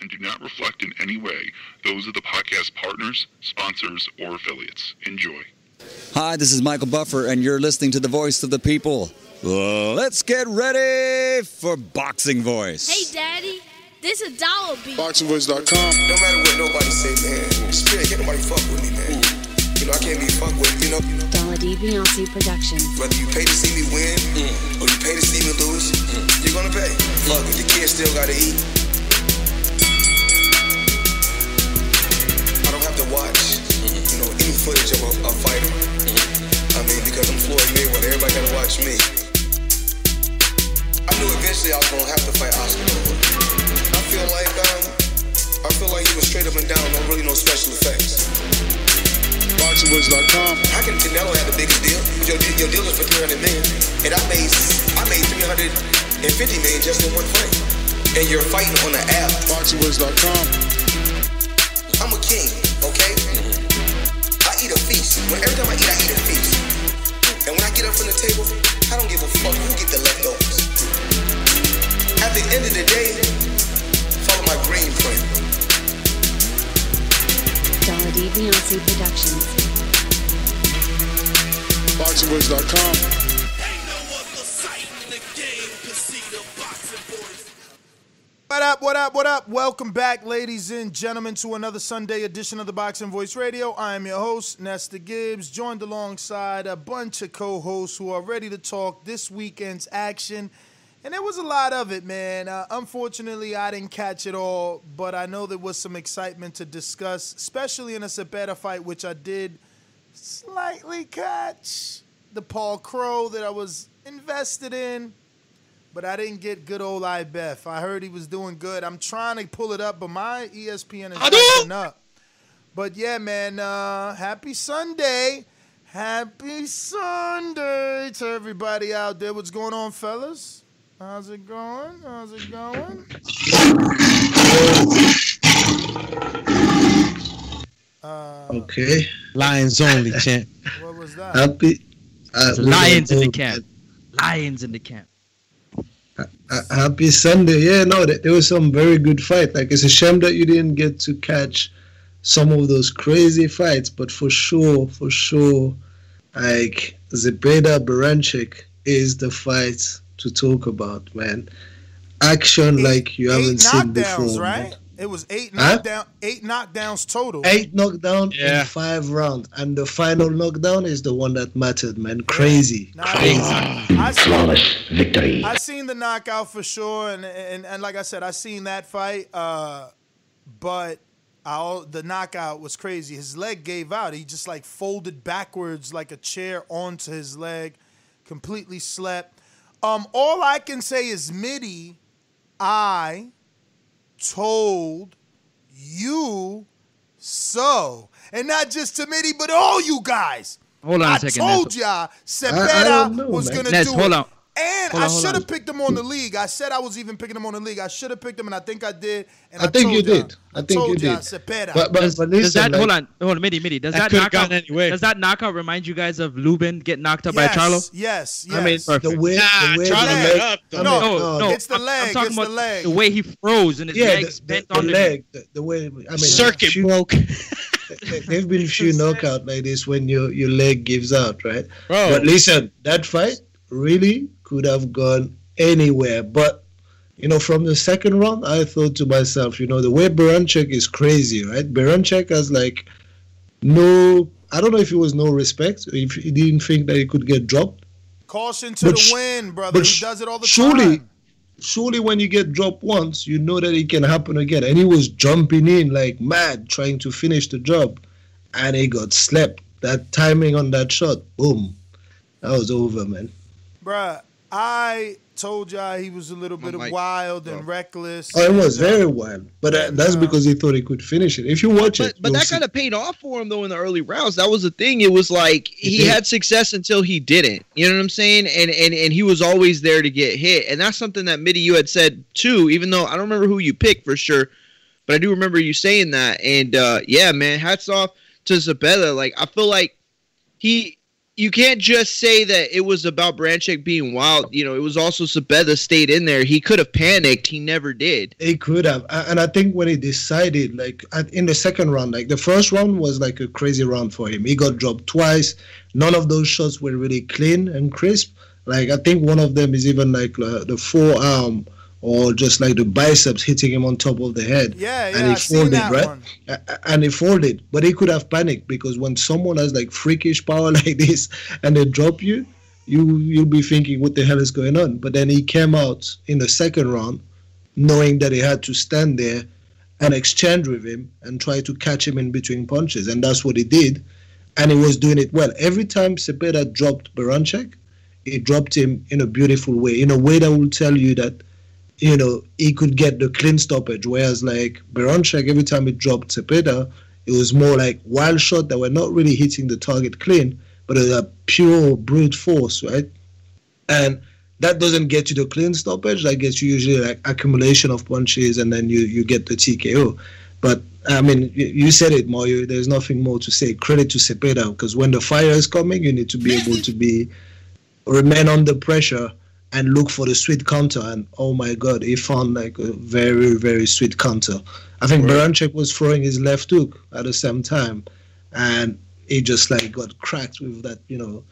and do not reflect in any way those of the podcast partners, sponsors, or affiliates. Enjoy. Hi, this is Michael Buffer, and you're listening to the voice of the people. Let's get ready for Boxing Voice. Hey, Daddy, this is Dollar Beat. BoxingVoice.com. No matter what nobody say, man. Spirit, can't nobody fuck with me, man. You know, I can't be fucked with, you know. Dollar D Beyonce Productions. Whether you pay to see me win mm. or you pay to see me lose, mm. you're gonna pay. Mm. Fuck it, the kids still gotta eat. To watch, you know, any footage of a, a fighter. I mean, because I'm Floyd Mayweather, everybody gotta watch me. I knew eventually I was gonna have to fight Oscar. I feel like, um, I feel like he was straight up and down, no really no special effects. BoxingVoice.com. How can Canelo have the biggest deal? Your, your deal is for 300 million, and I made I made 350 million just in one fight. And you're fighting on the app. BoxingVoice.com. I'm a king, okay? I eat a feast. When every time I eat, I eat a feast. And when I get up from the table, I don't give a fuck who get the leftovers. At the end of the day, follow my green print. Dollar D Beyonce Productions. BoxingVoice.com. What up, what up, what up? Welcome back, ladies and gentlemen, to another Sunday edition of the Boxing Voice Radio. I am your host, Nesta Gibbs, joined alongside a bunch of co hosts who are ready to talk this weekend's action. And there was a lot of it, man. Uh, unfortunately, I didn't catch it all, but I know there was some excitement to discuss, especially in a Zepeda fight, which I did slightly catch. The Paul Crow that I was invested in but I didn't get good old IBEF. I heard he was doing good. I'm trying to pull it up, but my ESPN is acting up. But yeah, man, uh, happy Sunday. Happy Sunday to everybody out there. What's going on, fellas? How's it going? How's it going? Uh, Okay. Lions only, champ. what was that? Happy. Uh, Lions in the camp. Lions in the camp. Uh, happy Sunday. Yeah, no, th- there was some very good fight. Like it's a shame that you didn't get to catch some of those crazy fights, but for sure, for sure, like Zepeda Baranchik is the fight to talk about, man. Action like you haven't seen before. right? Man. It was eight Huh? knockdown, eight knockdowns total. Eight knockdown Yeah. in five rounds, and the final knockdown is the one that mattered, man. Crazy, Nah, crazy. I seen, victory. I seen the knockout for sure, and and, and like I said, I seen that fight. Uh, but I, al- the knockout was crazy. His leg gave out. He just like folded backwards like a chair onto his leg, completely slept. Um, all I can say is, Mitty, I told you so, and not just to Mitty, but all you guys. Hold on a I second. I told Ness. y'all I Zepeda don't know, was gonna Ness, do hold it. on. And Hold I should have picked him on the league. I said I was even picking him on the league. I should have picked him, and I think I did. And I, I think told you y'all. did. I think told you y'all, did. Zepeda. But but, Does, but does listen, that like, hold on, hold on, Mitty, Mitty. Does That that, could've knockout? gone anyway. Does that knockout remind you guys of Lubin getting knocked up yes, by Charlo? Yes, yes. I mean, the way, Nah, the way Charlo the leg, up, though. No, No, no, It's the I'm- leg, I'm talking it's the leg. the way he froze and his yeah, legs the, bent the, the on the leg, the, the way. I mean, Circuit few- broke. there- There've been a few knockout like this when your your leg gives out, right? Bro. But listen, that fight really could have gone anywhere. But you know, from the second round, I thought to myself, you know, the way Baranchyk is crazy, right? Baranchyk has like no, I don't know if it was no respect, if he didn't think that he could get dropped. Caution to But the wind, brother. but He does it all the surely, time. surely when you get dropped once, you know that it can happen again. And he was jumping in like mad, trying to finish the job, and he got slapped. That timing on that shot, boom, that was over, man. Bruh, I told y'all he was a little bit of mic wild and reckless. Oh, it was and, very wild, but uh, that's because he thought he could finish it. If you watch But, it, but that kind of paid off for him though in the early rounds. That was the thing. It was like he did. had success until he didn't. You know what I'm saying? And and and he was always there to get hit. And that's something that Mitty you had said too. Even though I don't remember who you picked for sure, but I do remember you saying that. And uh, yeah, man, hats off to Zepeda. Like I feel like he. You can't just say that it was about Baranchyk being wild. You know, it was also Zepeda stayed in there. He could have panicked. He never did. He could have, and I think when he decided, like in the second round, like the first round was like a crazy round for him. He got dropped twice. None of those shots were really clean and crisp. Like I think one of them is even like uh, the forearm or just like the biceps hitting him on top of the head. Yeah, and yeah, he I seen folded, that right? one. And he folded, but he could have panicked because when someone has like freakish power like this and they drop you, you you'll be thinking, what the hell is going on? But then he came out in the second round, knowing that he had to stand there and exchange with him and try to catch him in between punches, and that's what he did, and he was doing it well. Every time Zepeda dropped Baranchyk, he dropped him in a beautiful way, in a way that will tell you that you know, he could get the clean stoppage. Whereas like Baranchyk, every time he dropped Zepeda, it was more like wild shot that were not really hitting the target clean, but it was a pure brute force, right? And that doesn't get you the clean stoppage. That gets you usually like accumulation of punches, and then you you get the TKO. But I mean, you- you said it, Mario. There's nothing more to say. Credit to Zepeda because when the fire is coming, you need to be able to be remain under pressure and look for the sweet counter. And oh my God, he found like a very, very sweet counter. I think Baranchyk was throwing his left hook at the same time, and he just like got cracked with that, you know,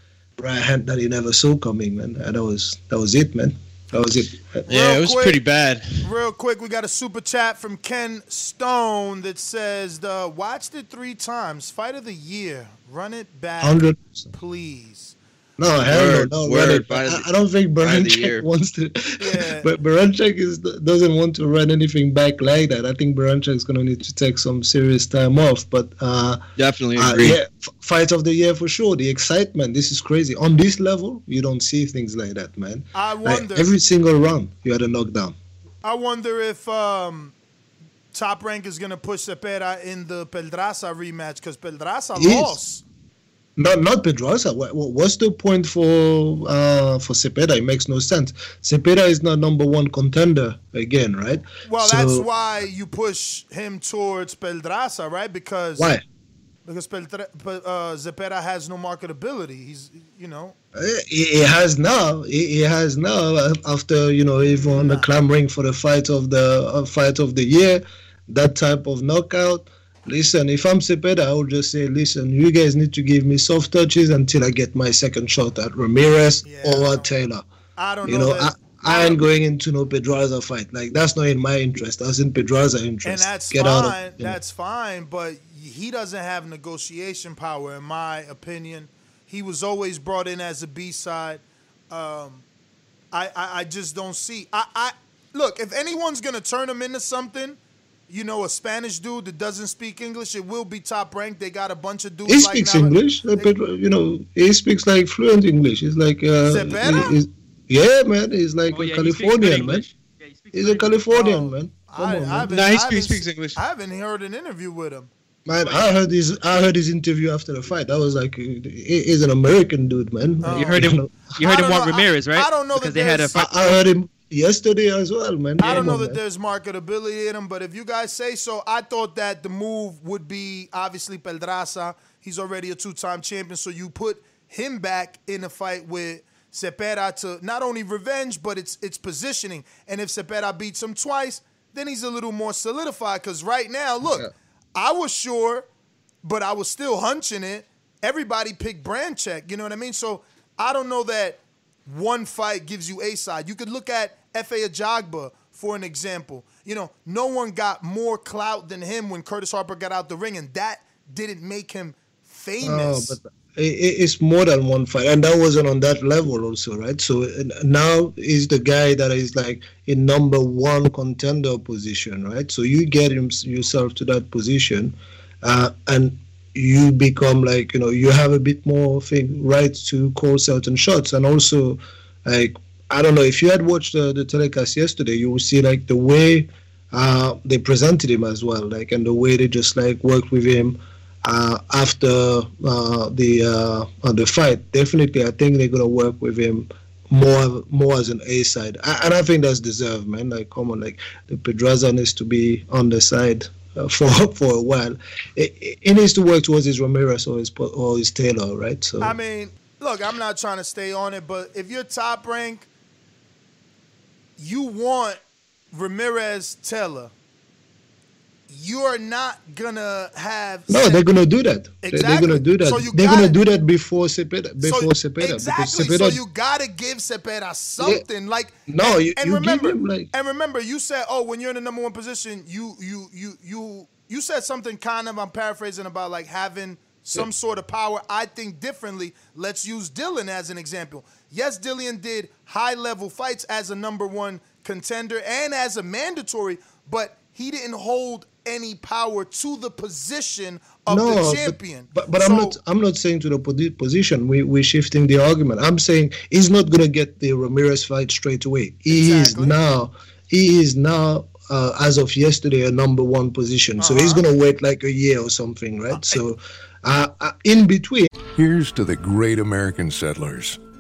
right hand that he never saw coming, man. And that was that was it, man. That was it. Yeah, Real it was quick- pretty bad. Real quick, we got a super chat from Ken Stone that says, uh, "Watched it three times. Fight of the year. Run it back, 100%. please." No, hell Word, no, no. word, run it. fight of I, I don't think fight of Baranchyk wants to. but Baranchyk is doesn't want to run anything back like that. I think Baranchyk is gonna need to take some serious time off. But uh, Definitely uh, yeah, fight of the year for sure. The excitement. This is crazy. On this level, you don't see things like that, man. I Like, wonder. every single round, you had a knockdown. I wonder if um, Top Rank is gonna push Zepeda in the Peldraza rematch because Peldraza Yes. lost. Not not Pedrosa. What, what- what's the point for uh, for Zepeda? It makes no sense. Zepeda is not number one contender again, right? Well, So- that's why you push him towards Pedraza, right? Because Why? Because Peldra- Pe- uh, Zepeda has no marketability. He's, you know, Uh, He, he has now. He, he has now uh, after you know everyone clamoring for the fight of the uh, fight of the year, that type of knockout. Listen, if I'm Zepeda, I would just say, listen, you guys need to give me soft touches until I get my second shot at Ramirez or at Taylor. I don't You know. know, I, I ain't going into no Pedraza fight. Like that's not in my interest. That's in Pedraza and interest. that's Get fine. out of. you know. That's fine. But he doesn't have negotiation power, in my opinion. He was always brought in as a B side. Um, I, I I just don't see. I, I look if anyone's gonna turn him into something. You know, a Spanish dude that doesn't speak English, it will be top ranked. They got a bunch of dudes He like speaks Nava- English. uh, Pedro, you know, he speaks like fluent English. He's like, uh, he- he's- yeah, man. He's like Oh, a yeah, he speaks good Californian, man. English. He's a Californian, man. Come I, on, I man. haven't, Nah, he speaks- speaks English. I haven't heard an interview with him. Man, I heard his I heard his interview after the fight. That was like he's an American dude, man. Oh. You heard him. You heard him don't want Ramirez, right? I don't know because that they had a fight. I, I heard him yesterday as well, man. I don't know that man. there's marketability in him, but if you guys say so, I thought that the move would be obviously Peldraza. He's already a two-time champion, so you put him back in a fight with Zepeda to not only revenge, but it's it's positioning. And if Zepeda beats him twice, then he's a little more solidified. Because right now, look, I was sure, but I was still hunching it. Everybody picked Baranchyk. You know what I mean? So I don't know that one fight gives you a side. You could look at Efe Ajagba for an example. You know, no one got more clout than him when Curtis Harper got out the ring, and that didn't make him famous. Oh, but it, it's more than one fight, and that wasn't on that level also, right? So now he's the guy that is like in number one contender position, right? So you get him, yourself to that position, uh, and you become like you know you have a bit more thing right to call certain shots, and also like I don't know if you had watched the, the telecast yesterday, you will see like the way uh, they presented him as well, like and the way they just like worked with him uh, after uh, the uh, the fight. Definitely, I think they're gonna work with him more more as an A side, and I think that's deserved, man. Like, come on, like the Pedraza needs to be on the side. Uh, for for a while, it, needs to work towards his Ramirez or his or his Taylor, right? So I mean, look, I'm not trying to stay on it, but if you're top rank, you want Ramirez Taylor you're not gonna have. No, they're gonna do that. Exactly. They're gonna do that. So they're gotta, gonna do that before Zepeda. Before so, Zepeda. Exactly. Zepeda, so you gotta give Zepeda something yeah. like. No, and, you, and you remember, like. And remember, you said, "Oh, when you're in the number one position, you you you you you said something kind of. I'm paraphrasing about like having some yeah. sort of power. I think differently. Let's use Dillian as an example. Yes, Dillian did high level fights as a number one contender and as a mandatory, but he didn't hold any power to the position of no, the champion. But, but, but so, I'm not I'm not saying to the position. We we're shifting the argument. I'm saying he's not gonna get the Ramirez fight straight away. He exactly. is now he is now uh, as of yesterday a number one position. Uh-huh. So he's uh-huh. gonna wait like a year or something, right? So uh, uh, in between. Here's to the great American settlers,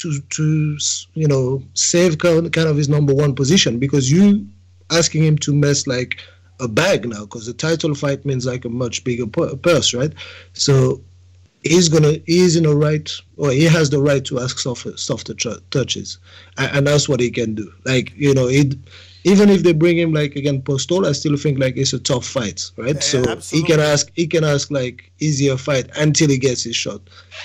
To, to you know, save kind of his number one position because you asking him to mess like a bag now because the title fight means like a much bigger purse, right? So he's gonna he's in a right or he has the right to ask softer softer touches, and, and that's what he can do. Like you know, it even if they bring him like again Postol, I still think like it's a tough fight, right? Yeah, so absolutely. he can ask he can ask like easier fight until he gets his shot,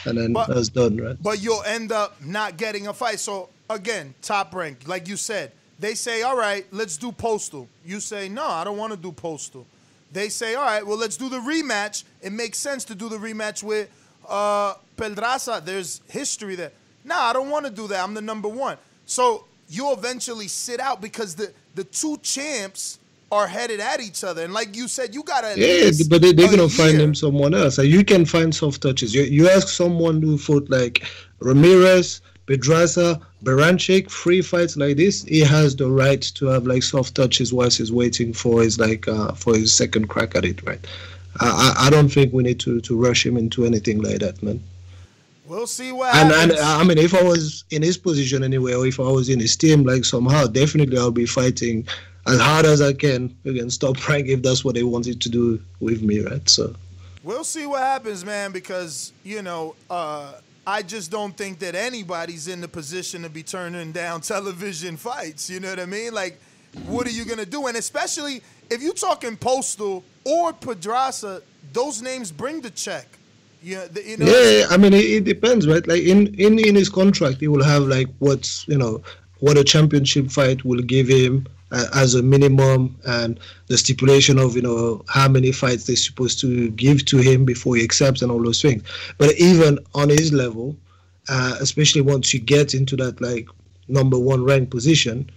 and then but, that's done, right? But you'll end up not getting a fight. So again, top rank, like you said they say, all right, let's do Postol. You say, no, I don't want to do Postol. They say, all right, well, let's do the rematch. It makes sense to do the rematch with uh, Pedraza. There's history there. No, I don't want to do that. I'm the number one. So you'll eventually sit out because the, the two champs are headed at each other. And like you said, you got to. Yeah, but they, going to find them someone else. Like you can find soft touches. You, you ask someone who fought like Ramirez, Pedraza, Baranchyk, free fights like this, he has the right to have like soft touches whilst he's waiting for his like uh, for his second crack at it, right? I, I don't think we need to, to rush him into anything like that, man. We'll see what and, happens. And I mean, if I was in his position anyway, or if I was in his team, like somehow, definitely I'll be fighting as hard as I can against Top Rank if that's what they wanted to do with me, right? So we'll see what happens, man. Because you know, uh, I just don't think that anybody's in the position to be turning down television fights. You know what I mean? Like, what are you gonna do? And especially if you're talking Postol or Pedraza, those names bring the check. Yeah, the, you know, yeah. I mean, it, it, depends, right? Like in, in in his contract, he will have like what's you know what a championship fight will give him uh, as a minimum and the stipulation of you know how many fights they're supposed to give to him before he accepts and all those things but even on his level uh, especially once you get into that like number one ranked position,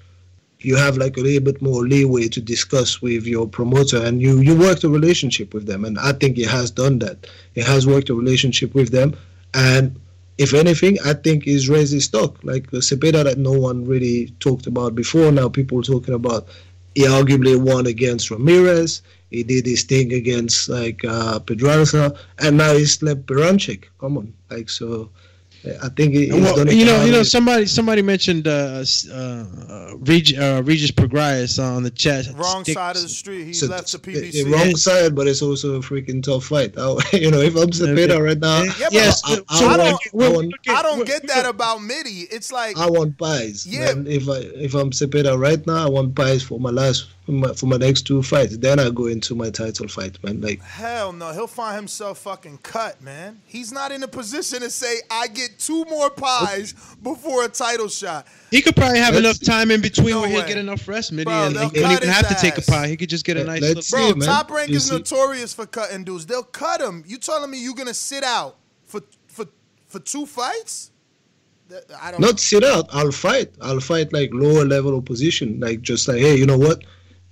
you have like a little bit more leeway to discuss with your promoter and you you work the relationship with them and i think it has done that. It has worked a relationship with them and if anything i think he's raised his stock. Like the Zepeda that no one really talked about before now people talking about he arguably won against ramirez he did his thing against like uh pedraza and now he slept Baranchik. come on. Like so I think he, he's Well, you know, you know, somebody somebody mentioned uh, uh, uh, Reg, uh, Regis Prograis on the chat. Wrong Stick- side of the street. He So left the the- PBC. the wrong side, but it's also a freaking tough fight. I, you know, if I'm Zepeda right now, Yeah, yes, I, I, I want, don't, I want, I don't get that about Mitty. It's like I want pies. Yeah. Man. If I if I'm Zepeda right now, I want pies for my last for my, for my next two fights. Then I go into my title fight, man. Like hell no. He'll find himself fucking cut, man. He's not in a position to say I get two more pies before a title shot. He could probably have Let's- enough time in between No where he'll get enough rest, Mitty, Bro, and he won't even have to take a pie. He could just get a nice let's Bro, see, man. Top Rank You is see- notorious for cutting dudes. They'll cut him. You telling me you're gonna sit out for for for two fights? I don't. not sit out. I'll fight. I'll fight like lower level opposition. Like just like hey, you know what?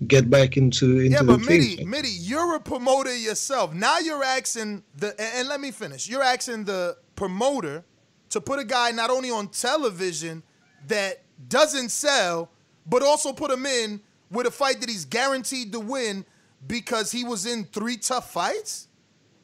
Get back into into yeah, but thing. Mitty, Mitty, you're a promoter yourself. Now you're asking the and, and let me finish. You're asking the promoter to put a guy not only on television that doesn't sell, but also put him in with a fight that he's guaranteed to win because he was in three tough fights.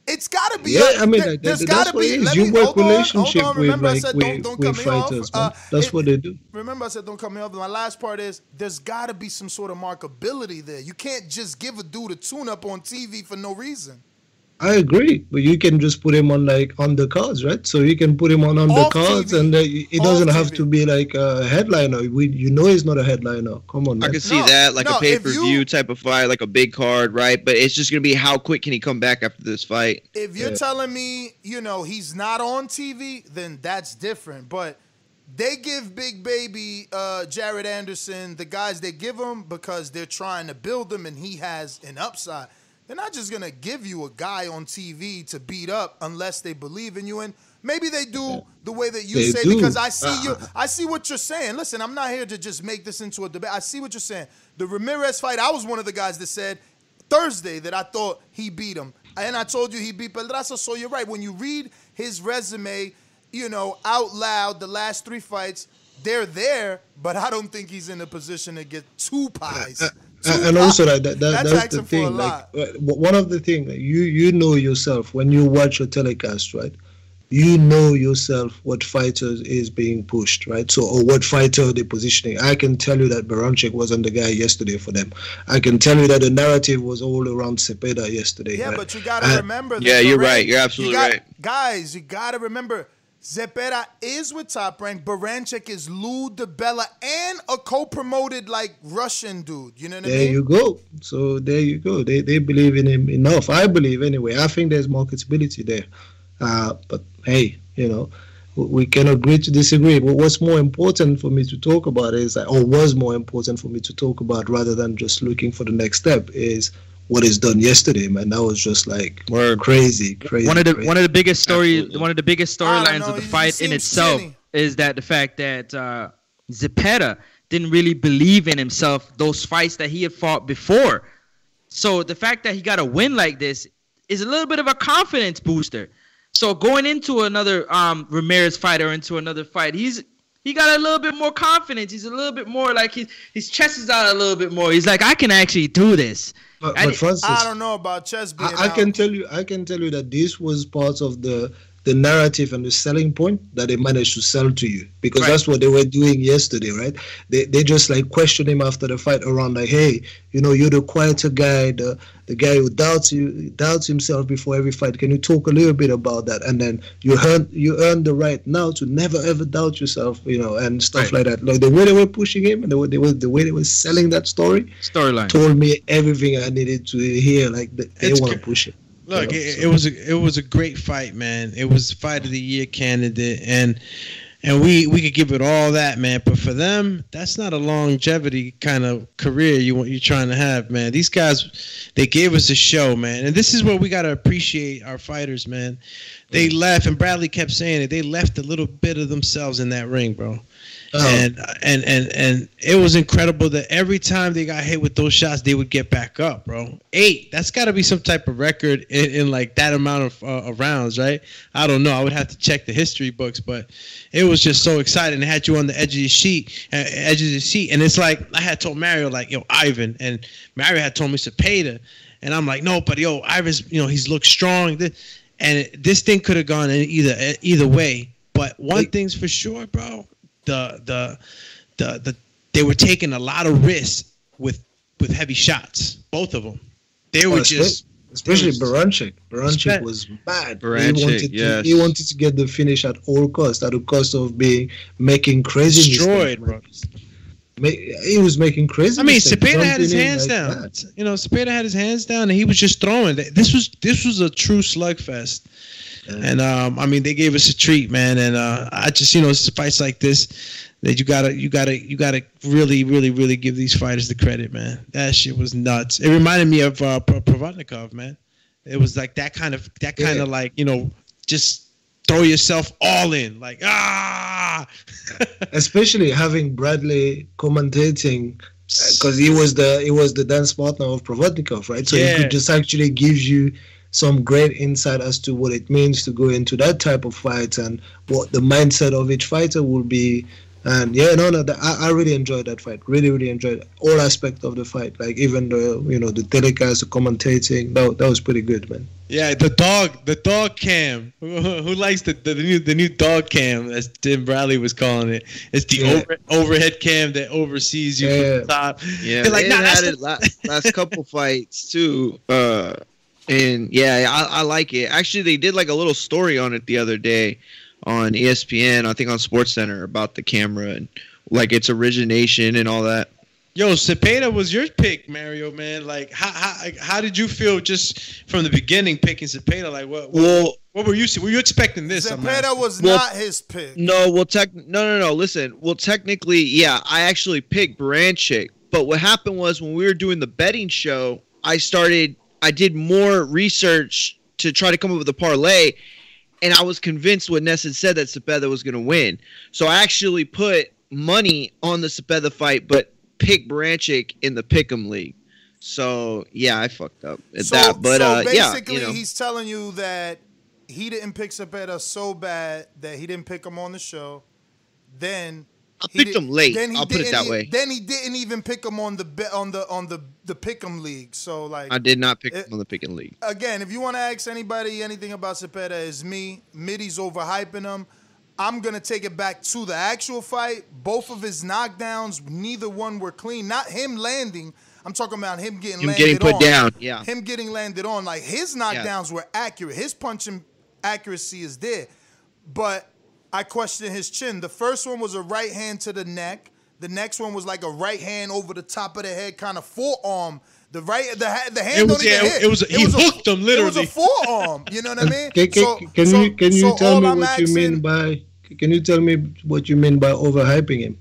It's got to be. Yeah, I mean, there's got to be. let You me- work hold on, relationship on. with, like, said with- don't, don't with cut me off. fighters. Uh, That's it- what they do. Remember, I said don't cut me off. My last part is there's got to be some sort of markability there. You can't just give a dude a tune-up on TV for no reason. I agree, but you can just put him on like on the cards, right? So you can put him on undercards, and uh, it doesn't have to be like a headliner. We, you know, he's not a headliner. Come on, I can could see that, like no, a pay if per you- view type of fight, like a big card, right? But it's just gonna be how quick can he come back after this fight? If you're telling me, you know, he's not on TV, then that's different. But they give Big Baby uh, Jared Anderson the guys they give him because they're trying to build him and he has an upside. They're not just gonna give you a guy on TV to beat up unless they believe in you. And maybe they do the way that you They say do. because I see you. I see what you're saying. Listen, I'm not here to just make this into a debate. I see what you're saying. The Ramirez fight, I was one of the guys that said Thursday that I thought he beat him. And I told you he beat Pedraza. So you're right. When you read his resume, you know, out loud, the last three fights, they're there, but I don't think he's in a position to get two pies. Two and and also pies. that, that, that That's that's the thing. Like uh, one of the things that you you know yourself when you watch a telecast, right? You know yourself what fighter is being pushed, right? So or what fighter they're positioning. I can tell you that Baranchik wasn't the guy yesterday for them. I can tell you that the narrative was all around Zepeda yesterday. Yeah, right? but you gotta And- remember. that Yeah, you're right. You're you absolutely got- right. Guys, you gotta remember. Zepeda is with Top Rank. Baranchik is Lou DiBella and a co-promoted like Russian dude. You know what I mean? There you go. So there you go. They they believe in him enough. I believe anyway. I think there's marketability there. Uh, but hey, you know, we- we can agree to disagree. But what's more important for me to talk about is, or was more important for me to talk about, rather than just looking for the next step, is what is done yesterday, man. That was just like crazy, crazy. one of the crazy. one of the biggest story one of the biggest storylines of the he- he fight in itself skinny. is that the fact that uh, Zepeda didn't really believe in himself those fights that he had fought before. So the fact that he got a win like this is a little bit of a confidence booster. So going into another um, Ramirez fight or into another fight, he's he got a little bit more confidence. He's a little bit more like his his chest is out a little bit more. He's like, I can actually do this. But, but Francis, I don't know about chess being I, I can tell you, I can tell you that this was part of the the narrative and the selling point that they managed to sell to you because Right. that's what they were doing yesterday, right? They they just like questioned him after the fight around like, hey, you know, you're the quieter guy, the the guy who doubts you doubts himself before every fight. Can you talk a little bit about that? And then you earn you earn the right now to never ever doubt yourself, you know, and stuff Right. like that. Like the way they were pushing him and the way they were the way they were selling that story Storyline. told me everything I needed to hear. Like they, they want to push it. Look, you know, it, so- it was a it was a great fight, man. It was fight of the year candidate, and and we we could give it all that, man. But for them, that's not a longevity kind of career you want you're trying to have, man. These guys, they gave us a show, man, and this is what we gotta appreciate our fighters, man. They left, and Bradley kept saying it. They left a little bit of themselves in that ring, bro. Oh. And and and and it was incredible that every time they got hit with those shots, they would get back up, bro. Eight. That's got to be some type of record in, in like that amount of, uh, of rounds, right? I don't know. I would have to check the history books, but it was just so exciting. It had you on the edge of your sheet, uh, edge of the seat, and it's like I had told Mario, like, yo, Ivan, and Mario had told me Zepeda, and I'm like, no, but yo, Ivan's, you know, he's looked strong, and this thing could have gone in either either way. But one thing's for sure, bro the the the the they were taking a lot of risks with with heavy shots. Both of them. They were Oh, just especially Baranchik. Baranchik was bad. Baranchik, he wanted yes. to he wanted to get the finish at all costs, at the cost of being making crazy destroyed, mistakes. Ma- He was making crazy. I mean, mistakes, Zepeda had his hands like down. that. You know, Zepeda had his hands down, and he was just throwing. This was this was a true slugfest. And um, I mean, they gave us a treat, man. And uh, I just, you know, it's fights like this that you gotta, you gotta, you gotta really, really, really give these fighters the credit, man. That shit was nuts. It reminded me of uh, Provodnikov, man. It was like that kind of, that kind Yeah. of like, you know, just throw yourself all in, like ah. especially having Bradley commentating because he was the he was the dance partner of Provodnikov, right? So Yeah. he could just actually give you some great insight as to what it means to go into that type of fight and what the mindset of each fighter will be. And yeah, no, no, that, I, I really enjoyed that fight. Really, really enjoyed all aspect of the fight. Like even the you know the telecast, the commentating. That, that was pretty good, man. Yeah, the dog, the dog cam. Who, who likes the, the new the new dog cam as Tim Bradley was calling it? It's the Yeah. over, overhead cam that oversees you Yeah. from the top. Yeah, They're like, they nah, that's had the- it last, last couple fights too. Uh, and yeah, I, I like it. Actually, they did like a little story on it the other day on ESPN. I think on SportsCenter about the camera and like its origination and all that. Yo, Zepeda was your pick, Mario. Man, like how how how did you feel just from the beginning picking Zepeda? Like what? what Well, what were you were you expecting this? I'm Zepeda was Well- not his pick. No, well, tech, no, no, no. Listen, well, technically, yeah, I actually picked Baranchik, but what happened was when we were doing the betting show, I started, I did more research to try to come up with a parlay, and I was convinced what Ness had said that Zepeda was going to win. So I actually put money on the Zepeda fight, but picked Baranchik in the Pick'em League. So yeah, I fucked up at So, that. But so uh, yeah, basically, you know. he's telling you that he didn't pick Zepeda so bad that he didn't pick him on the show. Then I picked did- him late. Then he I'll put it didn't that way. Then he didn't even pick him on the on the on the the Pick'em league. So like I did not pick it- him on the Pick'em League. again, if you want to ask anybody anything about Zepeda, is me. Mitty's overhyping him. I'm gonna take it back to the actual fight. Both of his knockdowns, neither one were clean. Not him landing. I'm talking about him getting Him landed getting put on. down, yeah. Him getting landed on. Like his knockdowns were accurate. His punching accuracy is there, but I question his chin. The first one was a right hand to the neck. The next one was like a right hand over the top of the head, kind of forearm. The right, the ha- the hand It was- don't even yeah, hit. it was- he hooked him, literally. It was a forearm. You know what I mean? Can, can, So- can so- you can you so tell me I'm what you mean by can you tell me what you mean by overhyping him?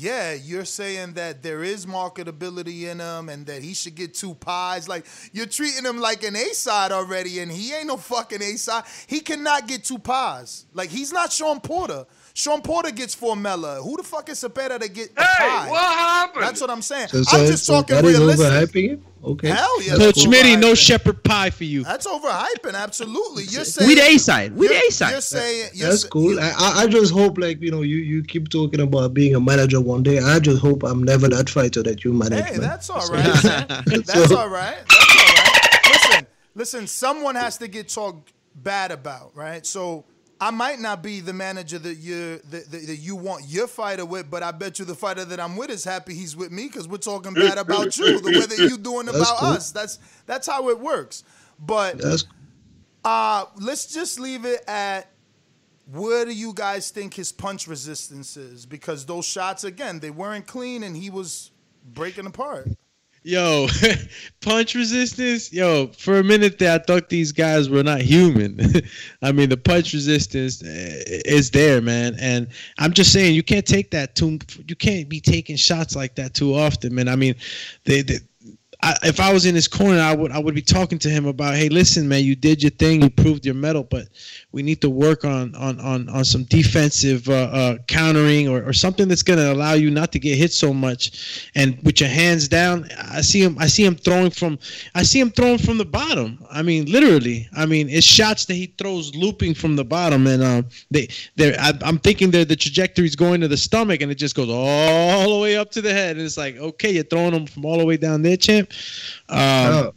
Yeah, you're saying that there is marketability in him and that he should get two pies. Like you're treating him like an A side already, and he ain't no fucking A side. He cannot get two pies. Like he's not Shawn Porter. Shawn Porter gets formella. Who the fuck is Zepeda to get a pie? what happened? That's what I'm saying. So, so, I'm just so talking that is realistic. Overhyping him. Okay. Hell yeah, Coach that's Smitty, no shepherd pie for you. That's overhyping. Absolutely. You're saying We the A side. We the A side. You're saying you're That's sa- cool. I, I I just hope like you know you you keep talking about being a manager one day. I just hope I'm never that fighter that you manage. Hey, man. that's all right. man. That's So- all right. That's all right. Listen, listen. Someone has to get talked bad about, right? So I might not be the manager that you that, that, that you want your fighter with, but I bet you the fighter that I'm with is happy he's with me because we're talking bad about you, the way that you doing That's about cool. us. That's that's how it works. But That's uh, let's just leave it at where do you guys think his punch resistance is? Because those shots, again, they weren't clean and he was breaking apart. Yo, punch resistance. Yo, for a minute there, I thought these guys were not human. I mean, the punch resistance eh, is there, man. And I'm just saying, you can't take that too. You can't be taking shots like that too often, man. I mean, they, they If I was in his corner, I would I would be talking to him about, hey, listen, man, you did your thing, you proved your medal, but we need to work on on on, on some defensive uh, uh, countering or, or something that's going to allow you not to get hit so much. And with your hands down, I see him. I see him throwing from. I see him throwing from the bottom. I mean, literally. I mean, it's shots that he throws looping from the bottom, and um, they they I'm thinking that the trajectory is going to the stomach, and it just goes all the way up to the head, and it's like, okay, you're throwing them from all the way down there, champ. Um,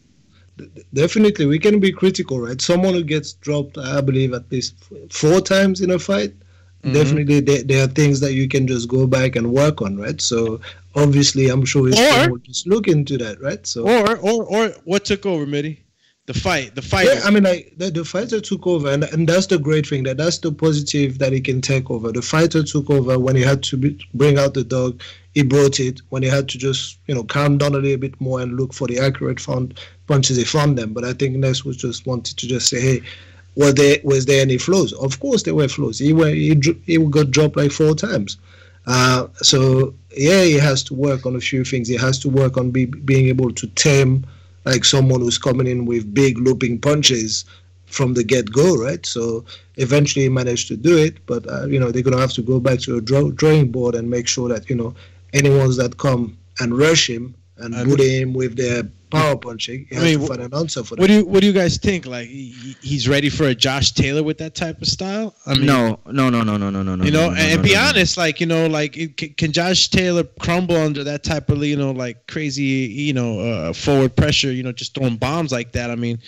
definitely we can be critical right someone who gets dropped i believe at least four times in a fight mm-hmm. definitely there, there, are things that you can just go back and work on right so obviously i'm sure his or, will just look into that right so or or or what took over Mitty? The fight the fight yeah, i mean like the, the fighter took over and, and that's the great thing that that's the positive that he can take over the fighter took over when he had to be, bring out the dog he brought it when he had to just you know calm down a little bit more and look for the accurate found punches he found them. But I think Ness was just wanted to just say, hey, was there was there any flaws? Of course there were flaws. He went, he he got dropped like four times. Uh, so yeah, he has to work on a few things. He has to work on be, being able to tame like someone who's coming in with big looping punches from the get go, right? So eventually he managed to do it, but uh, you know they're gonna have to go back to a draw, drawing board and make sure that you know anyone that come and rush him and bully him with their power punching. He I mean, find an answer for that. What do you What do you guys think? Like he, he's ready for a Josh Taylor with that type of style? I mean, no, no, no, no, no, no, no. You know, no, no, and no, be honest, like you know, like it, can Josh Taylor crumble under that type of you know like crazy you know uh, forward pressure? You know, just throwing bombs like that. I mean,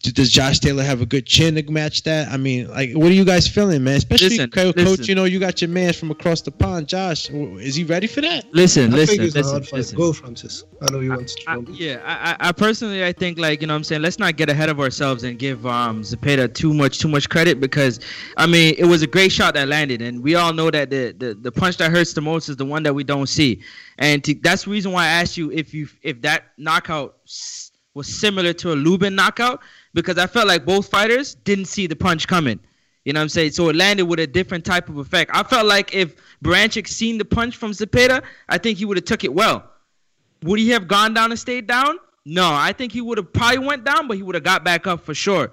does Josh Taylor have a good chin to match that? I mean, like what are you guys feeling, man? Especially listen, coach, listen. you know, you got your man from across the pond, Josh. Is he ready for that? Listen, I listen, think listen, listen. Go, Francis. I know you want to. I, yeah, I, I personally I think like you know, what I'm saying let's not get ahead of ourselves and give um Zepeda too much too much credit because I mean it was a great shot that landed, and we all know that the the, the punch that hurts the most is the one that we don't see, and to, that's the reason why I asked you if you if that knockout was similar to a Lubin knockout because I felt like both fighters didn't see the punch coming. You know what I'm saying? So it landed with a different type of effect. I felt like if Baranchyk seen the punch from Zepeda, I think he would have took it well. Would he have gone down and stayed down? No, I think he would have probably went down, but he would have got back up for sure.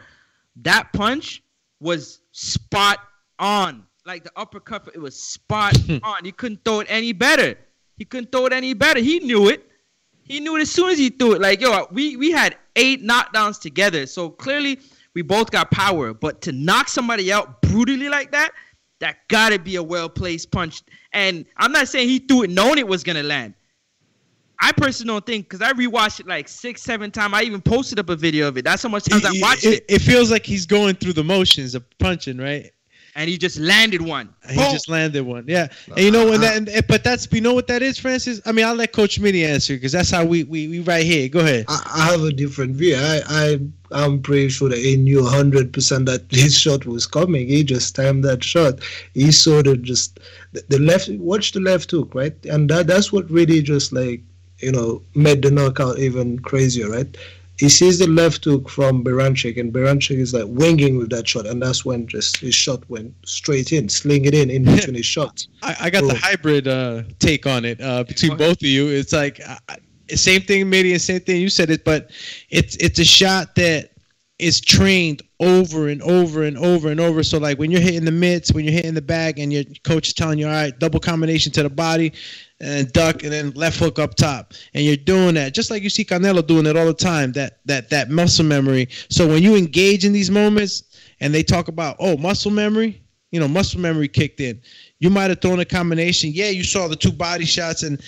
That punch was spot on. Like the uppercut, it was spot on. He couldn't throw it any better. He couldn't throw it any better. He knew it. He knew it as soon as he threw it. Like, yo, we, we had eight knockdowns together. So clearly we both got power. But to knock somebody out brutally like that, that gotta be a well placed punch. And I'm not saying he threw it knowing it was gonna land. I personally don't think because I rewatched it like six, seven times. I even posted up a video of it. That's how much times I watched it, it. It feels like he's going through the motions of punching, right? And he just landed one. He Boom. just landed one. Yeah. And you know when that, and, but that's you know what that is, Francis. I mean, I'll let Coach Mitty answer because that's how we, we we right here. Go ahead. I, I have a different view. I I I'm pretty sure that he knew 100 percent that his shot was coming. He just timed that shot. He sort of just the, the left. Watch the left hook, right? And that that's what really just like you know, made the knockout even crazier, right? He sees the left hook from Baranchyk, and Baranchyk is like winging with that shot, and that's when just his shot went straight in, sling it in in between his shots. I, I got the hybrid uh, take on it uh, between both of you. It's like uh, same thing, maybe and same thing you said it, but it's it's a shot that is trained over and over and over and over. So like when you're hitting the mitts, when you're hitting the bag, and your coach is telling you, all right, double combination to the body, and duck and then left hook up top. And you're doing that just like you see Canelo doing it all the time that that that muscle memory. So when you engage in these moments and they talk about oh muscle memory you know muscle memory kicked in you might have thrown a combination. Yeah you saw the two body shots and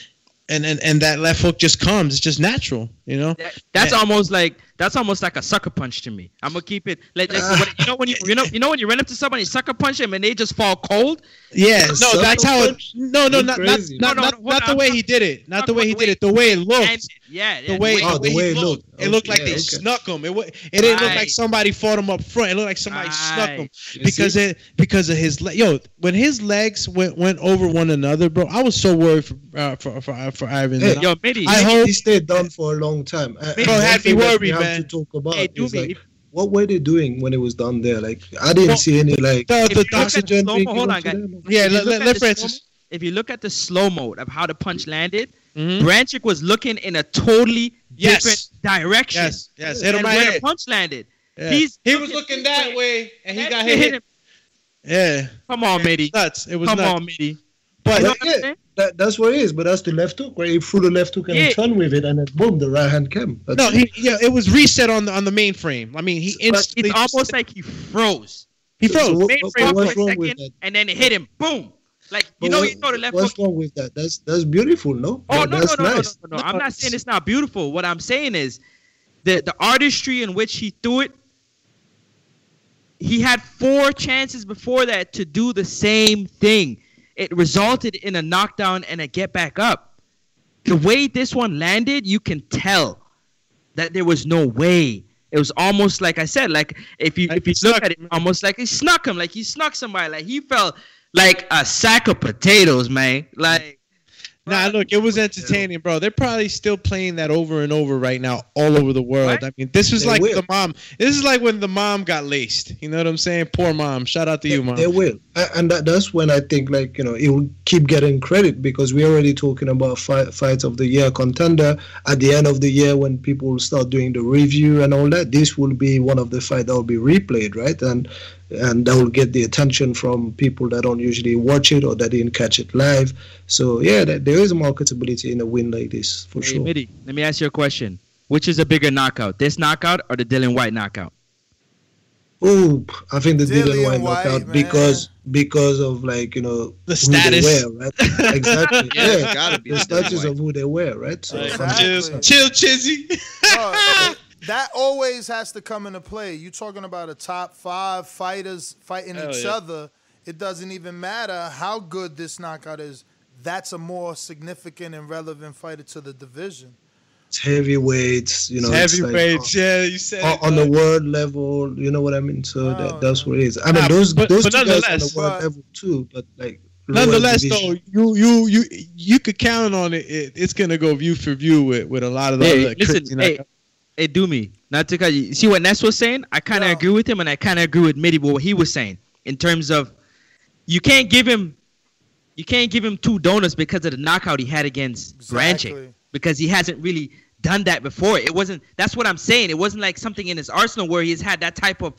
and and, and that left hook just comes. It's just natural you know? That, that's and, almost like that's almost like a sucker punch to me. I'm gonna keep it like, like uh, you know when you you know you know when you run up to somebody, sucker punch them, and they just fall cold. Yeah, no, that's how. It, no, no, not not, not, no, no, not, not the way he did it. Not the way he did it. The way it looked. Yeah, yeah. The way, oh, the way it looked. It looked like they snuck him. It it didn't look like somebody fought him up front. It looked like somebody snuck him because it because of his yo when his legs went went over one another, bro. I was so worried for uh, for for, for Ivan. Yo, Mitty, I hope he stayed down for a long time. Bro, had me worried, man. To talk about like, what were they doing when it was done there? Like I didn't well, see any like the, the, oxygen. hold on, guys. Yeah, let, let, let Francis. If you look at the slow mode of how the punch landed, mm-hmm. Baranchyk was looking in a totally Yes. different direction. Yes, yes, hit him right where the punch landed. Yeah. He's he was looking that way, and he got hit. hit. Yeah. Come on, Mitty. Nuts. It was Come nuts. on, Mitty. But But yeah, that, that's what it is. But that's the left hook, where He threw the left hook and Yeah. he turned with it, and then boom, the right hand came. That's no, it. he, yeah, it was reset on the on the mainframe. I mean, he instantly It's almost like he froze. he froze. So what- Mainframe what's for a wrong with second, that? and then it hit him. Boom. Like you But know, what- you know the left What's hook. wrong with that? That's that's beautiful, no? Oh That- no, no, that's no, no, nice. no, no, no. I'm not saying it's not beautiful. What I'm saying is the the artistry in which he threw it. He had four chances before that to do the same thing. It resulted in a knockdown and a get back up. The way this one landed, you can tell that there was no way. It was almost like I said, like if you if you look at it, almost like he snuck him, like he snuck somebody, like he felt like a sack of potatoes, man. Like Nah, look, it was entertaining, bro. They're probably still playing that over and over right now, all over the world. I mean, this was They like will. the mom. This is like when the mom got laced. You know what I'm saying? Poor mom. Shout out to you, mom. They will, and that, that's when I think like you know it will keep getting credit because we're already talking about fight, fight of the year contender at the end of the year when people start doing the review and all that. This will be one of the fight that will be replayed, right? And and that will get the attention from people that don't usually watch it or that didn't catch it live. So yeah, that, there is marketability in a win like this for Hey, sure. Mitty, let me ask you a question. Which is a bigger knockout, this knockout or the Dillian Whyte knockout? Oh, I think the Dillian Dylan White White, knockout man. because because of like you know The who they status. were, right? Exactly. Yeah, yeah, gotta be the the Dylan status White. of who they were, right? So Exactly. Chill, Chizzy. No, that always has to come into play. You're talking about a top five fighters fighting Hell each yeah. other. It doesn't even matter how good this knockout is. That's a more significant and relevant fighter to the division. it's heavyweights, you know, it's like, Heavyweights. Uh, yeah, you said on, it, on the world level, you know what I mean. So Oh, that, that's what it is. I mean, Nah, those but- those but two guys on the world But- level too, but like Nonetheless, division. though, you you you you could count on it. it it's gonna go view for view with, with a lot of the Hey, other listen, hey, do me. Not to cut you. See what Ness was saying? I kind of Yeah. agree with him, and I kind of agree with Mitty what he was saying in terms of you can't give him, you can't give him two donuts because of the knockout he had against Exactly. Baranchyk because he hasn't really done that before. It wasn't. That's what I'm saying. It wasn't like something in his arsenal where he's had that type of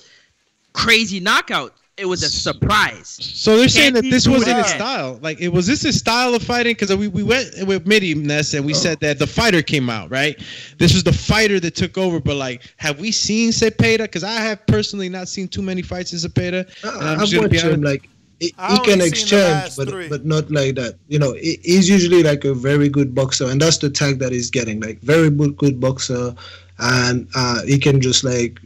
crazy knockout. It was a surprise. So they're saying that this wasn't his style. Like, it was this his style of fighting? Because we, we went with Mitty Ness and we said that the fighter came out, right? This was the fighter that took over. But like, have we seen Zepeda? Because I have personally not seen too many fights in Zepeda. I- And I'm I've just gonna be watched him like he, he can exchange, but three. but not like that. You know, he, he's usually like a very good boxer, and that's the tag that he's getting. Like very good, good boxer, and uh, he can just like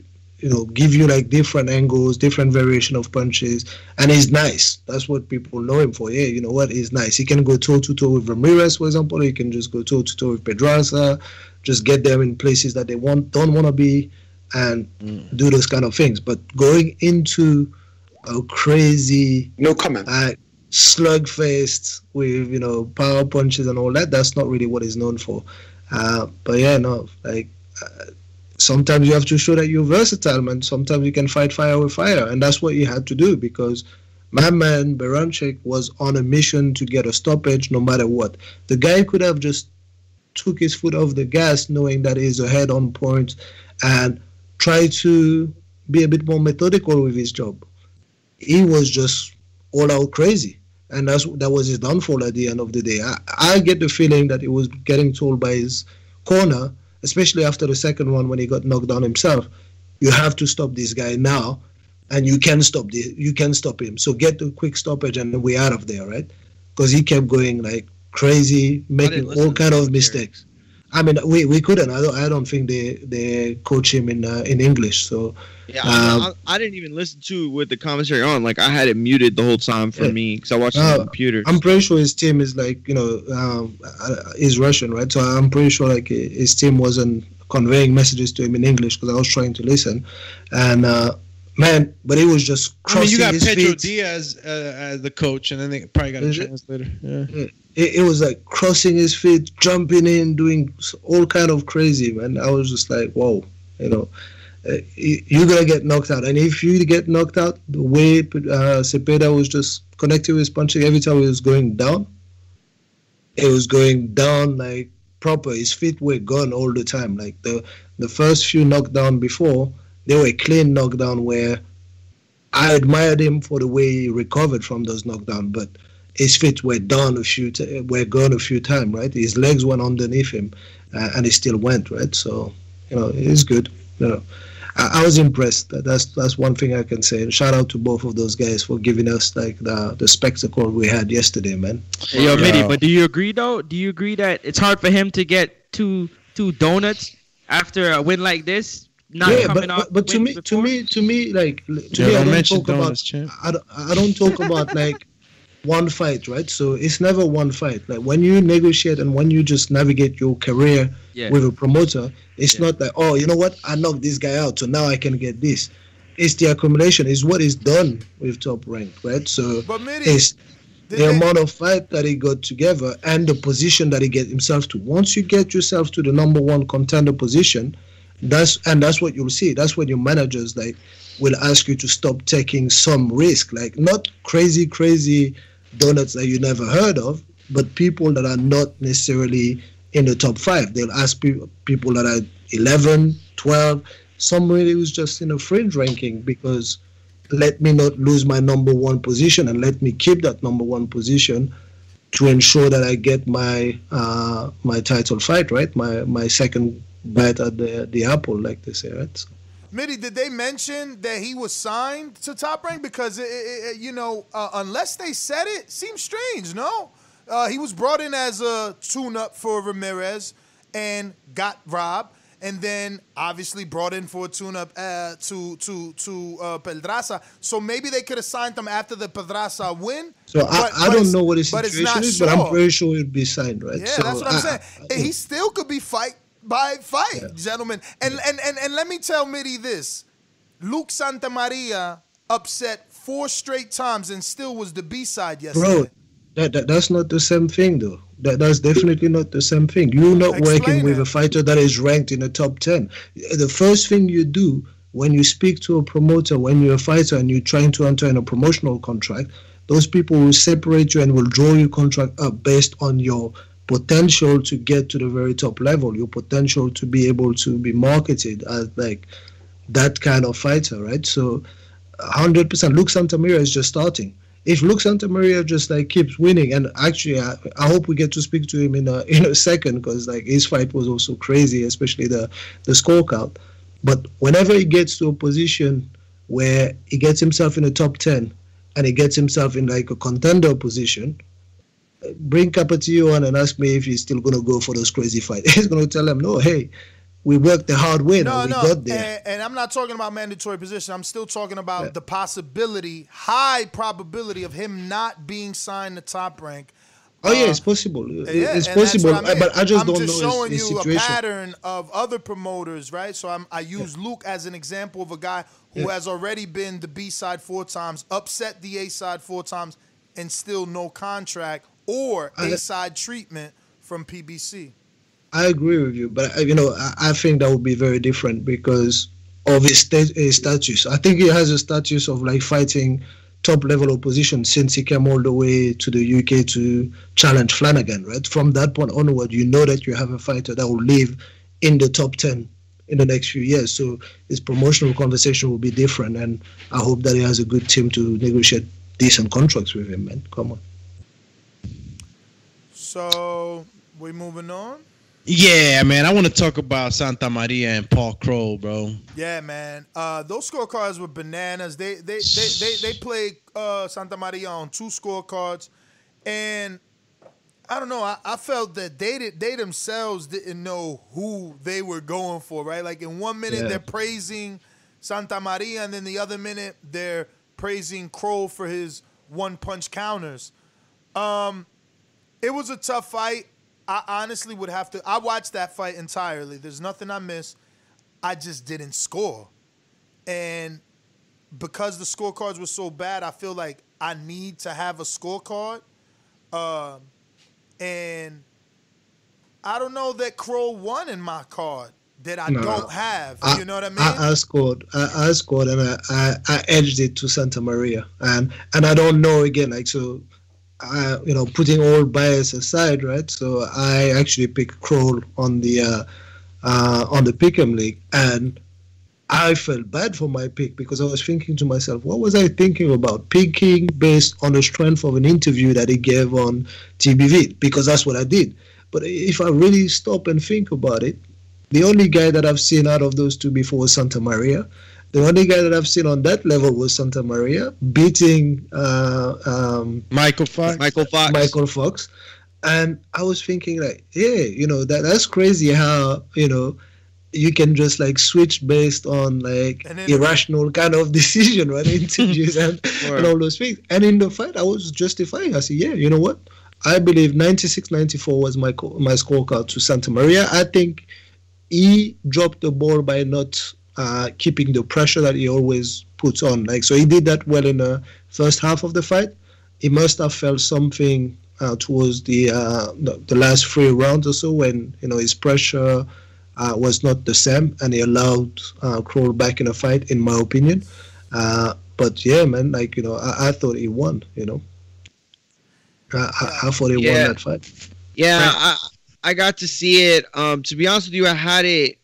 you know give you like different angles, different variation of punches, and he's nice. That's what people know him for. Yeah, you know what? He's nice. He can go toe to toe with Ramirez, for example. He can just go toe to toe with Pedraza, just get them in places that they want don't want to be, and do those kind of things. But going into a crazy No comment. uh, faced with you know power punches and all that. That's not really what he's known for. Uh, but yeah, no, like uh, sometimes you have to show that you're versatile, man. Sometimes you can fight fire with fire, and that's what you had to do because my man Baranchyk was on a mission to get a stoppage, no matter what. The guy could have just took his foot off the gas, knowing that he's ahead on points, and try to be a bit more methodical with his job. He was just all out crazy, and that's that was his downfall at the end of the day. I, I get the feeling that he was getting told by his corner, especially after the second one when he got knocked down himself. You have to stop this guy now, and you can stop the you can stop him. So get a quick stoppage and we're out of there, right? Because he kept going like crazy, making all kind of mistakes. I mean, we, we couldn't. I don't. I don't think they they coach him in uh, in English. So Yeah, Um, I, I, I didn't even listen to with the commentary on. Like I had it muted the whole time for Yeah. me because I watched it on Uh, the computer. I'm pretty sure his team is like you know um, uh, is Russian, right? So I'm pretty sure like his team wasn't conveying messages to him in English because I was trying to listen, and uh, man, but it was just I mean, you crossing got his Pedro feet. Diaz uh, as the coach, and then they probably got a Is it? translator. Yeah. It, it was like crossing his feet, jumping in, doing all kind of crazy, man. I was just like, whoa, you know. Uh, you- you're gonna get knocked out, and if you get knocked out, the way uh, Zepeda was just connecting with his punching every time he was going down, it was going down like proper. His feet were gone all the time. Like the the first few knockdown before, they were clean knockdown where I admired him for the way he recovered from those knockdown, but his feet were done a few t- were gone a few times, right? His legs went underneath him, uh, and he still went, right? So you know, it's good. You know, I, I, was impressed. That's that's one thing I can say. And shout out to both of those guys for giving us like the the spectacle we had yesterday, man. Hey, yo, Mitty, but do you agree though? Do you agree that it's hard for him to get two two donuts after a win like this? Not yeah, but, but, but to me, before? to me, to me, like to yeah, me, I don't talk donuts, about. I don't, I don't talk about like one fight, right? So it's never one fight. Like when you negotiate and when you just navigate your career yeah. with a promoter, it's yeah. not like, oh, you know what, I knocked this guy out, so now I can get this. It's the accumulation. It's what is done with top rank, right? So but Mitty, it's the amount of fight that he got together and the position that he get himself to. Once you get yourself to the number one contender position, that's and that's what you'll see. That's when your managers like will ask you to stop taking some risk, like not crazy, crazy donuts that you never heard of, but people that are not necessarily in the top five. They'll ask people people that are 11, 12, somebody who's just in a fringe ranking because let me not lose my number one position and let me keep that number one position to ensure that I get my uh, my title fight right, my my second bite at the the apple, like they say, right? So. Mitty, did they mention that he was signed to Top Rank? Because it, it, you know, uh, unless they said it, seems strange. No, uh, he was brought in as a tune-up for Ramirez and got robbed, and then obviously brought in for a tune-up uh, to to to uh, Pedraza. So maybe they could have signed him after the Pedraza win. So but, I, I but don't know what his situation is, sure. but I'm pretty sure he'd be signed, right? Yeah, so that's what I'm saying. he still could be fight by fight, yeah. gentlemen. And, and and and let me tell Mitty this: Luke Santamaria upset four straight times and still was the B side yesterday. Bro, that, that that's not the same thing though. That that's definitely not the same thing. You're not Explain working with it. a fighter that is ranked in the top ten. The first thing you do when you speak to a promoter, when you're a fighter and you're trying to enter in a promotional contract, those people will separate you and will draw your contract up based on your potential to get to the very top level, your potential to be able to be marketed as like that kind of fighter, right? So, 100%. Luke Santamaria is just starting. If Luke Santamaria just like keeps winning, and actually, I, I hope we get to speak to him in a in a second because like his fight was also crazy, especially the the scorecard. But whenever he gets to a position where he gets himself in the top 10 and he gets himself in like a contender position, bring Capetillo on and ask me if he's still going to go for those crazy fights. He's going to tell him, no, hey, we worked the hard way. No, we no, got there. And, and, I'm not talking about mandatory position. I'm still talking about yeah. the possibility, high probability of him not being signed to top rank. Oh yeah, it's uh, possible. Yeah, it's possible, I mean. but I just I'm don't just know showing his, his you situation. a pattern of other promoters, right? So I'm, i use yeah. Luke as an example of a guy who yeah. has already been the B side four times, upset the A side four times, and still no contract or A side treatment from PBC. I agree with you, but uh, you know, I, I think that would be very different because of his, st- his status. I think he has a status of like fighting top level opposition since he came all the way to the UK to challenge Flanagan, right? From that point onward, you know that you have a fighter that will live in the top 10 in the next few years. So his promotional conversation will be different. And I hope that he has a good team to negotiate decent contracts with him, man. Come on. So we moving on. Yeah, man. I want to talk about Santamaria and Paul Kroll, bro. Yeah, man. Uh, those scorecards were bananas. They they they they, they played uh, Santamaria on two scorecards, and I don't know. I, I felt that they did, they themselves didn't know who they were going for. Right, like in one minute yeah. they're praising Santamaria, and then the other minute they're praising Kroll for his one punch counters. Um, it was a tough fight. I honestly would have to. I watched that fight entirely. There's nothing I missed. I just didn't score, and because the scorecards were so bad, I feel like I need to have a scorecard. Um, and I don't know that Kroll won in my card that I no, don't have. I, you know what I mean? I, I scored. I, I, scored, and I, I, I edged it to Santamaria, and and I don't know again. Like so, uh, you know, putting all bias aside, right? So I actually picked Kroll on the uh, uh, on the Pick'em League, and I felt bad for my pick because I was thinking to myself, what was I thinking about picking based on the strength of an interview that he gave on TBV? Because that's what I did. But if I really stop and think about it, the only guy that I've seen out of those two before was Santamaria. The only guy that I've seen on that level was Santamaria beating uh, um, Michael Fox. Michael Fox. Michael Fox. And I was thinking like, yeah, you know, that that's crazy how, you know, you can just like switch based on like irrational kind of decision, right? Interviews and, and all those things. And in the fight, I was justifying. I said, yeah, you know what? I believe 96 94 was my, co- my scorecard to Santamaria. I think he dropped the ball by not uh, keeping the pressure that he always puts on. Like so, he did that well in the first half of the fight. He must have felt something uh, towards the, uh, the, the last three rounds or so when you know his pressure uh, was not the same, and he allowed uh, Kroll back in a fight, in my opinion. Uh, but yeah, man, like you know, I, I thought he won. You know, I, I, I thought he Yeah. won that fight. Yeah, I, I got to see it. Um, to be honest with you, I had it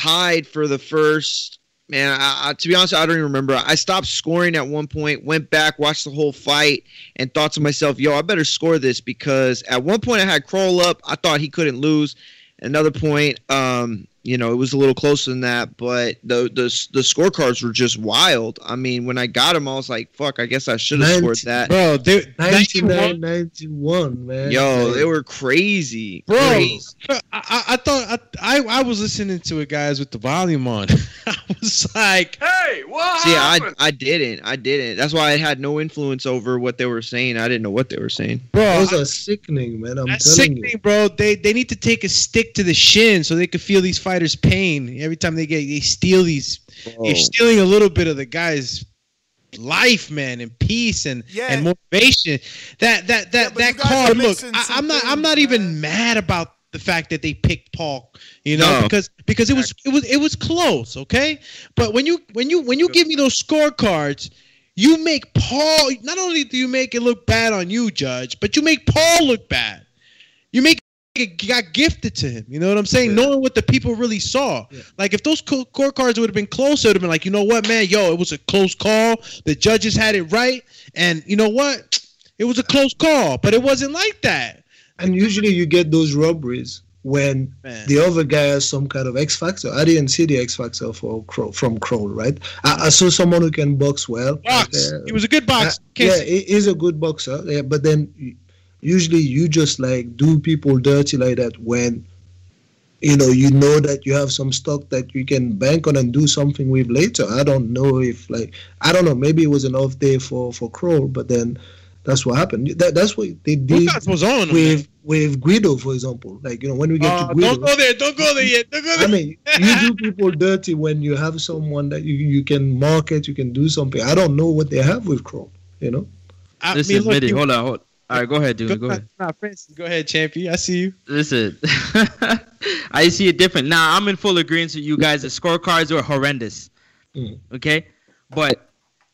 tied for the first. Man, I, I, to be honest, I don't even remember. I stopped scoring at one point, went back, watched the whole fight, and thought to myself, "Yo, I better score this because at one point I had Kroll up. I thought he couldn't lose. Another point, um, you know, it was a little closer than that, but the the the scorecards were just wild. I mean, when I got them, I was like, "Fuck, I guess I should have scored that." Bro, they, 99 91, man. Yo, Like, they were crazy, Bro, Crazy. I, I, I thought I, I I was listening to it, guys, with the volume on. I was like, "Hey, what See, I I didn't. I didn't. That's why I had no influence over what they were saying. I didn't know what they were saying. bro, those I- are sickening, man. I'm that's telling you. sickening, bro. They they need to take a stick to the shin so they could feel these fighters' pain every time they get they steal these. they're oh. stealing a little bit of the guy's life, man, and peace and and motivation. That that that that card. Look, I, i'm not I'm not even mad about the fact that they picked Paul. You know, No. because because it was it was it was close, okay. But when you when you when you give me those scorecards. You make Paul. Not only do you make it look bad on you, Judge, but you make Paul look bad. You make it got gifted to him. You know what I'm saying? Knowing what the people really saw. Like if those co- scorecards would have been closer, it would have been like, you know what, man, yo, it was a close call. The judges had it right, and you know what? It was a close call, but it wasn't like that. And usually you get those robberies when Man. the other guy has some kind of X factor. I didn't see the X factor for Kroll, from Kroll, right? I, I saw someone who can box well. Box. uh, he was a good box. uh, yeah, he, he's a good boxer. Yeah, but then usually you just like do people dirty like that when you know you know that you have some stock that you can bank on and do something with later. I don't know if like I don't know. Maybe it was an off day for for Kroll, but then that's what happened. That, that's what they did Lucas was on him, with with Guido, for example. Like you know when we get Uh, to Guido. don't go there. Don't go there yet. Don't go there. I mean, you do people dirty when you have someone that you, you can market, you can do something. I don't know what they have with Kroll, you know. I Listen, mean, look, Mitty, hold on, hold. All right, go ahead, dude. Go, ahead. Nah, Francis, go ahead, champion. I see you. Listen, I see it different. Now I'm in full agreement with you guys. The scorecards were horrendous. Mm. Okay, but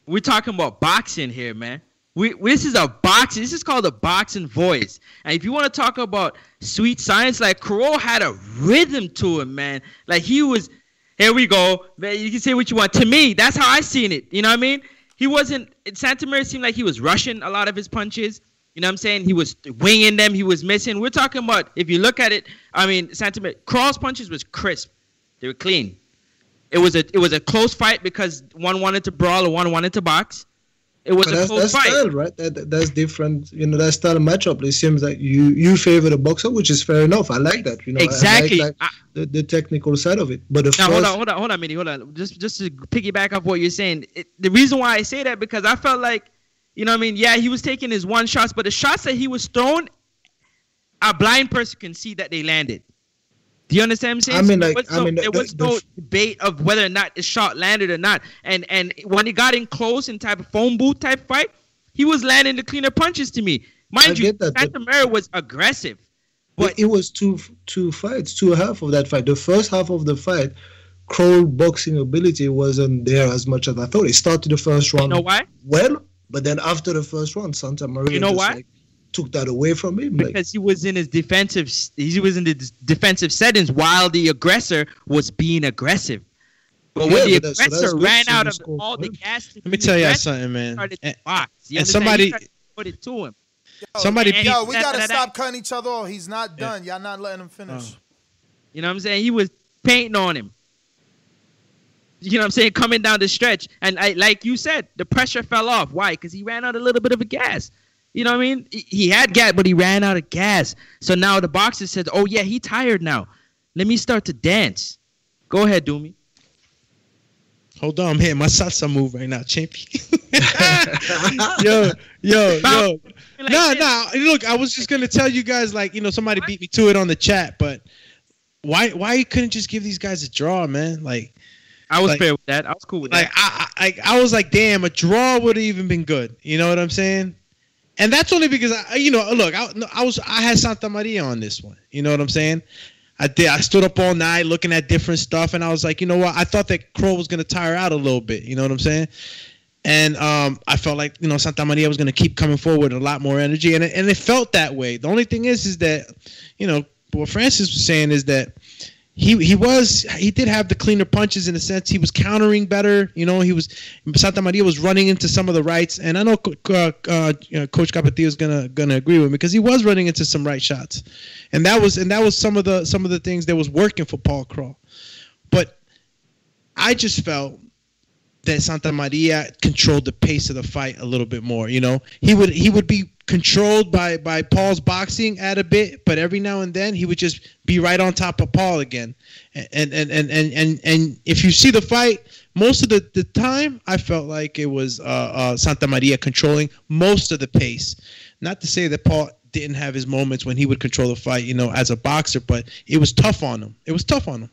we're talking about boxing here, man. We this is a boxing. This is called a boxing voice. And if you want to talk about sweet science, like Kroll had a rhythm to him, man. Like he was. Here we go. Man, You can say what you want. To me, that's how I seen it. You know what I mean? He wasn't. Santamaria seemed like he was rushing a lot of his punches. You know what I'm saying? He was winging them. He was missing. We're talking about if you look at it. I mean, Maria cross punches was crisp. They were clean. It was a it was a close fight because one wanted to brawl and one wanted to box. It was But a that's, close that's fight. style, right? That, that- that's different. You know, that style of matchup. It seems like you you favor the boxer, which is fair enough. I like that. You know, Exactly. I like that, the, the technical side of it. But the Now first, hold on, hold on, hold on, Mitty, hold on. Just just to piggyback off what you're saying, it, the reason why I say that because I felt like, you know, what I mean, yeah, he was taking his one shots, but the shots that he was thrown, a blind person can see that they landed. Do you understand what I'm saying? I mean, So like, there was I no, mean, there was the- no the- debate of whether or not the shot landed or not. And and when he got in close in type of phone booth type fight, he was landing the cleaner punches to me. Mind I you, get that, but- Santamaria was aggressive. But it was two two fights, two half of that fight. The first half of the fight, Kroll boxing ability wasn't there as much as I thought. It started the first round You know why? well, but then after the first round, Santamaria You know just why? like took that away from him. Like, because he was in his defensive he was in the d- defensive settings while the aggressor was being aggressive. But when the but that's- so aggressor good. ran So out of all the gas, Let me tell you something, man. And- box. And somebody- put it to him. Somebody And- Yo, we da- gotta da- da- stop cutting each other off. He's not done. Y'all not letting him finish. Oh. You know what I'm saying? He was painting on him. You know what I'm saying? Coming down the stretch. And I, like you said, the pressure fell off. Why? Because he ran out a little bit of a gas. You know what I mean? He- He had gas, but he ran out of gas. So now the boxer said, oh, yeah, he tired now. Let me start to dance. Go ahead, do me. Hold on, I'm hitting my salsa move right now, champion. yo, yo, yo. Nah, nah. Look, I was just gonna tell you guys, like, you know, somebody beat me to it on the chat, but why, why you couldn't just give these guys a draw, man? Like, I was like, fair with that. I was cool with like, that. I, I, I was like, damn, a draw would have even been good. You know what I'm saying? And that's only because I, you know, look, I, I was, I had Santamaria on this one. You know what I'm saying? I did. I stood up all night looking at different stuff, and I was like, you know what? I thought that Kroll was gonna tire out a little bit. You know what I'm saying? And um, I felt like you know Santamaria was gonna keep coming forward with a lot more energy, and it, and it felt that way. The only thing is, is that you know what Francis was saying is that he he was he did have the cleaner punches in a sense. He was countering better. You know, he was Santamaria was running into some of the rights, and I know uh, uh, Coach Capetillo is gonna gonna agree with me because he was running into some right shots, and that was and that was some of the some of the things that was working for Paul Kroll. But I just felt that Santamaria controlled the pace of the fight a little bit more. You know, he would he would be controlled by by Paul's boxing at a bit, but every now and then he would just be right on top of Paul again. And and and and and and, if you see the fight, most of the, the time I felt like it was uh, uh, Santamaria controlling most of the pace. Not to say that Paul didn't have his moments when he would control the fight, you know, as a boxer, but it was tough on him. It was tough on him.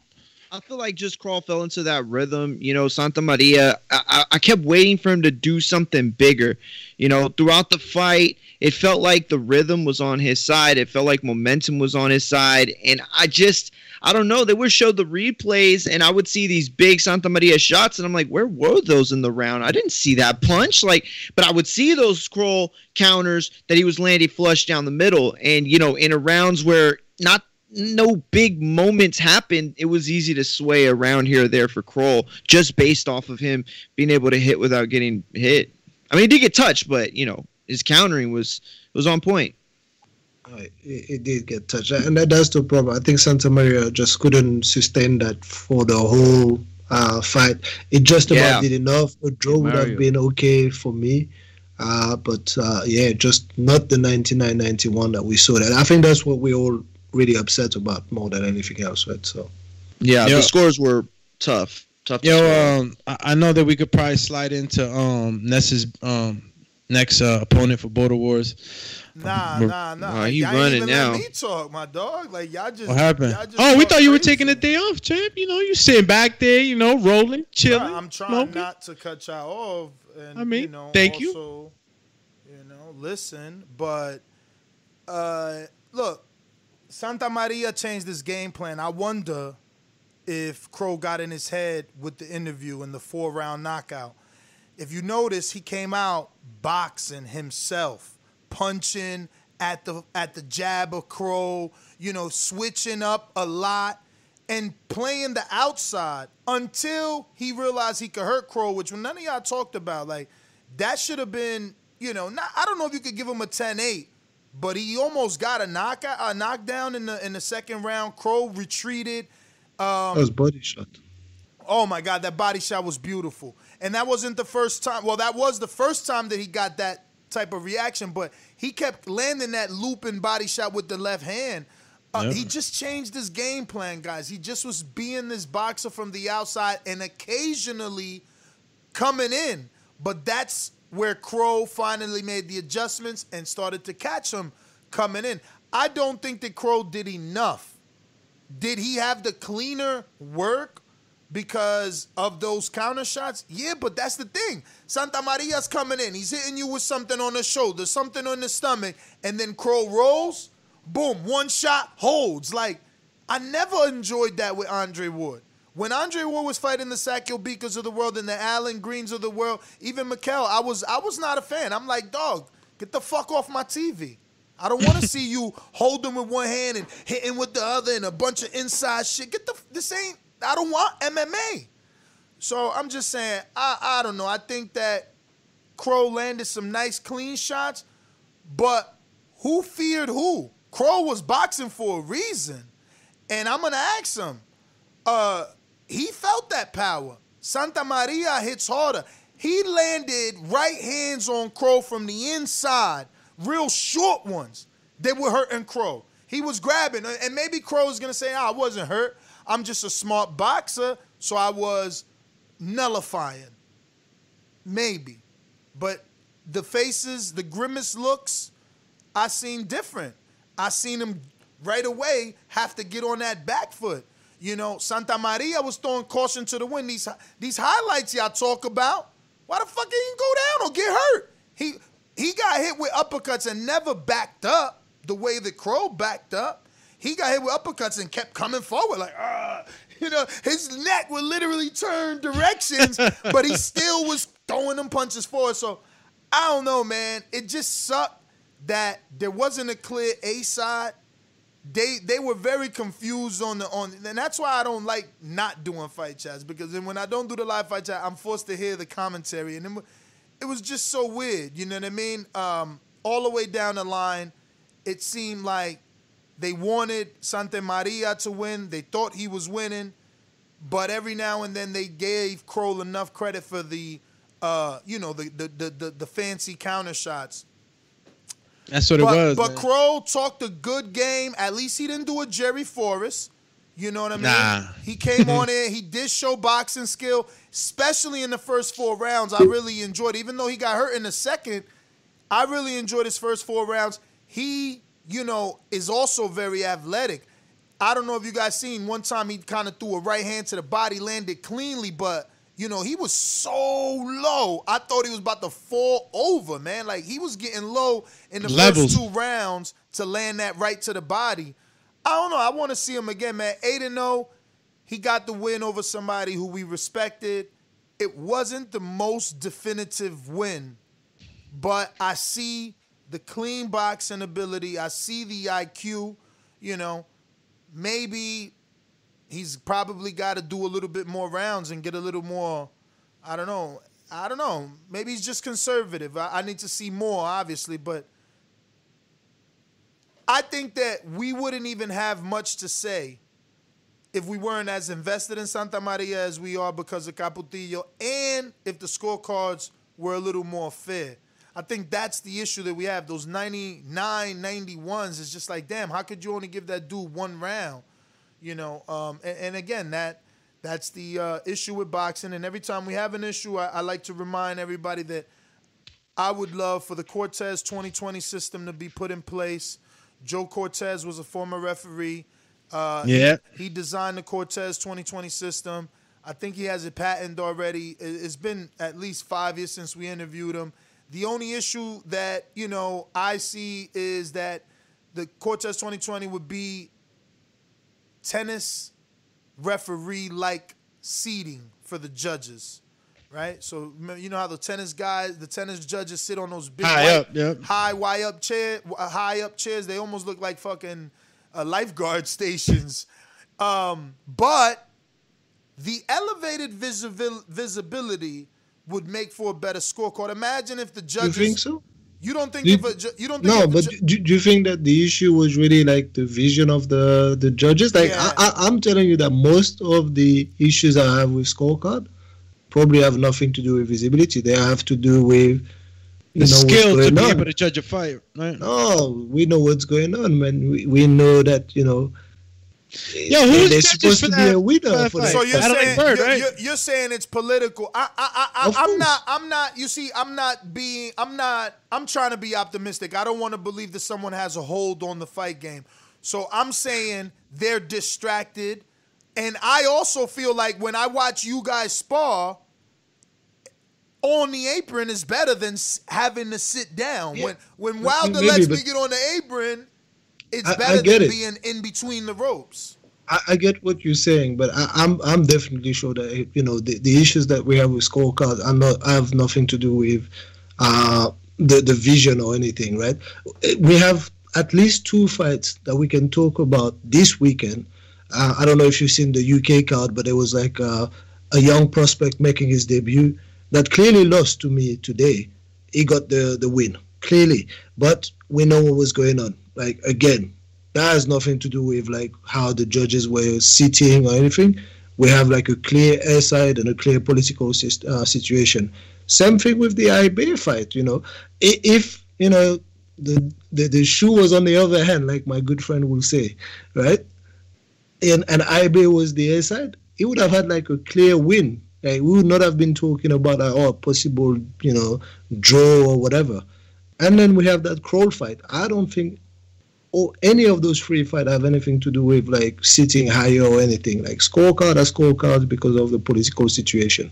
I feel like just Kroll fell into that rhythm. You know, Santamaria, I, I, kept waiting for him to do something bigger. You know, throughout the fight, it felt like the rhythm was on his side. It felt like momentum was on his side. And I just, I don't know. They would show the replays, and I would see these big Santamaria shots, and I'm like, where were those in the round? I didn't see that punch. Like, but I would see those scroll counters that he was landing flush down the middle. And, you know, in a rounds where not no big moments happened, it was easy to sway around here or there for Kroll just based off of him being able to hit without getting hit. I mean, he did get touched, but you know his countering was was on point. It, it did get touched, and that, that's the problem. I think Santamaria just couldn't sustain that for the whole uh, fight. It just about Yeah. did enough. A draw would Mario. have been okay for me, uh, but uh, yeah, just not the 99-91 that we saw. That I think that's what we all really upset about more than anything else, right? So Yeah, Yo. the scores were tough. Tough. to Yo, swallow. um, I, I know that we could probably slide into um Ness's um next uh, opponent for Border Wars. Nah, We're- nah, nah. Nah, he y'all ain't running even now. Let me talk, my dog. Like y'all just. What happened? just Oh, we talk thought you were taking a day off, champ. You know, you sitting back there, you know, rolling, chilling. Bruh, I'm trying smoking. not to cut y'all off. And, I mean, you know, thank you. also, you know, listen, but uh, look, Santamaria changed his game plan. I wonder if Kroll got in his head with the interview and the four round knockout. If you notice, he came out boxing himself, punching at the at the jab of Kroll, you know, switching up a lot and playing the outside until he realized he could hurt Kroll, which none of y'all talked about. Like that should have been, you know, not, I don't know if you could give him a 10-8, but he almost got a knockout, a knockdown in the in the second round. Kroll retreated. Um, that was body shot. Oh my God, that body shot was beautiful. And that wasn't the first time. Well, that was the first time that he got that type of reaction, but he kept landing that looping body shot with the left hand. Uh, Yeah. He just changed his game plan, guys. He just was being this boxer from the outside and occasionally coming in. But that's where Kroll finally made the adjustments and started to catch him coming in. I don't think that Kroll did enough. Did he have the cleaner work because of those counter shots? Yeah, but that's the thing. Santamaria's coming in. He's hitting you with something on the shoulder, something on the stomach, and then Kroll rolls. Boom, one shot holds. Like, I never enjoyed that with Andre Ward. When Andre Ward was fighting the Sakio Bikas of the world and the Allan Greens of the world, even Mikel, I was I was not a fan. I'm like, dog, get the fuck off my TV. I don't want to see you holding with one hand and hitting with the other and a bunch of inside shit. Get the this ain't. I don't want MMA. So I'm just saying. I I don't know. I think that Kroll landed some nice clean shots, but who feared who? Kroll was boxing for a reason, and I'm gonna ask him. Uh, he felt that power. Santamaria hits harder. He landed right hands on Kroll from the inside, real short ones. They were hurting Kroll. He was grabbing, and maybe Kroll Kroll's gonna say, oh, I wasn't hurt. I'm just a smart boxer, so I was nullifying. Maybe. But the faces, the grimace looks, I seen different. I seen him right away have to get on that back foot. You know, Santamaria was throwing caution to the wind. These these highlights y'all talk about, why the fuck he didn't he go down or get hurt? He he got hit with uppercuts and never backed up the way the Kroll backed up. He got hit with uppercuts and kept coming forward like, ah, you know, his neck would literally turn directions, but he still was throwing them punches forward. So I don't know, man. It just sucked that there wasn't a clear A side. They they were very confused on the on, and that's why I don't like not doing fight chats because then when I don't do the live fight chat, I'm forced to hear the commentary, and it, it was just so weird. You know what I mean? Um, all the way down the line, it seemed like they wanted Santamaria to win. They thought he was winning, but every now and then they gave Kroll enough credit for the, uh, you know, the the the the, the fancy counter shots. That's what but, it was. But man. Kroll talked a good game. At least he didn't do a Jerry Forrest. You know what I mean? Nah. He came on in. He did show boxing skill, especially in the first four rounds. I really enjoyed. Even though he got hurt in the second, I really enjoyed his first four rounds. He, you know, is also very athletic. I don't know if you guys seen one time he kind of threw a right hand to the body, landed cleanly, but you know, he was so low. I thought he was about to fall over, man. Like he was getting low in the Levels. first two rounds to land that right to the body. I don't know. I want to see him again, man. 8 and 0. He got the win over somebody who we respected. It wasn't the most definitive win, but I see the clean boxing ability. I see the IQ, you know. Maybe he's probably got to do a little bit more rounds and get a little more. I don't know. I don't know. Maybe he's just conservative. I, I need to see more, obviously, but I think that we wouldn't even have much to say if we weren't as invested in Santamaria as we are because of Capetillo, and if the scorecards were a little more fair. I think that's the issue that we have. Those 99, 91s is just like, damn, how could you only give that dude one round? You know, um, and, and again, that that's the uh, issue with boxing. And every time we have an issue, I, I like to remind everybody that I would love for the Cortez 2020 system to be put in place. Joe Cortez was a former referee. Uh, Yeah. He, designed the Cortez 2020 system. I think he has it patented already. It- It's been at least five years since we interviewed him. The only issue that, you know, I see is that the Cortez 2020 would be tennis referee like seating for the judges, right? So you know how the tennis guys, the tennis judges sit on those big High white- up, yep. high wide up chair, high up chairs. They almost look like fucking uh, lifeguard stations. Um, but the elevated visibil- visibility would make for a better scorecard. Imagine if the judges. You think so? You don't think Do- if a you don't think No, if but ju- do, do you think that the issue was really like the vision of the the judges? Like I, I, I'm telling you that most of the issues I have with scorecard probably have nothing to do with visibility. They have to do with the know skill to going be on. able to judge a fight, right? No, we know what's going on, man. We, we know that you know. Yo, who's they're judges supposed for to that- be a winner for that for fight? So you're fight. saying Bird, you're, right? you're, you're saying it's political. I, I, I, I, I'm course. not I'm not. You see, I'm not being I'm not I'm trying to be optimistic. I don't want to believe that someone has a hold on the fight game. So I'm saying they're distracted, and I also feel like when I watch you guys spar. On the apron is better than having to sit down. Yeah. When when Maybe, Wilder lets me get on the apron, it's I- I better get than it. being in between the ropes. I, I get what you're saying, but I, I'm I'm definitely sure that you know the, the issues that we have with scorecards are not have nothing to do with uh, the the vision or anything, right? We have at least two fights that we can talk about this weekend. Uh, I don't know if you've seen the UK card, but there was like uh, a young prospect making his debut that clearly lost to me today. He got the the win clearly, but we know what was going on. Like again, that has nothing to do with like how the judges were sitting or anything. We have like a clear air side and a clear political uh, situation. Same thing with the IB fight. You know, if you know the, the the shoe was on the other hand, like my good friend will say, right? And and IB was the air side. He would have had like a clear win. Like we would not have been talking about a oh, possible, you know, draw or whatever. And then we have that Kroll fight. I don't think or any of those free fights have anything to do with like sitting higher or anything. Like scorecard are scorecards because of the political situation.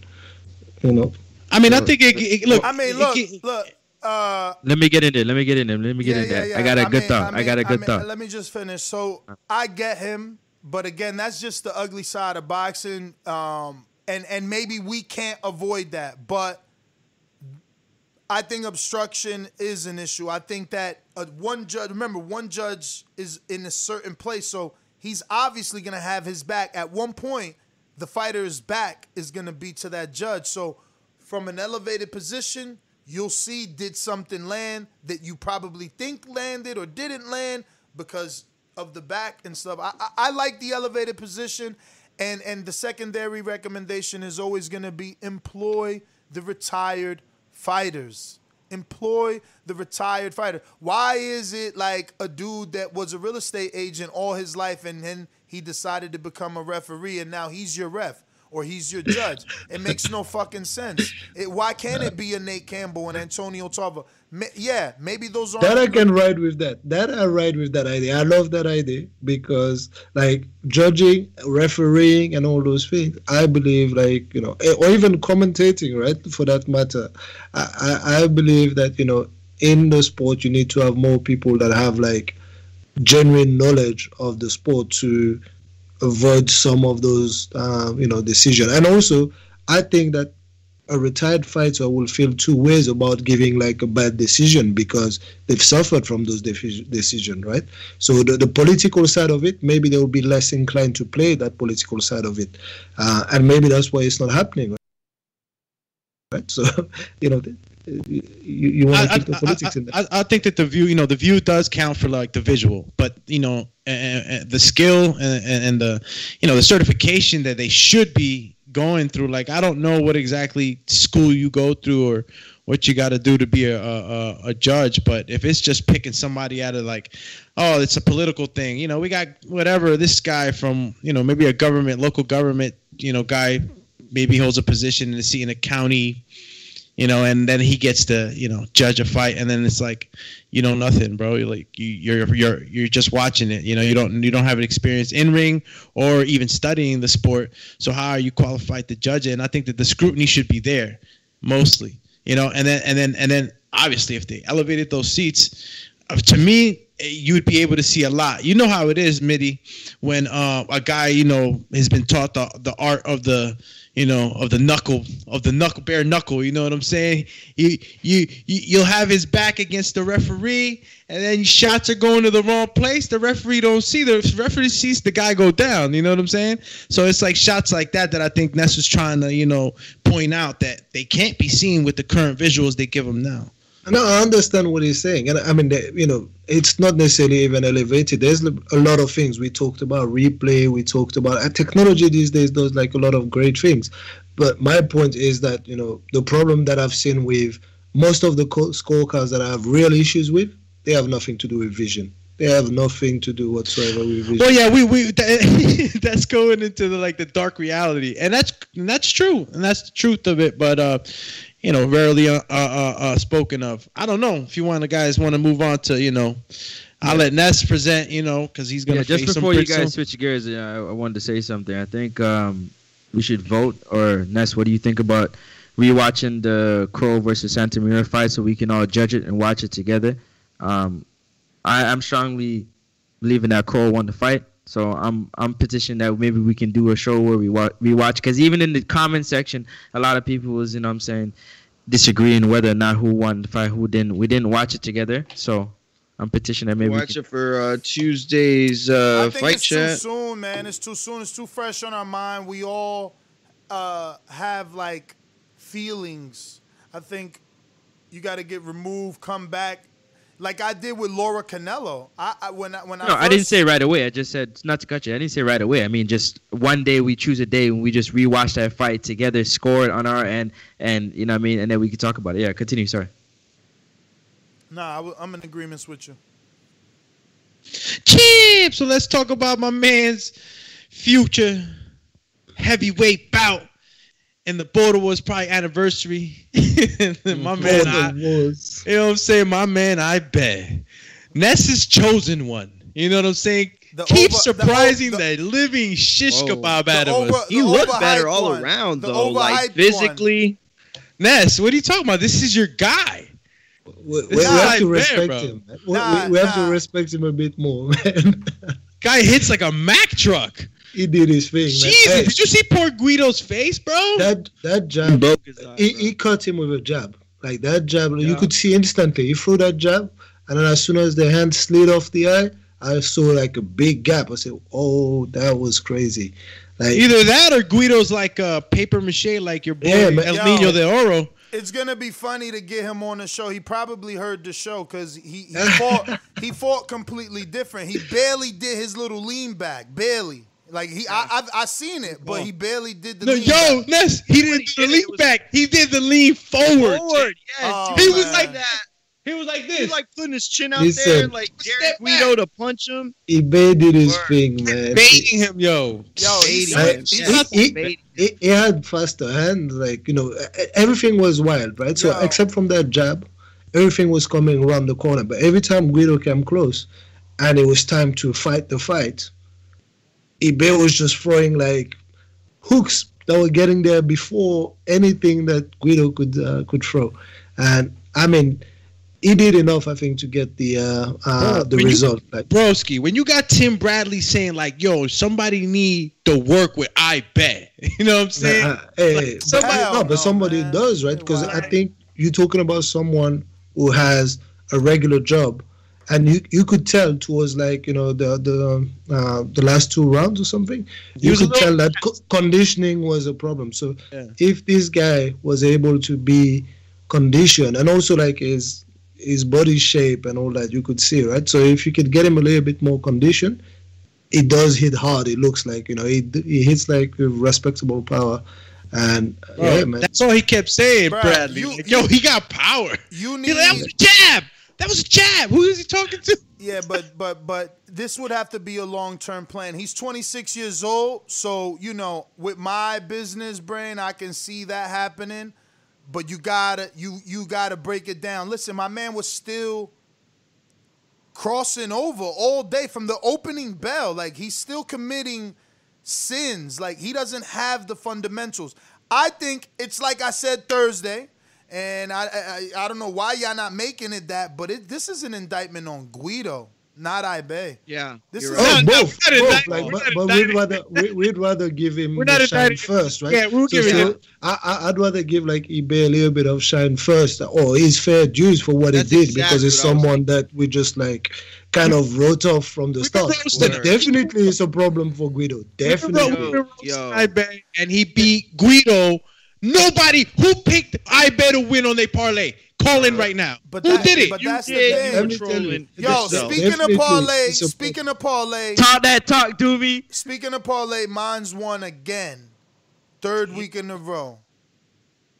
You know. I mean, I think it, it look. I mean, look, look. Uh, let me get in there. Let me get in there. Let me get yeah, in there. yeah, yeah. I got a I good mean, thought. I, I, got a good mean, thought. Let me just finish. So I get him, but again, that's just the ugly side of boxing. Um, and and maybe we can't avoid that, but I think obstruction is an issue. I think that uh, one judge, remember, one judge is in a certain place, so he's obviously going to have his back. At one point, the fighter's back is going to be to that judge. So, from an elevated position, you'll see did something land that you probably think landed or didn't land because of the back and stuff. I, I, I like the elevated position, and and the secondary recommendation is always going to be employ the retired fighters. Employ the retired fighter. Why is it like a dude that was a real estate agent all his life and then he decided to become a referee and now he's your ref or he's your judge? it makes no fucking sense. It, why can't it be a Nate Campbell and Antonio Tarver? Ma- yeah, maybe those are That I can ride with that. That I ride with that idea. I love that idea because like judging, refereeing, and all those things. I believe like you know, eh, or even commentating, right? For that matter, I I, I believe that you know in the sport you need to have more people that have like genuine knowledge of the sport to avoid some of those uh, you know decisions. And also, I think that a retired fighter will feel two ways about giving like a bad decision because they've suffered from those decisions, decision, right? So the, the political side of it, maybe they will be less inclined to play that political side of it, uh, and maybe that's why it's not happening, right? So you know. You, you want to keep the politics I, in there. I, I think that the view, you know, the view does count for like the visual, but you know, and, and the skill and, and, the, you know, the certification that they should be going through. Like I don't know what exactly school you go through or what you got to do to be a, a a judge, but if it's just picking somebody out of like, oh, it's a political thing. You know, we got whatever this guy from you know maybe a government, local government, you know, guy maybe holds a position in the seat in a county. You know, and then he gets to you know judge a fight, and then it's like, you know nothing, bro. You're like you, you're you're you're just watching it. You know, you don't you don't have an experience in ring or even studying the sport. So how are you qualified to judge it? And I think that the scrutiny should be there, mostly. You know, and then and then and then obviously if they elevated those seats, uh, to me you'd be able to see a lot. You know how it is, Mitty, when uh, a guy you know has been taught the the art of the you know, of the knuckle, of the knuckle, bare knuckle. You know what I'm saying? You, you, you'll have his back against the referee, and then shots are going to the wrong place. The referee don't see the referee sees the guy go down. You know what I'm saying? So it's like shots like that that I think Ness was trying to, you know, point out that they can't be seen with the current visuals they give them now. No, I understand what he's saying, and I mean, you know, it's not necessarily even elevated. There's a lot of things we talked about replay. We talked about uh, technology these days does like a lot of great things, but my point is that you know the problem that I've seen with most of the scorecards that I have real issues with, they have nothing to do with vision. They have nothing to do whatsoever with vision. Well, yeah, we we that, that's going into the like the dark reality, and that's and that's true, and that's the truth of it. But uh, you know, rarely uh, uh, uh, spoken of. I don't know if you want to guys want to move on to you know. I'll let Ness present, you know, because he's gonna. Yeah, just before you guys soon. switch gears, I, I wanted to say something. I think um, we should vote. Or Ness, what do you think about rewatching the Kroll versus Santamaria fight so we can all judge it and watch it together? Um, I, I'm strongly believing that Kroll won the fight. So I'm I'm petitioning that maybe we can do a show where we watch we watch because even in the comment section, a lot of people was you know what I'm saying disagreeing whether or not who won the fight, who didn't. We didn't watch it together, so I'm petitioning that maybe. we Watch can- it for uh, Tuesday's uh, I think fight it's too chat. soon, man. It's too soon. It's too fresh on our mind. We all uh, have like feelings. I think you got to get removed, come back, like I did with Lara Canelo. I, I when I when I No, first, I didn't say right away. I just said not to cut you. I didn't say right away. I mean, just one day we choose a day and we just rewatch that fight together, score it on our end, and you know what I mean, and then we can talk about it. Yeah, continue. Sorry. Nah, I w- I'm in agreement with you. Champ. So let's talk about my man's future heavyweight bout in the Border Wars probably anniversary. my man, I, you know what I'm saying? My man, I bet. Ness is chosen one. You know what I'm saying? The Keep over- surprising o- the, living shish Whoa. kebab out of over- us. He the looked better all one. around The though, like overhyped one. physically. Ness, what are you talking about? This is your guy. We, we, we have to respect bro. him. We, Nah, we, we have nah. to respect him a bit more, man. Guy hits like a Mack truck. He did his thing, man. Jesus, Hey, did you see poor Guido's face, bro? that that jab, Broke his eye, he, bro. he cut him with a jab. Like that jab, you could see instantly. He threw that jab, and then as soon as the hand slid off the eye, I saw like a big gap. I said, "Oh, that was crazy." Like Either that or Guido's like a paper mache, like your boy Yeah. El Yo. Nino de Oro. It's gonna be funny to get him on the show. He probably heard the show because he, he fought he fought completely different. He barely did his little lean back, barely. Like he, I, I've I seen it, but he barely did the. No, lean yo, back. Ness, he didn't do the lean back. He did the lean forward. Forward, yes. Oh, he He was man. like that. He was like this. He like putting his chin out Listen. there, like Jerry Step Guido to punch him. Ibeh did his Word. thing, man. baiting him, yo. Yo, he's, Baiting I- he's, he, he, he, he had faster hands, like you know, e- everything was wild, right? So Yeah. except from that jab, everything was coming around the corner. But every time Guido came close, and it was time to fight the fight, Ibeh was just throwing like hooks that were getting there before anything that Guido could uh, could throw, and I mean, he did enough, I think, to get the uh, uh, Bro, the when you- result. like, Broski, when you got Tim Bradley saying like, "Yo, somebody need to work with I bet," you know what I'm saying? Uh, hey, Like, but- somebody- Hell no, but somebody man. does, right? Because I think you're talking about someone who has a regular job, and you you could tell towards like you know the the uh, the last two rounds or something. He You could tell that co- conditioning was a problem. So Yeah. if this guy was able to be conditioned and also like his his body shape and all that, you could see, right? So if you could get him a little bit more conditioned, it does hit hard. It looks like you know he he hits like with respectable power, and uh, Bro, yeah, man. That's all he kept saying, Bruh, Bradley. you- Like, yo, he got power. you He need like, that was a jab. That was a jab. Who is he talking to? Yeah, but but but this would have to be a long term plan. He's 26 years old, so you know, with my business brain, I can see that happening. But you gotta you you gotta break it down. Listen, my man was still crossing over all day from the opening bell. Like he's still committing sins. Like he doesn't have the fundamentals. I think it's like I said Thursday, and I I, I don't know why y'all not making it that, but it, this is an indictment on Guido, not Ibeh. Yeah, This you're is- right. Oh, No, no, both, we're not both. Like, we're but, but we'd rather we, we'd rather give him We're the shine first, right? Yeah, we'll give it so I, I, I'd rather give like Ibeh a little bit of shine first, or his fair dues for what That's he did, exactly because it's what I was someone that we just like kind of wrote off from the We start. roasted definitely, it's a problem for Guido. Definitely. Yo, yo. I and he beat Guido. Nobody who picked I bet to win on their parlay. Call in right now. But who that- did it? but You that's the thing. Let me Controlling tell you. Yo, speaking of parlay, speaking of parlay, Talk that talk, Doobie. speaking of parlay, mine's won again, third week in a row.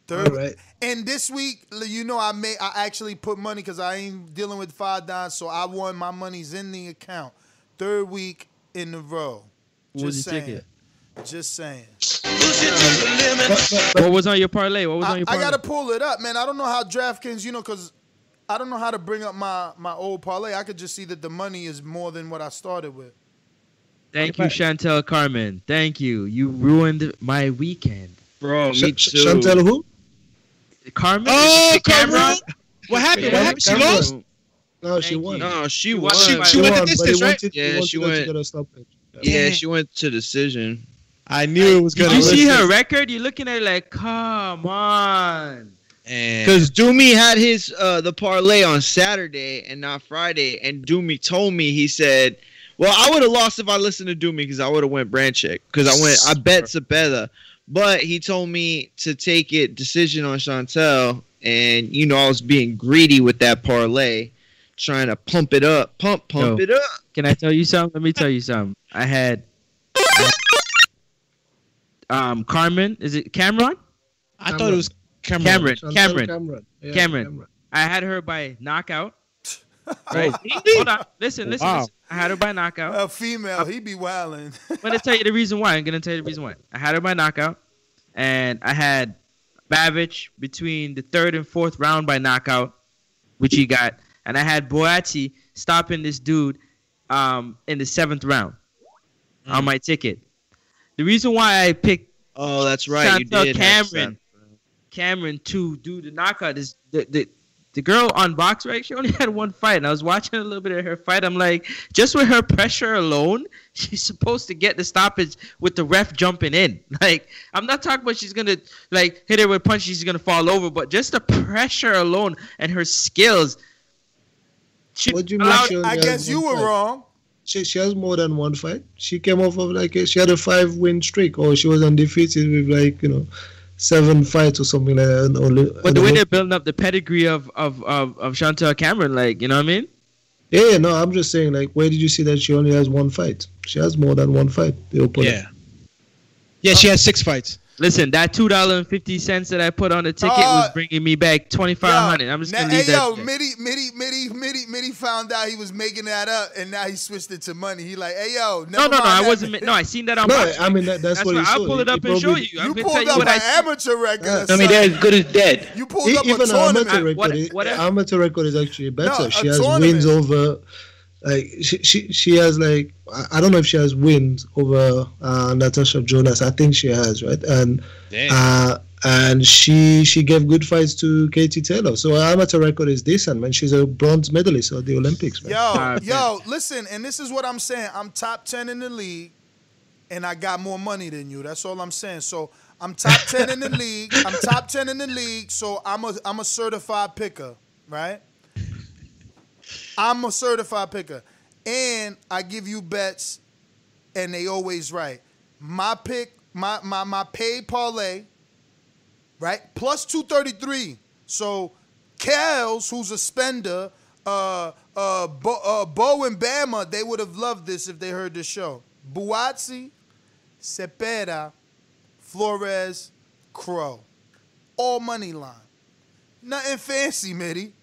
Third, All right. and this week, you know, I made I actually put money because I ain't dealing with five dollars, so I won. My money's in the account. Third week in a row. What was Just your saying. ticket? Just saying. What was on your parlay? What was on I, your I gotta pull it up, man. I don't know how DraftKings, you know, because I don't know how to bring up my my old parlay. I could just see that the money is more than what I started with. Thank you, Chantel Carmen. Thank you. You ruined my weekend. Bro, Sh- me Sh- too. Chantel, who? Carmen? Oh, Is Cameron. What happened? What happened? She Cameron. lost. No, she won. you. No, she You won. watched She- she She went won, the distance, he right? wanted, Yeah, she went- get. Yeah, she went to decision. I knew it was gonna. you see her record? You're looking at it like, come on. Because Doomy had his uh the parlay on Saturday and not Friday, and Doomy told me he said, "Well, I would have lost if I listened to Doomy because I would have went Baranchyk because I went I bet Zepeda, but he told me to take it decision on Chantel, and you know I was being greedy with that parlay, trying to pump it up, pump pump Yo. it up. Can I tell you something? Let me tell you something. I had um Carmen. Is it Cameron? I thought it was Cameron. Cameron. Cameron. Cameron. Yeah, Cameron. Cameron. I had her by knockout. Right. Hold on. Listen, listen, Wow. listen. I had her by knockout. A female, he be wilding. I'm gonna tell you the reason why. I'm gonna tell you the reason why. I had her by knockout, and I had Babbage between the third and fourth round by knockout, which he got, and I had Buatsi stopping this dude um, in the seventh round on my ticket. The reason why I picked Oh, that's right. You did Cameron, Cameron to do the knockout is the, the the girl on box right. She only had one fight, and I was watching a little bit of her fight. I'm like, just with her pressure alone, she's supposed to get the stoppage with the ref jumping in. Like, I'm not talking about she's gonna like hit her with punches, she's gonna fall over, but just the pressure alone and her skills. She What do you allowed- I guess you were fight? wrong. She, she has more than one fight. She came off of like a, she had a five win streak, or she was undefeated with like you know seven fights or something like that. And only, But and the way only- they're building up the pedigree of of of, of Chantel Cameron, like, you know what I mean? yeah, yeah, no, I'm just saying like, where did you see that she only has one fight? She has more than one fight. The opponent. Yeah. Yeah, she has six fights. Listen, that two dollar and fifty cents that I put on the ticket Uh, was bringing me back twenty five hundred. I'm just Now, gonna hey leave that. yo, there. Mitty, Mitty, Mitty, Mitty, Mitty found out he was making that up, and now he switched it to money. He like, hey yo, no, no, no, I that. wasn't. ma- No, I seen that on. No, box. I mean that, that's, That's what why he I'll saw. pull it He up and show probably- you. You gonna pulled tell you up what an amateur record. Yeah. I mean, they're as good as dead. You pulled up a even an tournament. amateur record, what- is- what- amateur record is actually better. No, she has tournament. wins over, like she, she she has like I- I don't know if she has wins over uh, Natasha Jonas. I think she has, right? And uh, and she she gave good fights to Katie Taylor. So her amateur record is decent, man. She's a bronze medalist at the Olympics, man. Yo, yo, listen, and this is what I'm saying. I'm top ten in the league, and I got more money than you. That's all I'm saying. So I'm top ten in the league. I'm top ten in the league. So I'm a I'm a certified picker, right? I'm a certified picker, and I give you bets, and they always right. My pick, my my my paid parlay, right? Plus two thirty three. So Kels, who's a spender, uh, uh, Bo, uh, Bo and Bama, they would have loved this if they heard the show. Buatsi, Zepeda, Flores, Kroll. All money line. Nothing fancy, Mitty.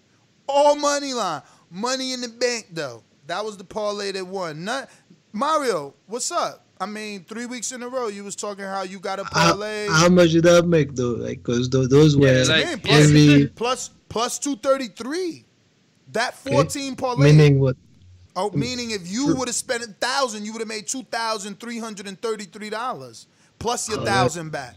All money line. Money in the bank, though. That was the parlay that won. Not, Mario, what's up? I mean, three weeks in a row, you was talking how you got a parlay. how much did that make though? Like, cause th- those were Yeah, like- Man, plus, heavy. plus, plus 233. That 14 parlay. Meaning what? Oh, meaning if you would have spent a thousand, you would have made two thousand three hundred and thirty-three dollars plus your Oh, that- thousand back.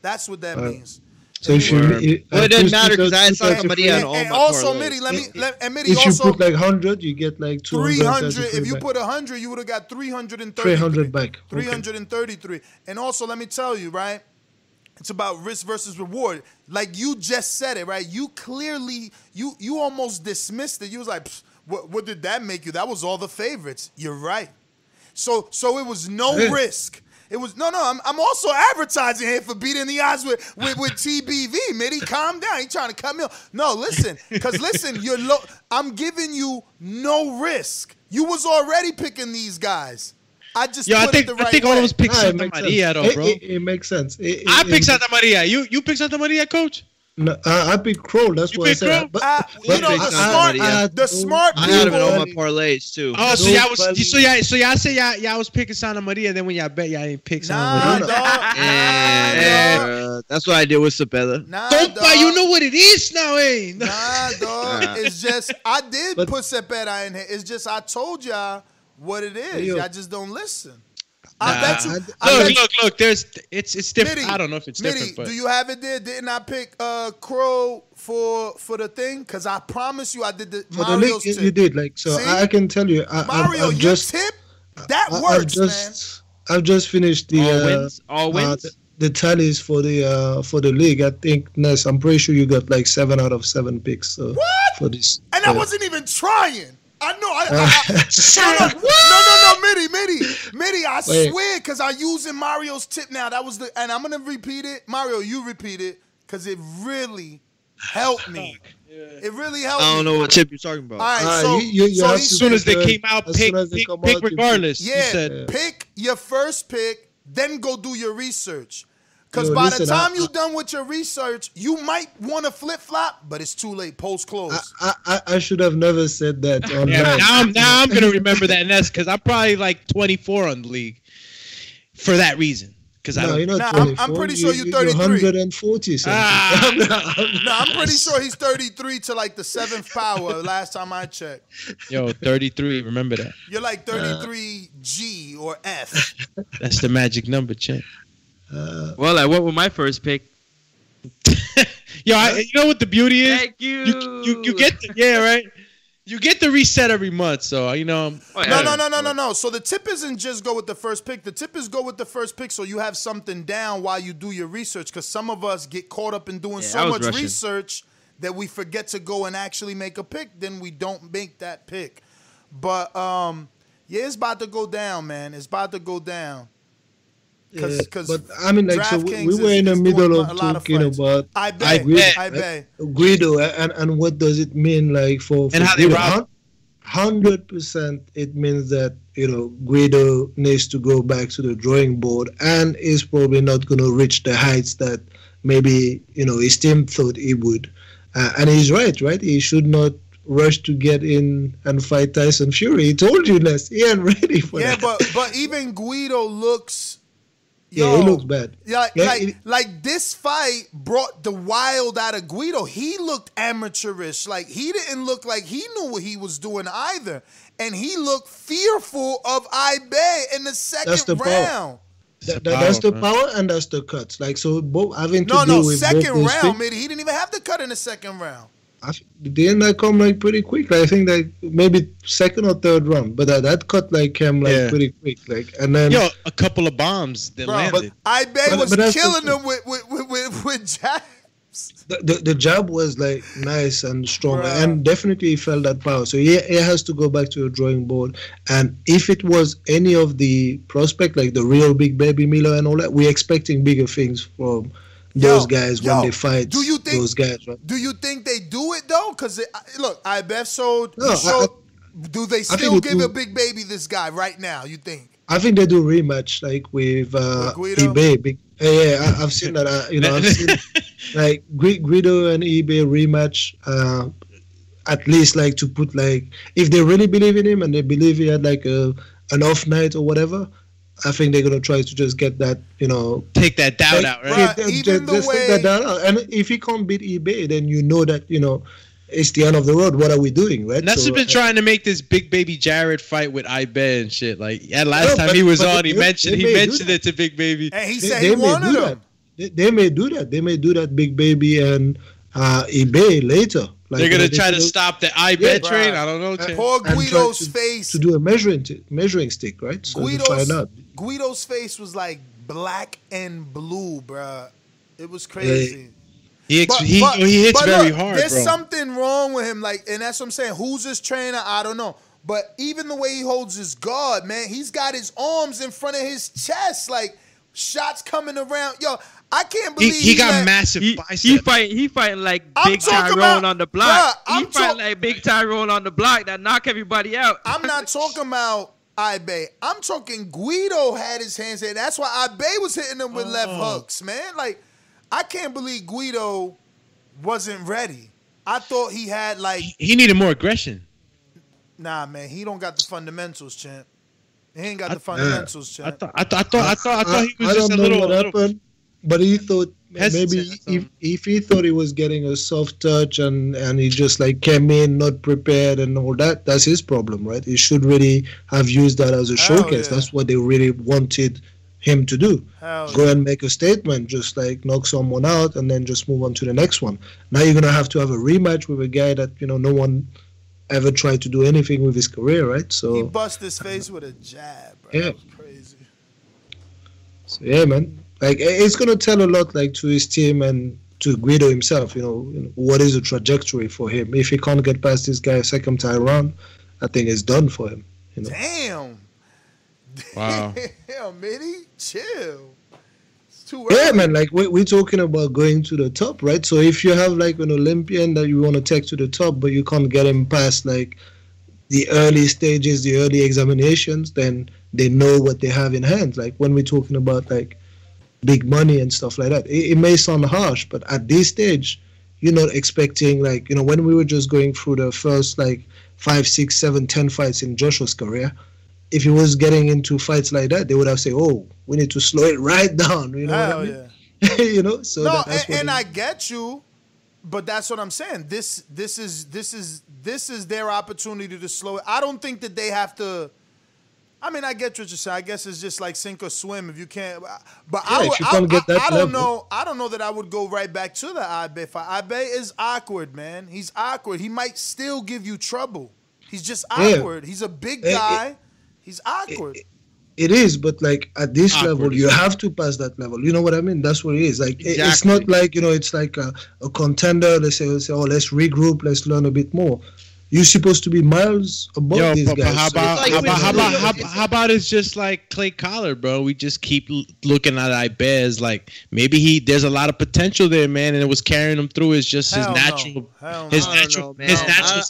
That's what that Uh, means. So if you, it, uh, Well, it doesn't matter because I saw somebody on And, all and my also, parlays. Mitty, let me let and Mitty If you also put like hundred, you get like two three hundred. hundred. If you put a hundred, you would have got three hundred and three thirty. hundred back. Three Okay. hundred and thirty-three. And also, let me tell you, right? It's about risk versus reward. Like you just said it, right? You clearly, you you almost dismissed it. You was like, what, what did that make you? That was all the favorites. You're right. So so it was no risk. It was no no. I'm, I'm also advertising here for beating the odds with with, with TBV. Mitty, calm down. He trying to cut me off. No, listen, because listen, you're low. I'm giving you no risk. You was already picking these guys. I just Yo, I think the right I think way. all of us picked Nah, it Santa Maria sense. though, It- bro. It, it makes sense. It- it- I picked Santamaria. You you picked Santamaria, coach? No, I, I picked Kroll. That's You what I picked said. Kroll? But, Ah, you know the smart, Maria. I the don't- smart I had him in all my people. parlays too. Oh, so y'all was so y'all so y'all say y'all y'all was picking Santamaria, then when y'all bet y'all didn't pick Santa Nah, Maria. dog. And Nah, dog. uh, that's what I did with Sabella. Nah, Don't dog. buy, you know what it is now, eh? Nah, dog. Nah. It's just I did But- put Zepeda in here. It's just I told y'all what it is. Hey, yo. Y'all just don't listen. I bet you. I Look, bet you look, look. There's it's it's different. Mitty, I don't know if it's Mitty, different, but do you have it there? Didn't I pick uh Kroll for for the thing? Cause I promise you I did the for the league, tip. you did like so. See? I, I can tell you. I, Mario, I've, I've your just tip that I, I've works, just I've just finished the all uh, wins, all uh, wins. the- the tallies for the uh, for the league. I think Ness, I'm pretty sure you got like seven out of seven picks. So What? for this? And I wasn't even trying. I know. I, I, I, no, no, no, no, no, Mitty, Mitty, Mitty. I Wait. swear, because I'm using Mario's tip now. That was the, and I'm gonna repeat it. Mario, you repeat it, because it really helped me. It really helped. Me I don't me. know what tip you're talking about. All right, so, you- you- you so have he- to As soon as they came out, as pick, as pick, pick out, you pick. regardless. You Yeah, pick your first pick, then go do your research. Because by listen, the time I- you're done with your research, you might want to flip flop, but it's too late. Post close. I, I, I should have never said that online. Yeah, now I'm now I'm gonna remember that and that's because I'm probably like 24 on the league for that reason. Because I no, don't. you're not Nah, I'm- I'm pretty sure you're you- 33. 140 something. Ah. no, I'm pretty sure he's 33 to like the seventh power. Last time I checked, Yo, 33. Remember that. you're like 33 G or F. That's the magic number, champ. Uh, Well, I went with my first pick. Yo, I, you know what the beauty is? Thank you. You, you, you get the, yeah right. You get the reset every month, so you know. I'm- Oh, yeah. No, no, no, no, no, no. So the tip isn't just go with the first pick. The tip is go with the first pick so you have something down while you do your research. Because some of us get caught up in doing Yeah, so much rushing. research that we forget to go and actually make a pick. Then we don't make that pick. But um, yeah, it's about to go down, man. It's about to go down. Yeah, 'cause but I mean, like, so we, we were is- in the middle of a lot of talking fights. about I bet. Guido, I right? bet. Guido, and, and what does it mean, like, for, for And how they Guido? rob- Hundred percent, it means that you know Guido needs to go back to the drawing board, and is probably not going to reach the heights that maybe you know his team thought he would. Uh, and he's right, right? He should not rush to get in and fight Tyson Fury. He told you, Ness, he ain't ready for Yeah, that. but but even Guido looks. Yeah, he looks bad. Yeah, like, Yeah, like, it- like this fight brought the wild out of Guido. He looked amateurish. Like he didn't look like he knew what he was doing either. And he looked fearful of Ibeh in the second That's the power. round. That, that- that's the power and that's the cuts. Like so, both having to No, do no, with second both round, things. maybe he didn't even have the cut in the second round. I f- didn't that come like pretty quick? Like, I think like maybe second or third round, but that, that cut like came like Yeah. pretty quick. Like and then Yo, a couple of bombs that Bro, landed. Ibeh But- was but killing thing. him with with with, with, with jabs. the, the, the jab was like nice and strong, Bruh. and definitely he felt that power. So he, he has to go back to the drawing board. And if it was any of the prospect, like the real big baby Miller and all that, we're expecting bigger things from those Yo, guys yo, when they fight do you think- those guys. Right? Do you think they do it though? Because look, Ibeh showed. No, I- do they still give a big baby this guy right now? You think? I think they do rematch like with uh, With Ibeh. Big, yeah, yeah, I, I've seen that. Uh, you know, I've seen like Gui- Guido and Ibeh rematch. Uh, at least like to put like if they really believe in him and they believe he had like a an off night or whatever. I think they're gonna try to just get that, you know, Take that doubt like, out, right? Bruh, ju- ju- even the just take way- that down. out. And if he can't beat Ibeh, then you know that you know it's the end of the road. What are we doing, right? Nuts So, has been uh, trying to make this big baby Jared fight with Ibeh and shit. Like, yeah, last No, time but- he was on, he they- mentioned they he mentioned that. it to Big Baby. And he they, said they he may wanted do him. that. They, they may do that. They may do that big baby and uh, Ibeh later. Like, They're gonna try to stop the Ibeh Yeah, train. bruh. I don't know. Chan. Poor Guido's to- face. to do a measuring t- measuring stick, right? So to Guido's find out. Guido's face was like black and blue, bruh. It was crazy. He ex- But- he, but- he hits but very look, hard, There's bro. something wrong with him, like, and that's what I'm saying. Who's his trainer? I don't know. But even the way he holds his guard, man, he's got his arms in front of his chest, like shots coming around. Yo, I can't he, believe he got let- massive He, biceps. he fight he fighting like I'm big talking Tyrone about- on the block. Bruh, I'm he fighting talk- like big Tyrone on the block that knock everybody out. I'm not talking about Ibeh. I'm talking Guido had his hands there. That's why Ibeh was hitting him with left Oh. hooks, man. Like, I can't believe Guido wasn't ready. I thought he had like, he needed more aggression. nah, man. He don't got the fundamentals, champ. He ain't got the fundamentals, I champ. thought I thought I thought I thought, I thought he was I just a don't know little. what little happened, but he thought maybe if, if he thought he was getting a soft touch and and he just like came in not prepared and all that, that's his problem, right? He should really have used that as a showcase. yeah. That's what they really wanted him to do. Hell Go and make a statement, just like knock someone out and then just move on to the next one. Now you're gonna have to have a rematch with a guy that you know no one ever tried to do anything with his career, right? He So, bust his face with a jab, bro. Yeah. Crazy. so yeah, man. Like it's gonna tell a lot, like to his team and to Guido himself. You know, you know, what is the trajectory for him? If he can't get past this guy second time around, I think it's done for him. You know. Damn. Wow. Damn, Mitty, chill. It's too early. Yeah, man. Like we, we're talking about going to the top, right? So if you have like an Olympian that you want to take to the top, but you can't get him past like the early stages, the early examinations, then they know what they have in hand. Like when we're talking about like big money and stuff like that, it, it may sound harsh, but at this stage, you're not expecting like you know when we were just going through the first like five, six, seven, ten fights in Joshua's career. If he was getting into fights like that, they would have said, "Oh, we need to slow it right down." You know what I mean? yeah. you know, so no, that, that's and, and I get you, but that's what I'm saying. This this is this is this is their opportunity to slow it. I don't think that they have to. I mean, I get what you're saying. I guess it's just like sink or swim. If you can't, but Yeah, I, would, I, get I- that I don't level. know. I don't know that I would go right back to the Ibeh fight. Ibeh is awkward, man. He's awkward. He might still give you trouble. He's just Yeah. awkward. He's a big Eh, eh, guy. He's awkward. it is, but like at this Awkward level, you have to pass that level. You know what I mean? That's what it is. Like it- it's not like you know, it's like a, a contender. Let's say, let's say, oh, let's regroup, let's learn a bit more. You're supposed to be miles above Yo, these but, but guys. how so about it's how about how about how, how about it's just like Clay Collard, bro? We just keep looking at Ibez like maybe he there's a lot of potential there, man, and it was carrying him through. Is just his Hell no. natural Hell his natural his natural I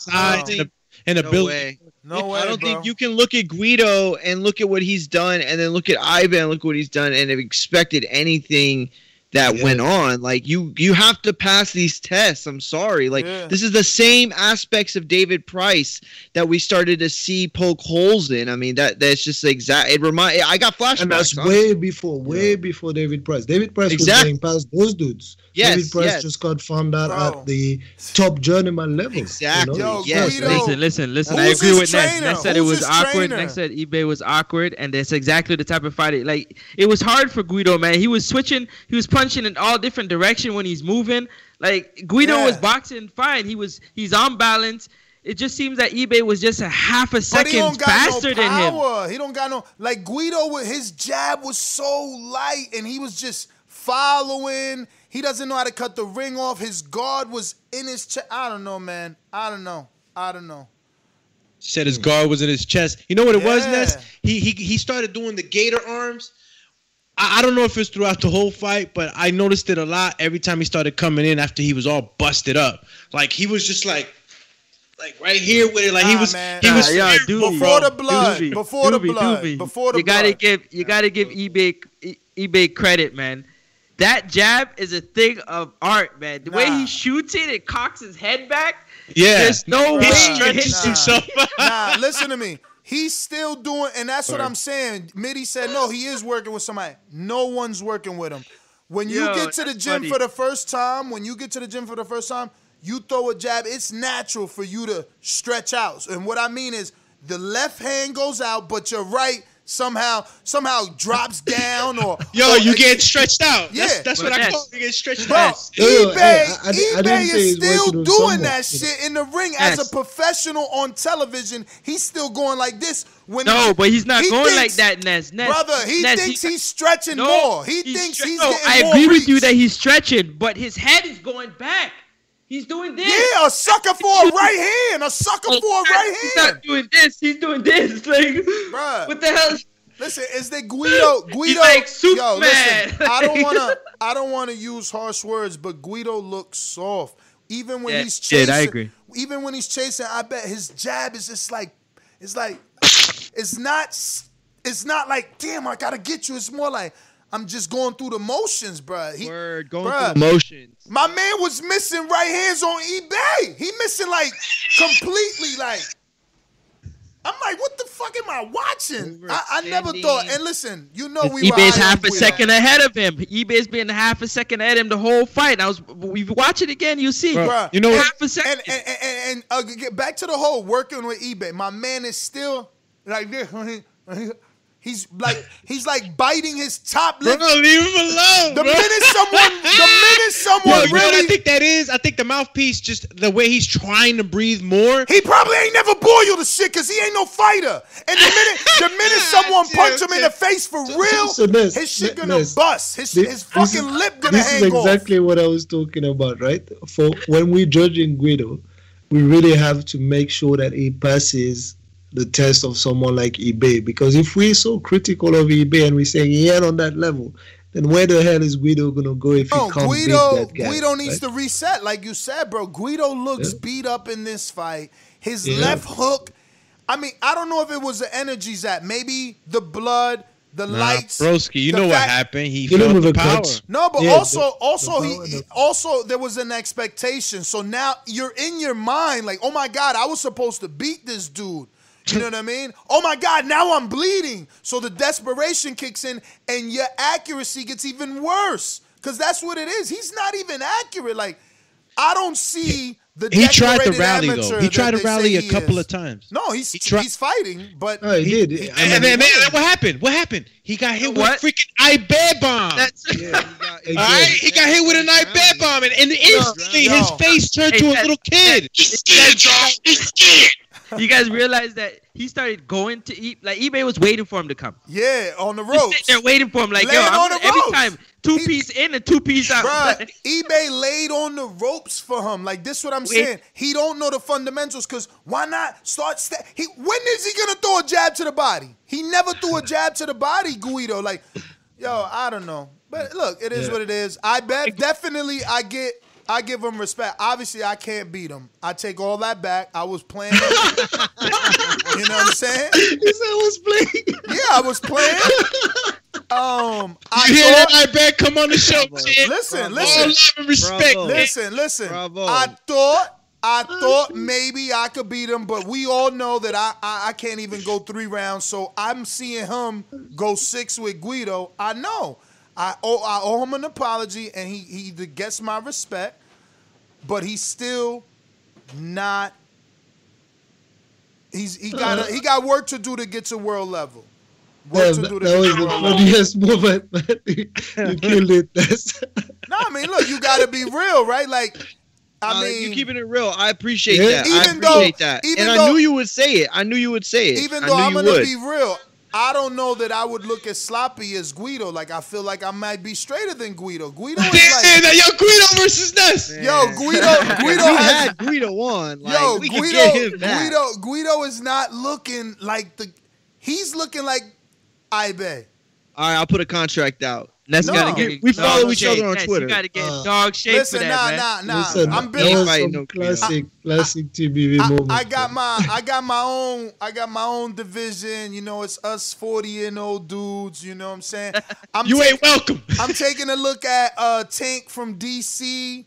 size and, and No ability. way. No way, I don't bro. think you can look at Guido and look at what he's done, and then look at Ivan look what he's done, and have expected anything that went on. Like you, you have to pass these tests. I'm sorry. Like Yeah. this is the same aspects of David Price that we started to see poke holes in. I mean that that's just exact. It remind. I got flashbacks. and that's honestly. way before, way before David Price. David Price Exactly. was going past those dudes. Yes, David Price yes. just got found out at the top journeyman level. Exactly. You know? yes. Listen, listen, listen. I agree his with Ness. trainer? Ness said it was awkward. trainer? Ness said Ibeh was awkward, and that's exactly the type of fight. It, like it was hard for Guido, man. He was switching, he was punching in all different direction when he's moving. Like Guido Yeah. was boxing fine. He was he's on balance. It just seems that Ibeh was just a half a But he second don't got faster no than him. power. He don't got no like Guido his jab was so light and he was just following. He doesn't know how to cut the ring off. His guard was in his chest. I don't know, man. I don't know. I don't know. Said his guard was in his chest. You know what it was, Yeah. Ness? He he he started doing the gator arms. I, I don't know if it's throughout the whole fight, but I noticed it a lot every time he started coming in after he was all busted up. Like he was just like like right here with it. Like he was man. he was Nah, yo, scared, Doobie, Before bro. the blood. Doobie, Before the blood. Doobie. Before the you gotta give you gotta give Ibeh Ibeh credit, man. That jab is a thing of art, man. The way he shoots it, it cocks his head back. Yeah. There's no He way it stretches hits himself nah, listen to me. He's still doing, and that's what I'm saying. Mitty said, no, he is working with somebody. No one's working with him. When you Yo, get to the gym funny. for the first time, when you get to the gym for the first time, you throw a jab, it's natural for you to stretch out. And what I mean is the left hand goes out, but your right somehow somehow drops down or Yo, or- you get stretched out. Yeah. That's, that's what I Ness- call it. You get stretched Bro, out. Yo, yo, Ibeh, I- I di- I Ibeh is still doing someone, that shit in the ring as a professional on television. He's still going like this. When No, he- but he's not he going thinks- like that, Ness. Ness brother. He Ness, thinks he- he's stretching No, more. He he's thinks stre- he's no, getting I more agree with you that he's stretching, but his head is going back. He's doing this. Yeah, a sucker for a right hand. A sucker for a right hand. He's not doing this. He's doing this. Like, Bruh. what the hell? Listen, is that Guido Guido like Yo, listen, I don't wanna I don't wanna use harsh words, but Guido looks soft. Even when Yeah, he's yeah, chasing I agree. even when he's chasing, I bet his jab is just like it's like it's not it's not like damn I gotta get you. It's more like I'm just going through the motions, bruh. He, Word, going bruh, through the motions. My man was missing right hands on Ibeh. He missing like completely like. I'm like, what the fuck am I watching? I, I never thought. And listen, you know we were Ibeh's high half a Guido. second ahead of him. Ibeh's been half a second ahead of him the whole fight. I was, if you watch it again, you see. Bruh, You know half a second. And and, and, and uh, get back to the whole working with Ibeh. My man is still like this. when he- when he- He's like he's like biting his top lip. Bro, leave him alone, The bro. minute someone the minute someone Yo, you know what I really. think that is? I think the mouthpiece, just the way he's trying to breathe more. He probably ain't never boiled the shit because he ain't no fighter. And the minute the minute someone punch him in the face for real, so Ness, his shit gonna Ness, bust. His, Thi- his fucking is- lip gonna This is hang off. exactly what I was talking about, right? For when we're judging Guido, we really have to make sure that he passes the test of someone like Ibeh. Because if we're so critical of Ibeh and we're saying he ain't on that level, then where the hell is Guido gonna go if No, he can't Guido, beat that guy? Guido needs right? to reset, like you said, bro. Guido looks beat up in this fight. His Yeah. left hook. I mean, I don't know if it was the energies that maybe the blood, the Nah, lights. Broski, you the know what happened? He Hit felt with the a power. clutch. No, but Yeah, also, the- also the he, he- also there was an expectation. So now you're in your mind like, oh my god, I was supposed to beat this dude. You know what I mean? Oh my god, now I'm bleeding. So the desperation kicks in, and your accuracy gets even worse because that's what it is. He's not even accurate. Like I don't see the. He tried to rally though. He tried to rally a couple is. of times. No, he's He tried- he's fighting, but Oh, he did. I And mean, man, man, what happened? What happened? He got hit What? with a freaking I bear bomb. That's All right, he got hit with an I bear bomb, and, and instantly yo. his face turned Hey, to a little kid. He's scared, y'all. He's scared. You guys realize that he started going to eat like Ibeh was waiting for him to come. yeah, on the sitting there waiting for him, like yo, I'm on the every ropes. time two He- piece in and two piece out. Bruh, Ibeh laid on the ropes for him. Like this, what I'm Wait. saying. He don't know the fundamentals. Cause why not start? Sta- he when is he gonna throw a jab to the body? He never threw a jab to the body, Guido. Like, yo, I don't know. But look, it is Yeah. what it is. I bet definitely I get. I give him respect. Obviously, I can't beat him. I take all that back. I was playing. you know what I'm saying? He said I was playing. Yeah, I was playing. Um, I You hear that I bear come on the show, kid? Listen, All listen. love and respect. Bravo. Listen, listen. Bravo. I thought I thought maybe I could beat him, but we all know that I, I I can't even go three rounds. So I'm seeing him go six with Guido. I know. I owe I owe him an apology, and he he gets my respect, but he's still not. He's he got he got work to do to get to world level. Yeah, Work to that, do to that get was to the world level. funniest moment, man. you killed it. That's No, I mean, look, you got to be real, right? Like, I Uh, mean, you keeping it real. I appreciate Yeah. that. I Even though- that. even And I knew you would say it. I knew you would say it. even I though knew I'm you gonna would. be real, I don't know that I would look as sloppy as Guido. Like I feel like I might be straighter than Guido. Guido is Damn, like, that yo Guido versus Ness. yo, Guido, Guido we has, had Guido on. Like, yo, we Guido, could get him back. Guido, Guido is not looking like the. He's looking like Ibeh. All right, I'll put a contract out. Let's No. gotta get We dog follow each shape. other on Yes, Twitter. You gotta get Uh, dog shape Listen, for nah, that, man. nah, nah. Listen, I'm that built. was Fight, some no classic, classic TBV I, moment. I got my I got my own I got my own division. You know, it's us 40 and old dudes. You know what I'm saying? I'm You taking- ain't welcome. I'm taking a look at uh Tank from DC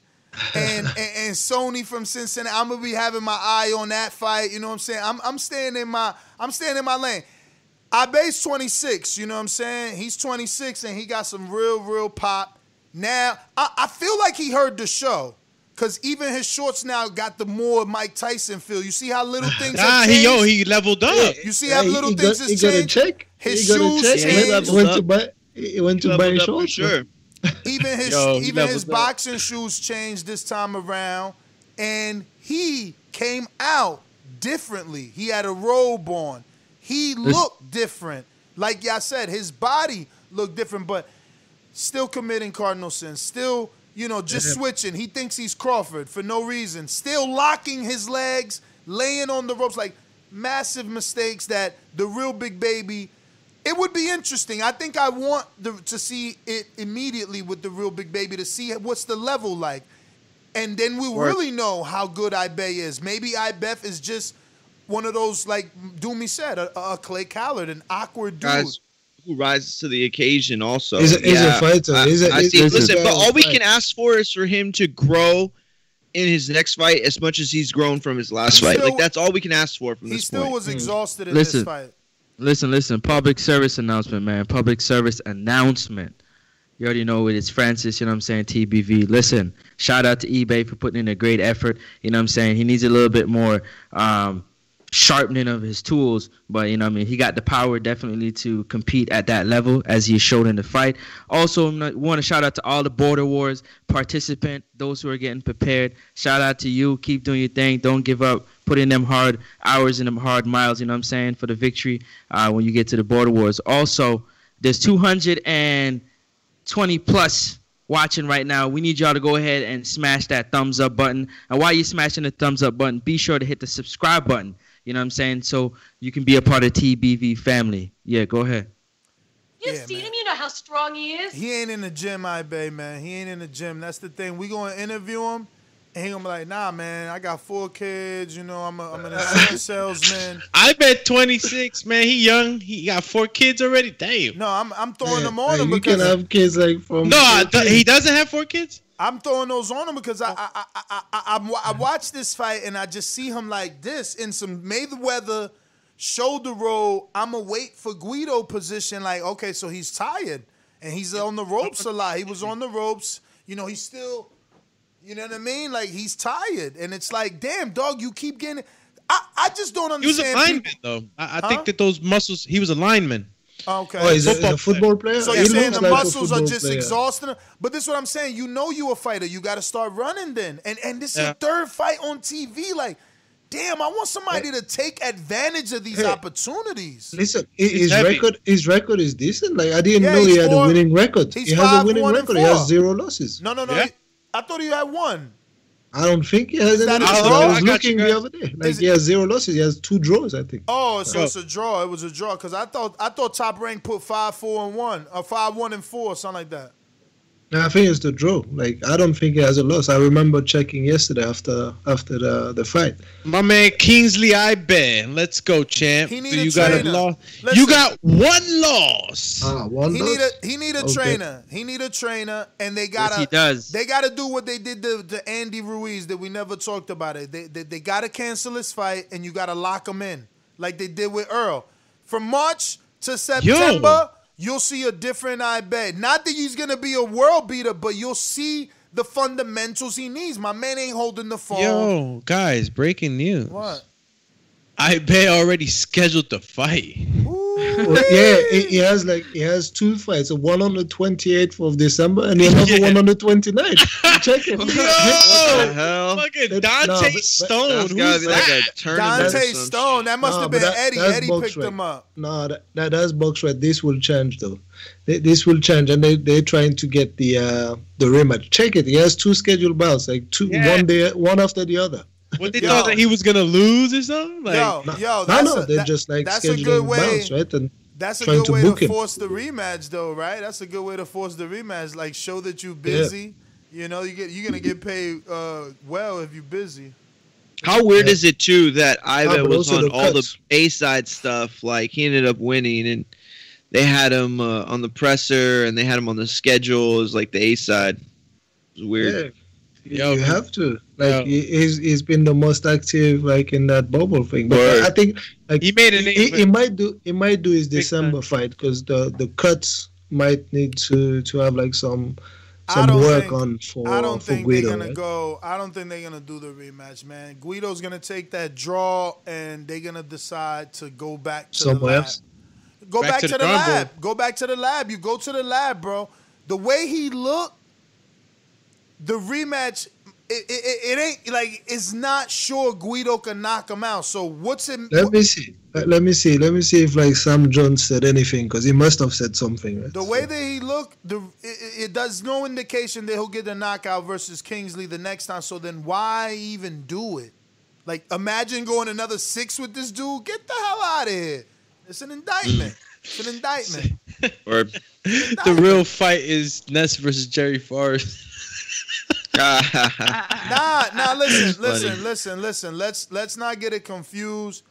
and, and and Sony from Cincinnati. I'm gonna be having my eye on that fight. You know what I'm saying? I'm I'm staying in my I'm staying in my lane. Ibeh's 26. You know what I'm saying? He's 26 and he got some real real pop. Now I, I feel like he heard the show. Cause even his shorts now got the more Mike Tyson feel. You see how little things Nah, have he yo, he leveled up. You see Yeah, how he- little he things got, has he got a changed? check. His he got shoes a check. changed. He went, Leveled went up. to buy. He went to buy Leveled shorts. sure. Even his Yo, even his up. boxing shoes changed this time around, and he came out differently. He had a robe on. He looked different. Like y'all said, his body looked different, but still committing cardinal sins. Still, you know, just switching. He thinks he's Crawford for no reason. Still locking his legs, laying on the ropes like massive mistakes that the real big baby it would be interesting. I think I want the, to see it immediately with the real big baby to see what's the level like, and then we Work. really know how good Ibeh is. Maybe Ibef is just one of those like Doomy said, a, a Clay Collard, an awkward dude. Guys who rises to the occasion also. He's a- he's a fighter. He's a- I he's see. a Listen, guy but all we fight. can ask for is for him to grow in his next fight as much as he's grown from his last He fight. still- like that's all we can ask for from this. he this still was exhausted in Listen. this fight. Listen, listen. Public service announcement, man. Public service announcement. You already know it. It's Francis, you know what I'm saying? TBV. Listen, shout out to Ibeh for putting in a great effort. You know what I'm saying? He needs a little bit more um, sharpening of his tools. But you know, I mean, he got the power definitely to compete at that level as he showed in the fight. Also, want to shout out to all the Border Wars participant, those who are getting prepared. Shout out to you. Keep doing your thing. Don't give up. Put in them hard hours and them hard miles. You know what I'm saying for the victory uh, when you get to the Border Wars. Also, there's 220 plus watching right now, we need y'all to go ahead and smash that thumbs up button. And while you're smashing the thumbs up button, be sure to hit the subscribe button. You know what I'm saying? So you can be a part of TBV family. Yeah, go ahead. You yeah, seen man. him? You know how strong he is. He ain't in the gym, I bet, man. He ain't in the gym. That's the thing. We gonna interview him and he gonna be like, nah, man, I got four kids. You know, I'm, a, I'm an insurance salesman. I bet 26, man. He young. He got four kids already. Damn. No, I'm I'm throwing yeah, them on him you because can have kids like from. No, th- he doesn't have four kids. I'm throwing those on him because I oh. I, I I I I watch this fight and I just see him like this in some Mayweather shoulder roll. I'ma wait for Guido position. Like, okay, so he's tired and he's on the ropes a lot. He was on the ropes. You know, he's still you know what I mean? Like he's tired, and it's like, damn, dog, you keep getting. I, I just don't understand. He was a lineman, people. though. I, I huh? think that those muscles. He was a lineman. Okay. Oh, he's a, a football player. So you're saying the like muscles are just player. exhausting him? But this is what I'm saying. You know you a fighter. You got to start running then. And and this is yeah. your third fight on TV. Like, damn, I want somebody to take advantage of these hey, opportunities. Listen, his record his record is decent. Like I didn't yeah, know he had four, a winning record. He has a winning record. He has zero losses. No, no, no. Yeah. He, I thought he had one. I don't think he has any losses. I was I looking the other day. Like he has zero losses. He has two draws, I think. Oh, so oh. it's a draw. It was a draw because I thought I thought Top Rank put five, four, and one, or five, one, and four, something like that. No, I think it's the draw. Like I don't think he has a loss. I remember checking yesterday after after the the fight. My man Kingsley I bet. let's go, champ. He need you a got trainer. a loss. You got one loss. Ah, one he loss. Need a, he need a okay. trainer. He need a trainer, and they gotta. Yes, he does. They gotta do what they did to, to Andy Ruiz that we never talked about it. They, they they gotta cancel this fight, and you gotta lock him in like they did with Earl. From March to September. Yo you'll see a different I bet. Not that he's gonna be a world beater, but you'll see the fundamentals he needs. My man ain't holding the phone. Yo, guys, breaking news. What? I bet already scheduled the fight. Well, yeah, he has like he has two fights, one on the 28th of December and another yeah. one on the 29th. Check it. Yo, what the hell? Fucking Dante no, but, Stone. That's gotta be like a. Dante Stone. That must no, have been that, Eddie. Eddie picked right. him up. No, that, that that's box right. This will change though. This will change, and they they're trying to get the uh the rematch. Check it. He has two scheduled bouts, like two yeah. one day, one after the other. What they yo. thought that he was gonna lose or something? Like, yo, yo, no, no, they're that, just like that's a good way. Bounce, right? And that's a good way to, to force the rematch, though, right? That's a good way to force the rematch. Like, show that you're busy. Yeah. You know, you get you're gonna get paid uh, well if you're busy. How weird yeah. is it too that Ivan oh, was on the all the A side stuff? Like he ended up winning, and they had him uh, on the presser, and they had him on the schedule. It was like the A side. It was weird. Yo, you have to. Like yo. he's he's been the most active like in that bubble thing. But Word. I think like he made it. He, he, might do he might do his December fight because the the cuts might need to to have like some some work think, on for I don't for think Guido, they're gonna right? go. I don't think they're gonna do the rematch, man. Guido's gonna take that draw and they're gonna decide to go back to Somewhere the lab. else? Go back, back to, to, the, the lab. Go back to the lab. You go to the lab, bro. The way he looked, the rematch it, it, it, ain't like it's not sure Guido can knock him out. So what's it? Let me see. Let me see. Let me see if like Sam Jones said anything because he must have said something. Right? The way that he looked, the it, it, does no indication that he'll get a knockout versus Kingsley the next time. So then why even do it? Like imagine going another six with this dude. Get the hell out of here. It's an indictment. it's an indictment. or the real fight is Ness versus Jerry Forrest. nah, nah. Listen, listen, listen, listen. Let's let's not get it confused.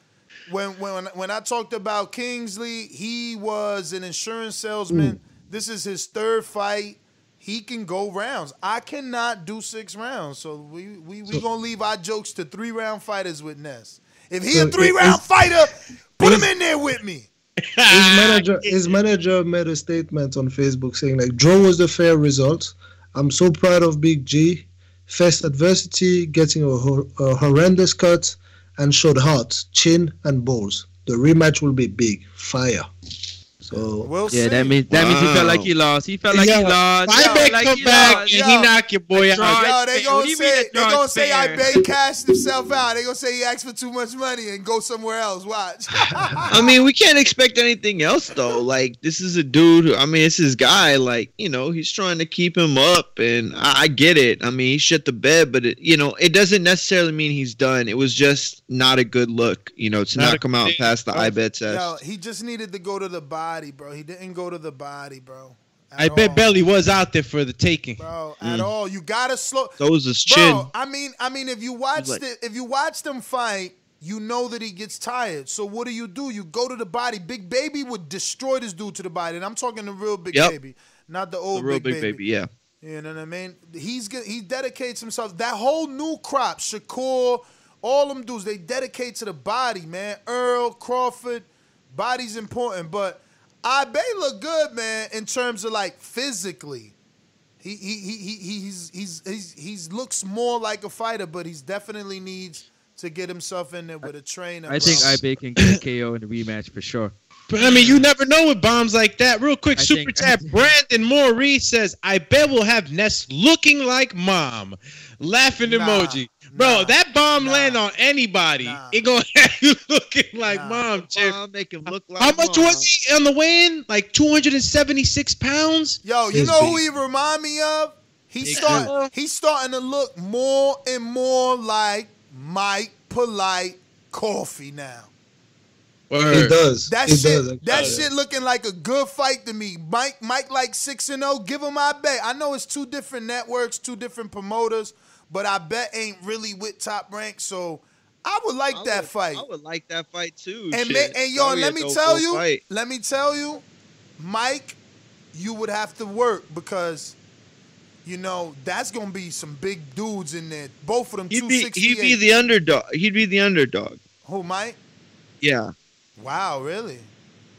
When when when I talked about Kingsley, he was an insurance salesman. Mm. This is his third fight. He can go rounds. I cannot do six rounds. So we we we so, gonna leave our jokes to three round fighters with Ness. If he so a three round fighter, put him in there with me. his manager his manager made a statement on Facebook saying like draw was the fair result. I'm so proud of Big G. Faced adversity, getting a, a horrendous cut, and showed heart, chin, and balls. The rematch will be big, fire. So we'll yeah, that means that means he felt like he lost. He felt like he lost. I bet bet like come he back lost. and he knock your boy out. Yo, they What gonna do you mean say a they gonna say fair? I cashed himself out. They gonna say he asked for too much money and go somewhere else. Watch. I mean, we can't expect anything else though. Like this is a dude. Who, I mean, it's his guy. Like you know, he's trying to keep him up, and I, I get it. I mean, he shit the bed, but it, you know, it doesn't necessarily mean he's done. It was just not a good look. You know, to Not not, come out past the I bet test. Yo, he just needed to go to the body, bro. He didn't go to the body, bro. I bet Belly was out there for the taking. Bro, at mm. all. You gotta slow. Was his chin. Bro, I mean, I mean, if you watched like- it, if you watch them fight, you know that he gets tired. So what do you do? You go to the body. Big Baby would destroy this dude to the body, and I'm talking the real Big Yep. Baby, not the The old real Big, big baby. Yeah. You know what I mean? He's he dedicates himself. That whole new crop, Shakur, all them dudes, they dedicate to the body, man. Earl Crawford, body's important, but Ibeh look good, man, in terms of like physically. He he he he he's he's he's he's looks more like a fighter, but he's definitely needs to get himself in there with a trainer. I bro. think Ibeh can get a KO in the rematch for sure. But I mean, you never know with bombs like that. Real quick, I super think- chat. Brandon Maurice says, "I bet we'll have Ness looking like mom." Laughing Nah, emoji, bro. nah, that bomb nah, land on anybody, nah. it gonna have you looking like Nah. mom, Chip. Bomb make him look like How much mom. was he on the weigh-in? Like two hundred and seventy-six pounds. Yo, you He's know who he remind me of? He's Big starting. He's starting to look more and more like Mike Polite Coffee now. it does. That it shit. does. that shit looking like a good fight to me. Mike, Mike, like six and zero. Give him my bet. I know it's two different networks, two different promoters, but I bet ain't really with Top Rank. So I would like I that would- fight. I would like that fight too. And, shit. ma- and yo, That'd let me tell you, fight. let me tell you, Mike, you would have to work because, you know, that's gonna be some big dudes in there. Both of them, He'd be he'd be the underdog. He'd be the underdog. Who Mike? Yeah, Wow, really?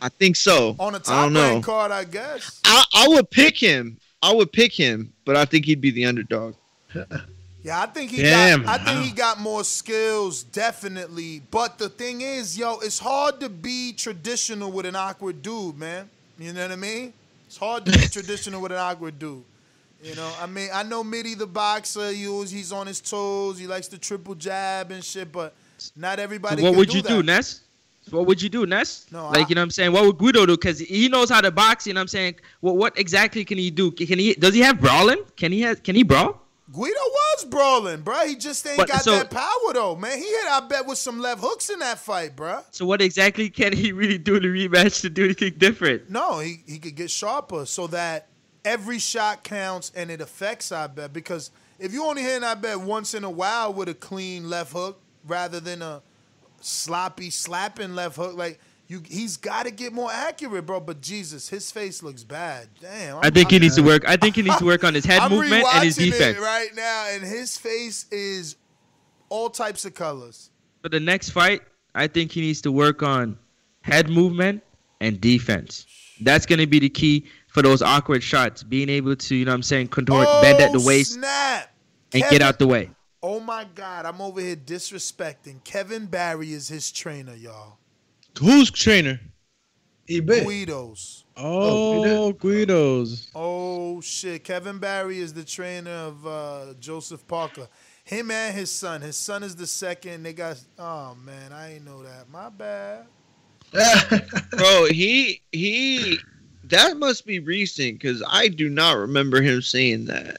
I think so. On a top don't know. rank card, I guess. I, I would pick him. I would pick him, but I think he'd be the underdog. Yeah, I think he Damn. got. I think he got more skills, definitely. But the thing is, yo, it's hard to be traditional with an awkward dude, man. You know what I mean? It's hard to be traditional with an awkward dude. You know, I mean, I know Mitty the boxer. He always, he's on his toes. He likes to triple jab and shit, but not everybody. So what would do you that. do, Ness? What would you do, Ness? No, like I- you know what I'm saying. What would Guido do? Because he knows how to box. You know what I'm saying. Well, what exactly can he do? Can he? Does he have brawling? Can he? Have, can he brawl? Guido was brawling, bro. He just ain't But- got so- that power though, man. He hit, Ibeh, with some left hooks in that fight, bro. So what exactly can he really do in the rematch to do anything different? No, he, he could get sharper so that every shot counts and it affects Ibeh. Because if you only hit Ibeh once in a while with a clean left hook rather than a sloppy slapping left hook, like you he's gotta get more accurate, bro. But Jesus, his face looks bad. Damn. I think he needs to work. I think he needs to work on his head I'm movement and his defense. it right now, and his face is all types of colors. For the next fight, I think he needs to work on head movement and defense. That's going to be the key for those awkward shots. Being able to, you know what I'm saying, contort, bend at oh, the Oh, waist Snap. and Kevin- get out the way. Oh my God, I'm over here disrespecting. Kevin Barry is his trainer, y'all. Who's trainer? Ibeh. Guido's. Oh, Guido's. Oh shit, Kevin Barry is the trainer of uh, Joseph Parker. Him and his son. His son is the second. They got. Oh man, I ain't know that. My bad. Bro, he he that must be recent because I do not remember him saying that.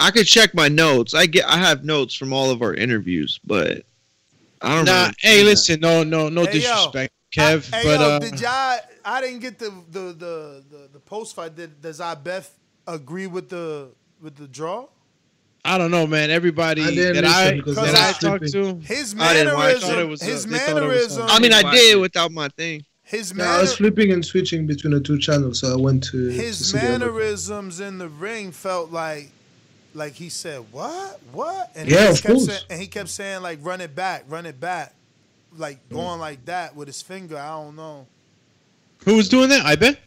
I could check my notes. I get I have notes from all of our interviews, but I don't Nah, know. hey, listen, no, no, no Hey, yo. disrespect, Kev, Hey but yo, uh, did y'all? I didn't get the the the the, the post fight. Did does Ibeh agree with the with the draw? I don't know, man. Everybody I didn't that I listen because I that was I talked to. His I didn't watch it. mannerism. Thought was, his they thought it was mannerism. I mean, I did without my thing. his Yeah, I was flipping and switching between the two channels, so I went to to his see the mannerisms in the ring felt like like he said what what and Yeah, he of just kept saying, and he kept saying like run it back run it back like Mm. going like that with his finger I don't know who was doing that? I bet.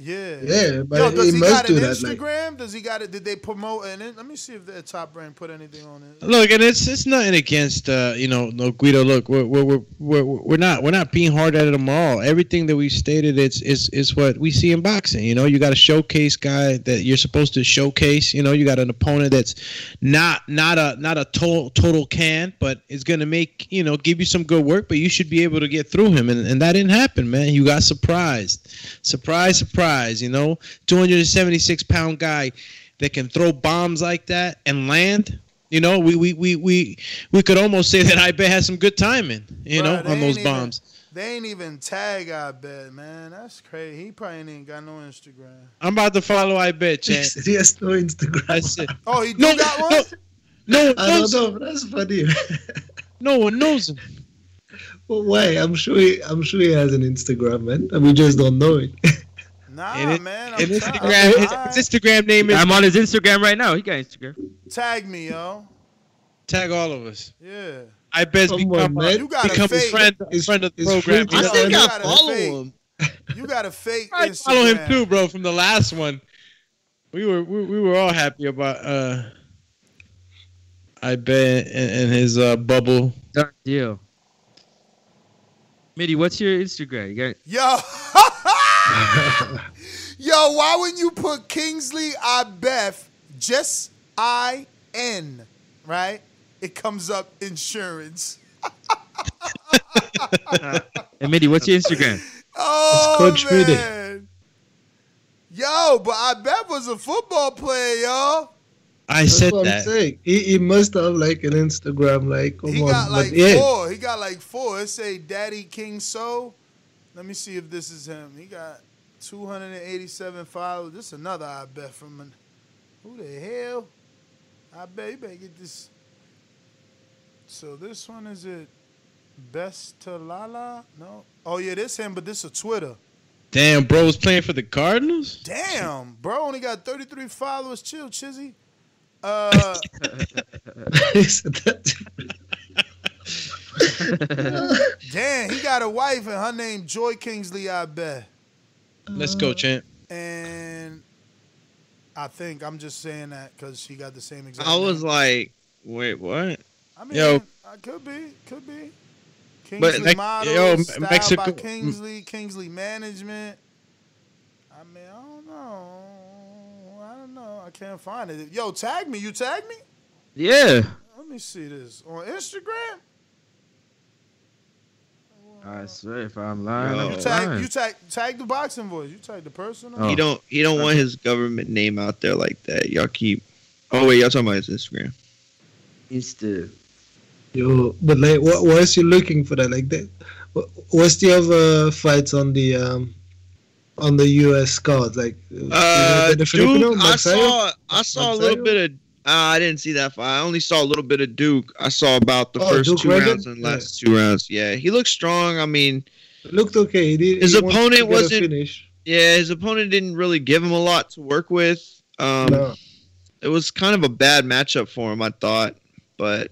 Yeah. Yeah, but Yo, does he he, must got do an that, like- Instagram? Does he got it? Did they promote it? Let me see if the Top Rank put anything on it. Look, and it's it's nothing against uh, you know no Guido. Look, we're we're, we're we're we're not we're not being hard at them all. Everything that we stated it's is is what we see in boxing. You know, you got a showcase guy that you're supposed to showcase. You know, you got an opponent that's not not a not a total total can, but is gonna make you know give you some good work. But you should be able to get through him, and, and that didn't happen, man. You got surprised, surprise, surprise. You know, 276 pound guy that can throw bombs like that and land. You know, we we we we, we could almost say that Ibeh has some good timing. You know, on those ain't even- bombs. They ain't even tag Ibeh, man. That's crazy. He probably ain't got no Instagram. I'm about to follow. I bet, Chan. he has no Instagram. That's it. Oh, he do No, got one? No one I don't knows. know. but That's funny. No one knows him. Well, why? I'm sure. He, I'm sure he has an Instagram, man. And we just don't know it. Nah, And it- man. I'm his. Instagram, his, Alright. his Instagram name is. I'm on his Instagram right now. He got Instagram. Tag me, yo. Tag all of us. Yeah. I bet Come become, man. You got a become a friend, a It's- friend of the it's program. free I think You I gotta follow him. You got a fake I Instagram. follow him too, bro. From the last one, we were we, we were all happy about. uh I bet and, and his uh, bubble. Done deal. Mitty, what's your Instagram? You got Yo. Yo, why wouldn't you put Kingsley Ibeh just I N, right? It comes up insurance. and Mitty, what's your Instagram? Oh Coach Mitty. man. Yo, but Ibeh was a football player, yo. I That's said what I'm that. saying. He, he must have like an Instagram. Like, come He on, got but like yeah. four. He got like four. It say Daddy King So. Let me see if this is him. He got 287 followers. This is another Ibeh from an, who the hell? I bet you better get this. So this one is it Best to Lala? No. Oh yeah, this him, but this is Twitter. Damn, bro was playing for the Cardinals. Damn, bro, only got 33 followers. Chill, Chizzy. Uh, He said that. damn, he got a wife and her name Joy Kingsley. I bet. Let's go, uh, champ. And I think I'm just saying that because she got the same exact. I was name. like, wait, what? I mean, Yo. I could be, could be. But, Kingsley like, Models, yo, styled by Mexico- Kingsley, Kingsley Management. I mean, I don't know. I don't know. I can't find it. Yo, tag me. You tag me? Yeah. Let me see this on Instagram. I swear, if I'm lying, Yo. I'm You tag, lying. you tag, tag the boxing voice. You tag the person. Oh. He don't he don't want his government name out there like that. Y'all keep. Oh wait, y'all talking about his Instagram? Insta. Yo, but like, what was he looking for that? Like that, what- what's the other fights on the um on the U.S. card? Like, Uh, the, the Filipino, Duke. I saw I saw a little bit of. Uh, I didn't see that fight. I only saw a little bit of Duke. I saw about the Oh, first Duke two Ragan? rounds and last two rounds. Yeah, he looked strong. I mean, looked okay. He did, His he wanted to opponent wasn't- finish. yeah, his opponent didn't really give him a lot to work with. Um, No. It was kind of a bad matchup for him, I thought. But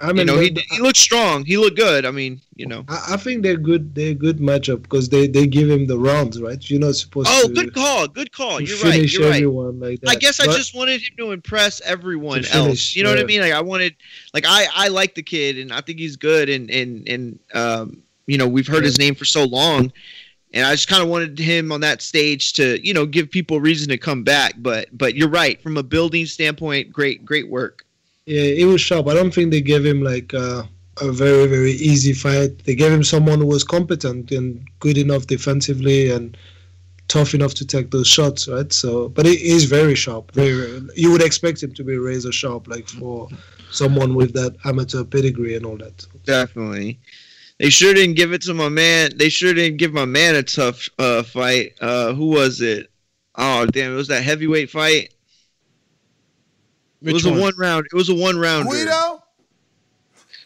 I mean, you know, he he looked strong. He looked good. I mean, you know. I, I think they're good. They're a good matchup because they, they give him the rounds, right? You're not supposed Oh, to, good call. Good call. You're right. You're right. like. I guess I just wanted him to impress everyone To else. finish, You know what I mean? Like I wanted, like I I like the kid and I think he's good and and and um you know we've heard his name for so long, and I just kind of wanted him on that stage to you know give people a reason to come back. But but you're right from a building standpoint, great great work. Yeah, it was sharp. I don't think they gave him like uh, a very very easy fight. They gave him someone who was competent and good enough defensively and tough enough to take those shots, right? So, but he is very sharp. Very, very you would expect him to be razor sharp, like for someone with that amateur pedigree and all that. Definitely. They sure didn't give it to my man. They sure didn't give my man a tough uh, fight. Uh, who was it? Oh damn! It was that heavyweight fight. It was one? a one round. It was a one rounder. Guido.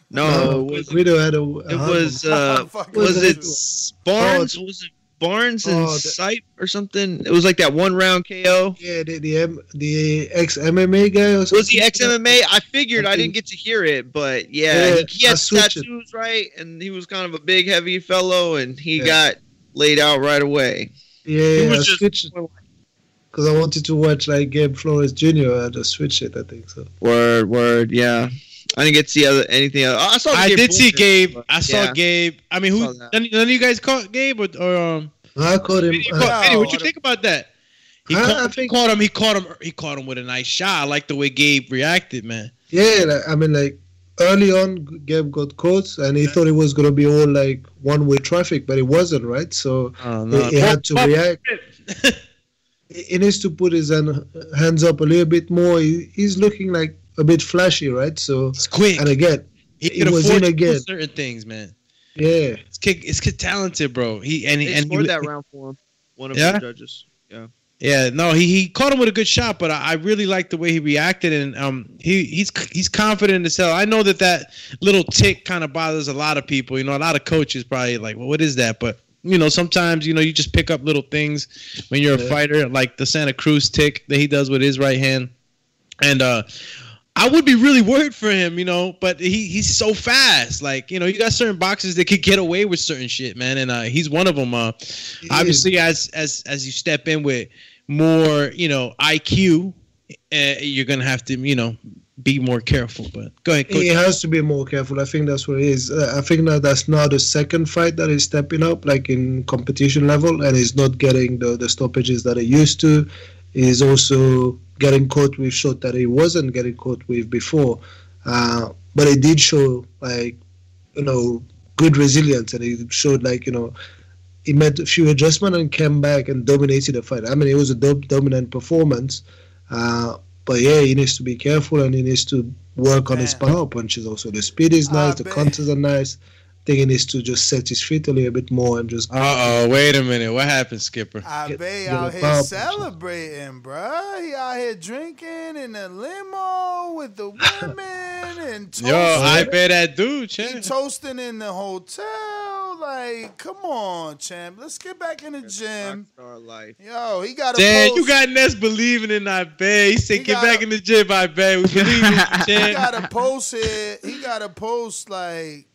No, it was Guido had a. a It hard was uh was was it it? Barnes? Oh, was it Barnes and oh, Sipe or something? It was like that one round KO. yeah, the the, M- the ex MMA guy or. Was he ex MMA? I figured I I, didn't get to hear it, but yeah, Yeah, he, he had switched it. tattoos, right? And he was kind of a big, heavy fellow, and he Yeah. got laid out right away. Yeah, was I just- switched because I wanted to watch like Gabe Flores Jr. I just switched it. I think so. Word, word, yeah. I didn't get to see other, anything else. I saw. I Gabe did see Fulton, Gabe. but I saw yeah. Gabe. I mean, who? that. None, none of you guys caught Gabe or, or um? I caught him. You uh, caught, Eddie, what you think about that? He, I- caught, I he think- caught him. He caught him. He caught him with a nice shot. I like the way Gabe reacted, man. Yeah, like, I mean, like early on, Gabe got caught, and he thought it was gonna be all like one-way traffic, but it wasn't, right? So Oh, he, he had to react. he he needs to put his hands up a little bit more. He, he's looking like a bit flashy, right? So It's quick. and again, He he could was afford in to do again. certain things, man. Yeah, It's kid, it's kid talented, bro. He and he They and he, scored that round for him. One of Yeah? the judges. Yeah. Yeah, no, he, he caught him with a good shot, but I, I really like the way he reacted, and um, he he's he's confident as hell. I know that that little tick kind of bothers a lot of people. You know, a lot of coaches probably like, well, what is that? But you know, sometimes you know you just pick up little things when you're a Yeah. fighter, like the Santa Cruz tick that he does with his right hand, and uh. I would be really worried for him, you know, but he he's so fast. Like, you know, you got certain boxers that could get away with certain shit, man, and uh, he's one of them. Uh, obviously, as as as you step in with more, you know, IQ, uh, you're gonna have to, you know, be more careful. But go ahead, coach. he has to be more careful. I think that's what it is. Uh, I think that that's now the second fight that he's stepping up, like in competition level, and he's not getting the, the stoppages that he used to. He's also getting caught with shot that he wasn't getting caught with before. Uh, but he did show like, you know, good resilience, and he showed like, you know, he made a few adjustments and came back and dominated the fight. I mean, it was a dom- dominant performance. Uh, but yeah, he needs to be careful and he needs to work on his power punches also. The speed is nice, the ah, counters are nice. I think he needs to just set his feet a little bit more and just. Uh oh, wait a minute. What happened, Skipper? Ibeh get out a here power celebrating, bruh. He out here drinking in the limo with the women and toasting. Yo, I bet that dude, He toasting in the hotel. Like, come on, champ. Let's get back in the gym. Star life. Yo, he got a Damn, post. you got Ness believing in Ibeh. He said, He get back a- in the gym, Ibeh. We believe in you, he got a post here. He got a post like,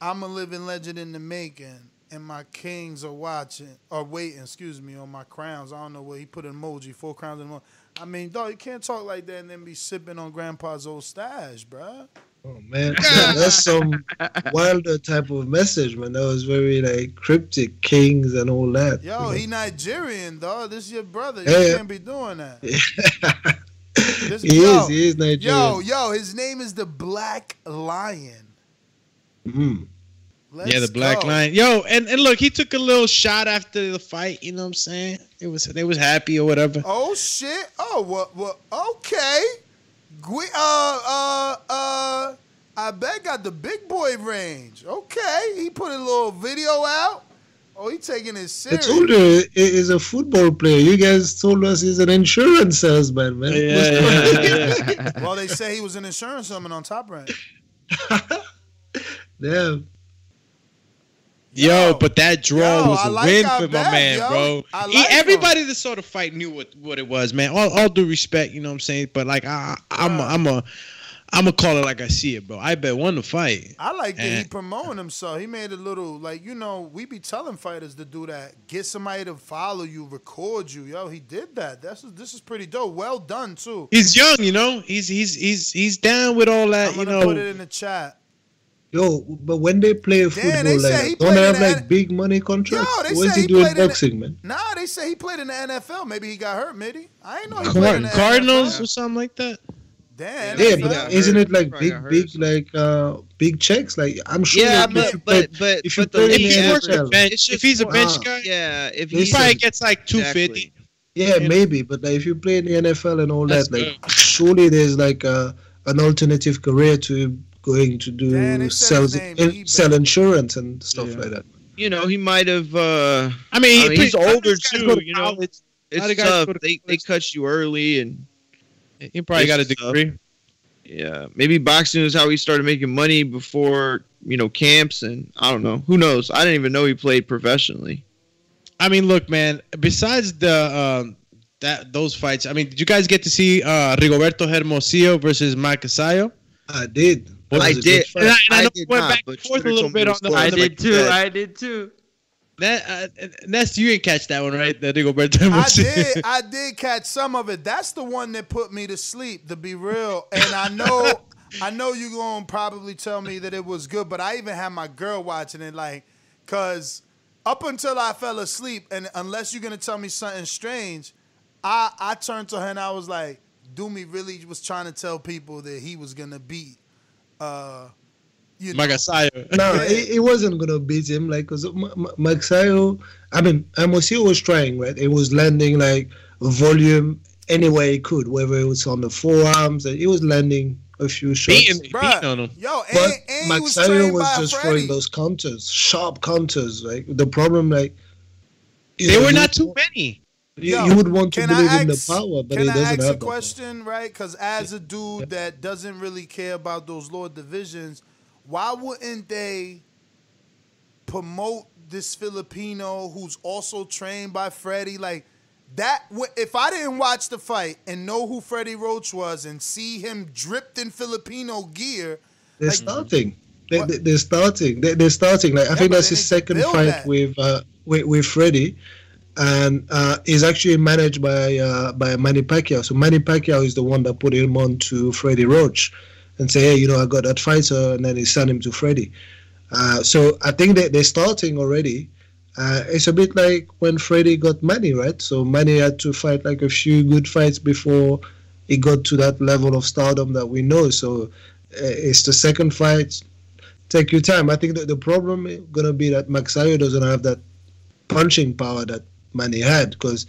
"I'm a living legend in the making, and my kings are watching or waiting. Excuse me, on my crowns. I don't know what he put an emoji. Four crowns and more. I mean, dog, you can't talk like that and then be sipping on Grandpa's old stash, bruh. Oh man, that's some wilder type of message, man. That was very like cryptic, kings and all that. Yo, he Nigerian, dog. This is your brother. You Yeah. can't be doing that. This- he yo, is, he is Nigerian. Yo, yo, his name is the Black Lion. Mm. Let's yeah, the Black go. Lion. Yo, and, and look, he took a little shot after the fight. You know what I'm saying? It was they was happy or whatever. Oh shit! Oh what? What? Okay. Gwe- uh, uh, uh. Ibeh got the big boy range. Okay, he put a little video out. Oh, he taking it I serious. told you he- he's a football player. You guys told us he's an insurance salesman, man. What's going on? well, they say he was an insurance salesman on Top Rank. Damn. Yo, but that draw Yo, was a like win for my bet, man, yo. bro. I He- like everybody that saw the fight knew what, what it was, man. All, all due respect, you know what I'm saying? But like, I, I'm, a, I'm a, I'm a call it like I see it, bro. Ibeh won the fight. I like that he promoting himself. He made a little like you know we be telling fighters to do that. Get somebody to follow you, record you. Yo, he did that. That's this is pretty dope. Well done too. He's young, you know. He's he's he's he's down with all that, you know. put it in the chat. Yo, but when they play football, they like, he don't they have in the like big money contracts? Yo, they What's say he he doing played in the- boxing, man? Nah, they say he played in the NFL. Maybe he got hurt, maybe. I ain't know he Card- played in the Cardinals NFL. or something like that. Damn. Yeah, NFL. but isn't it like big, big, like uh, big checks? Like I'm sure. Yeah, like, if you but play- but but, if you but the play in If the he NFL, bench, if he's a bench guy, yeah, if he probably gets like two fifty. Yeah, maybe, but like, if you play in the NFL and all That's that, like surely there's like a, an alternative career to going to do Damn, they said sales, his name, in- sell insurance and stuff Yeah. like that. you know he might have. uh I mean, I mean, he's a older these guys go too. to You know, college. A lot it's tough. go to They they cut you early and He probably got a It's tough. degree. yeah, maybe boxing is how he started making money before you know camps and I don't know. Who knows? I didn't even know he played professionally. I mean, look, man. Besides the um, that those fights, I mean, did you guys get to see uh, Rigoberto Hermosillo versus Mike Magsayo? I did. That I did. And I, and I I did went not, back and forth a little bit on the. I did too. that. I did too. That uh, Nest, you didn't catch that one, right? That Rigoberto I did. I did catch some of it. That's the one that put me to sleep. To be real, and I know, I know you're gonna probably tell me that it was good, but I even had my girl watching it, like, cause up until I fell asleep, and unless you're gonna tell me something strange, I I turned to her and I was like, Doomy really was trying to tell people that he was gonna beat. Uh, you know, Magsayo. no, he, he wasn't gonna beat him. Like, cause M- M- Magsayo, I mean, Hermosillo was trying, right? He was landing like volume any way he could, whether it was on the forearms. and He was landing a few shots. Beating, beating on him. Yo, and, But and he was was, just Freddie. throwing those counters, sharp counters. Like the problem, like you They were not too many. You, Yo, you would want to believe in the power, but Can he I doesn't ask have a question, right? Because as a dude that doesn't really care about those lower divisions, why wouldn't they promote this Filipino who's also trained by Freddie? Like that. If I didn't watch the fight and know who Freddie Roach was and see him dripped in Filipino gear, They're like, starting. They, they, they're starting. They, they're starting. Like I think that's his second fight that. with uh with, with Freddie, and uh, he's actually managed by uh, by Manny Pacquiao. So Manny Pacquiao is the one that put him on to Freddie Roach, and say, hey, you know, I got that fighter, and then he sent him to Freddie. Uh, so I think they, they're starting already. Uh, it's a bit like when Freddie got Manny, right? So Manny had to fight like a few good fights before he got to that level of stardom that we know. So uh, it's the second fight. Take your time. I think that the problem is gonna be that Magsayo doesn't have that punching power that Manny had because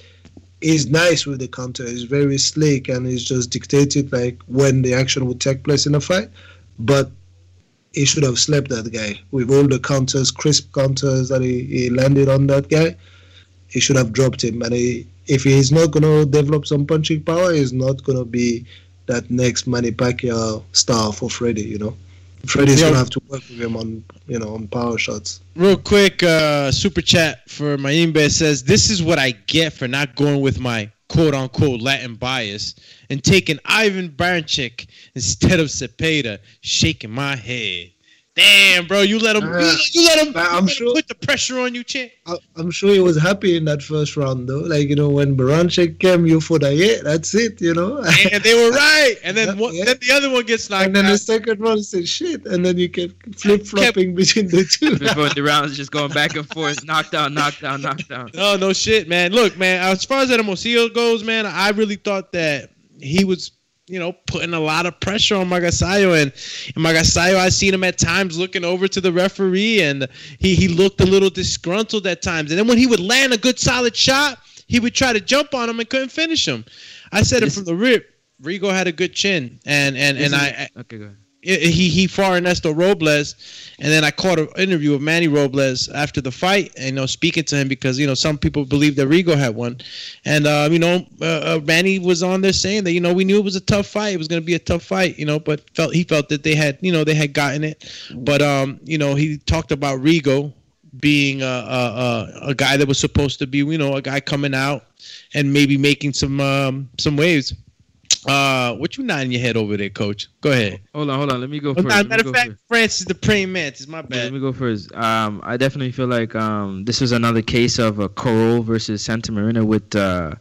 he's nice with the counter. He's very slick and he's just dictated like when the action would take place in a fight. But he should have slept that guy with all the counters, crisp counters that he, he landed on that guy. He should have dropped him. And he, if he's not gonna develop some punching power, he's not gonna be that next Manny Pacquiao star for Freddie. You know, Freddie's gonna have to work with him on you know on power shots. Real quick, uh, super chat for Mayimbe says, This is what I get for not going with my quote unquote Latin bias and taking Ivan Baranchyk instead of Zepeda, shaking my head. Damn, bro, you let him, Uh, you, you let him, but I'm you let him sure- put the pressure on you, champ. I- I'm sure he was happy in that first round though. Like you know when Baranchyk came, you thought, yeah, that's it. You know. And they were right. And then one, then the other one gets knocked out? And then out. the second round said shit, and then you kept flip flopping between the two. Before the rounds just going back and forth, knockdown, knockdown, knockdown. No, no shit, man. Look, man, as far as Hermosillo goes, man, I really thought that he was, you know, putting a lot of pressure on Magsayo. And, and Magsayo, I seen him at times looking over to the referee, and he, he looked a little disgruntled at times. And then when he would land a good solid shot, he would try to jump on him and couldn't finish him. I said it from the rip. Rigo had a good chin, and and and I, I okay, go ahead. He he fought Ernesto Robles, and then I caught an interview with Manny Robles after the fight, and you know speaking to him because you know some people believe that Rigo had won, and uh, you know uh, uh, Manny was on there saying that you know we knew it was a tough fight, it was going to be a tough fight, you know, but felt he felt that they had you know they had gotten it, but um you know he talked about Rigo being a, a, a, a guy that was supposed to be you know a guy coming out and maybe making some um, some waves. Uh, what you nodding your head over there, Coach? Go ahead. Hold on, hold on. Let me go Oh, first. nah, matter of fact, first. Francis the praying mantis. My Yeah, bad. let me go first. Um, I definitely feel like um, this was another case of a Kroll versus Santamaria with uh,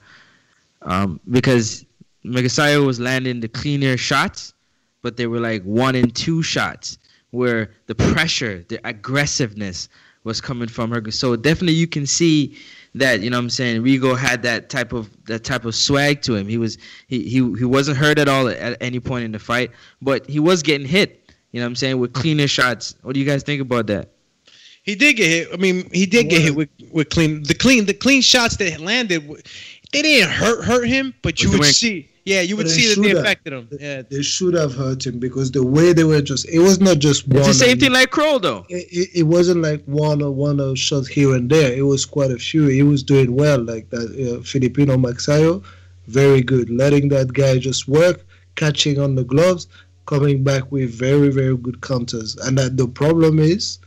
um, because Magsayo was landing the cleaner shots, but they were like one and two shots where the pressure, the aggressiveness was coming from her. So definitely you can see that you know what I'm saying Rigo had that type of that type of swag to him. He was he he, he wasn't hurt at all at any point in the fight, but he was getting hit. You know what I'm saying with cleaner shots. What do you guys think about that? He did get hit. I mean, he did get hit with, with clean the clean the clean shots that landed. They didn't hurt hurt him, but you would see. Yeah, you would But see that they should have. affected him. Yeah. They should have hurt him because the way they were just, it was not just one. It's the same thing like Kroll though. It, it, it wasn't like one or one or shot here and there. It was quite a few. He was doing well, like that uh, Filipino Magsayo, very good, letting that guy just work, catching on the gloves, coming back with very very good counters. And that the problem is,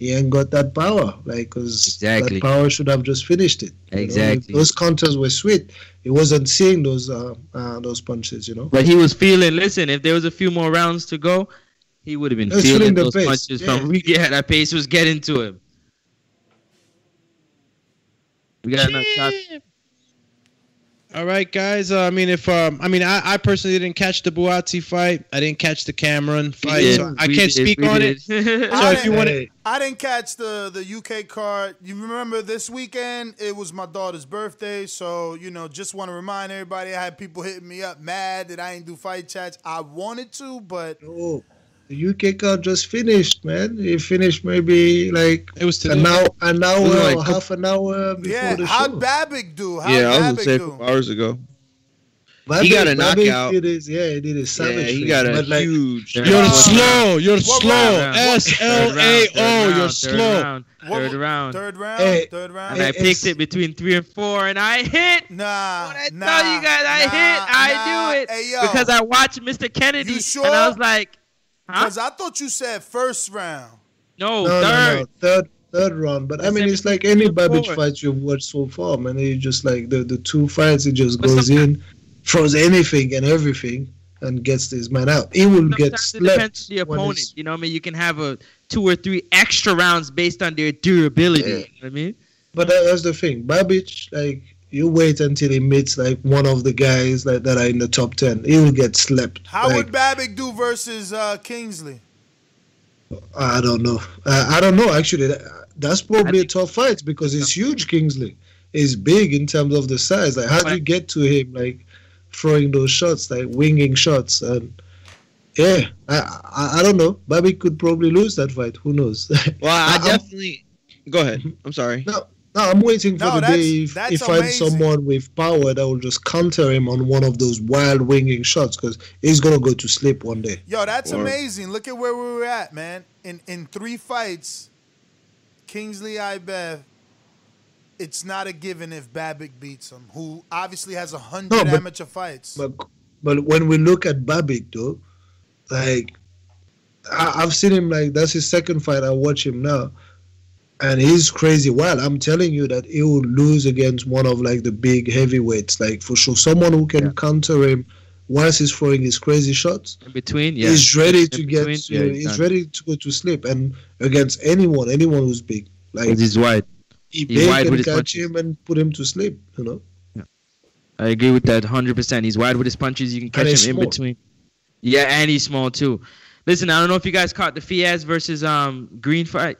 he ain't got that power, like because Exactly. that power should have just finished it. you know. Exactly. those counters were sweet. He wasn't seeing those uh, uh, those punches, you know. But he was feeling. Listen, if there was a few more rounds to go, he would have been feeling feeling those pace, punches yeah. from Rigo. Yeah, that pace was getting to him. We got enough shots. All right, guys. Uh, I mean, if um, I mean, I, I personally didn't catch the Buatsi fight. I didn't catch the Cameron fight, did. so I We can't did. speak We on did. it. so I if you didn't- want to, I didn't catch the the UK card. You remember this weekend? It was my daughter's birthday, so you know, just want to remind everybody. I had people hitting me up mad that I didn't do fight chats. I wanted to, but Oh, the UK card just finished, man. It finished maybe like it was today. an hour, an hour, was like or half an hour before yeah. the How'd show. Do? How'd yeah, I was Babbitt gonna say a do? couple hours ago. Babbitt- he got a Babbitt knockout. Did his, yeah, he did his Yeah, savage. he got a but like, huge. you're Uh, slow. You're what slow. round? S L A O. You're Third slow. round. Third round. Third round. Hey, third round. And I picked it between three and four, and I hit. Nah, I nah, tell you guys, I nah, hit. I nah. do it Hey, yo, because I watched Mr. Kennedy, You sure? and I was like, huh? Because I thought you said first round. No, no, third. no, no, third, third round. But I I mean, it's like any two and Babbage four. fight you've watched so far, man. He just like the the two fights, he just But goes in, throws anything and everything, and gets this man out. He will get Sometimes it depends on the opponent. You know what I mean? You can have a two or three extra rounds based on their durability. Yeah. You know what I mean? But that, that's the thing. Babbage, like you wait until he meets like one of the guys like, that are in the top ten. He will get slept. How like, would Babbitt do versus uh, Kingsley? I don't know. I, I don't know. Actually, that's probably a tough fight because it's huge. Kingsley is big in terms of the size. Like, how do you get to him? Like throwing those shots, like winging shots, and yeah, I I, I don't know. Bobby could probably lose that fight. Who knows? Well, I, I'm- definitely. Go ahead. I'm sorry. No, no, I'm waiting for No, the that's- day if that's he finds someone with power that will just counter him on one of those wild winging shots because he's gonna go to sleep one day. Yo, that's Or- amazing. Look at where we were at, man. In in three fights, Kingsley Ibeh. It's not a given if Babbitt beats him, who obviously has a hundred No, but- amateur fights. But but when we look at Babbitt though, like I, I've seen him like that's his second fight. I watch him now, and he's crazy well I'm telling you that he will lose against one of like the big heavyweights, like for sure. Someone who can counter him whilst he's throwing his crazy shots. In between, yeah. He's ready In to get. between, To, yeah, he's done. ready to go to sleep, and against anyone, anyone who's big, like he's wide. he he's big wide can with catch punches. him and put him to sleep. You know. yeah. I agree with that 100%. He's wide with his punches. You can catch he's him in between. Yeah, and he's small too. Listen, I don't know if you guys caught the Fiaz versus um Green fight.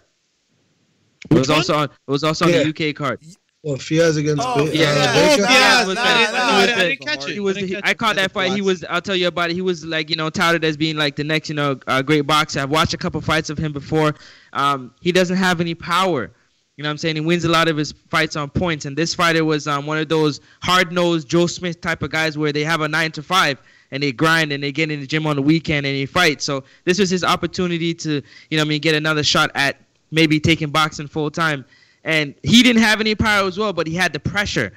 It was also on, it was also on the UK card. Well, Fiaz against. Oh, Ba- Yeah, uh, yeah. Baker? Oh, Fiaz. was Nah, fighting- nah, I didn't catch it. He was. I he- catch I it. caught that fight. He was. I'll tell you about it. He was like you know touted as being like the next you know uh, great boxer. I've watched a couple fights of him before. Um, he doesn't have any power. You know what I'm saying? He wins a lot of his fights on points. And this fighter was um, one of those hard nosed Joe Smith type of guys where they have a nine to five and they grind and they get in the gym on the weekend and they fight. So this was his opportunity to, you know, what I mean, get another shot at maybe taking boxing full time. And he didn't have any power as well, but he had the pressure.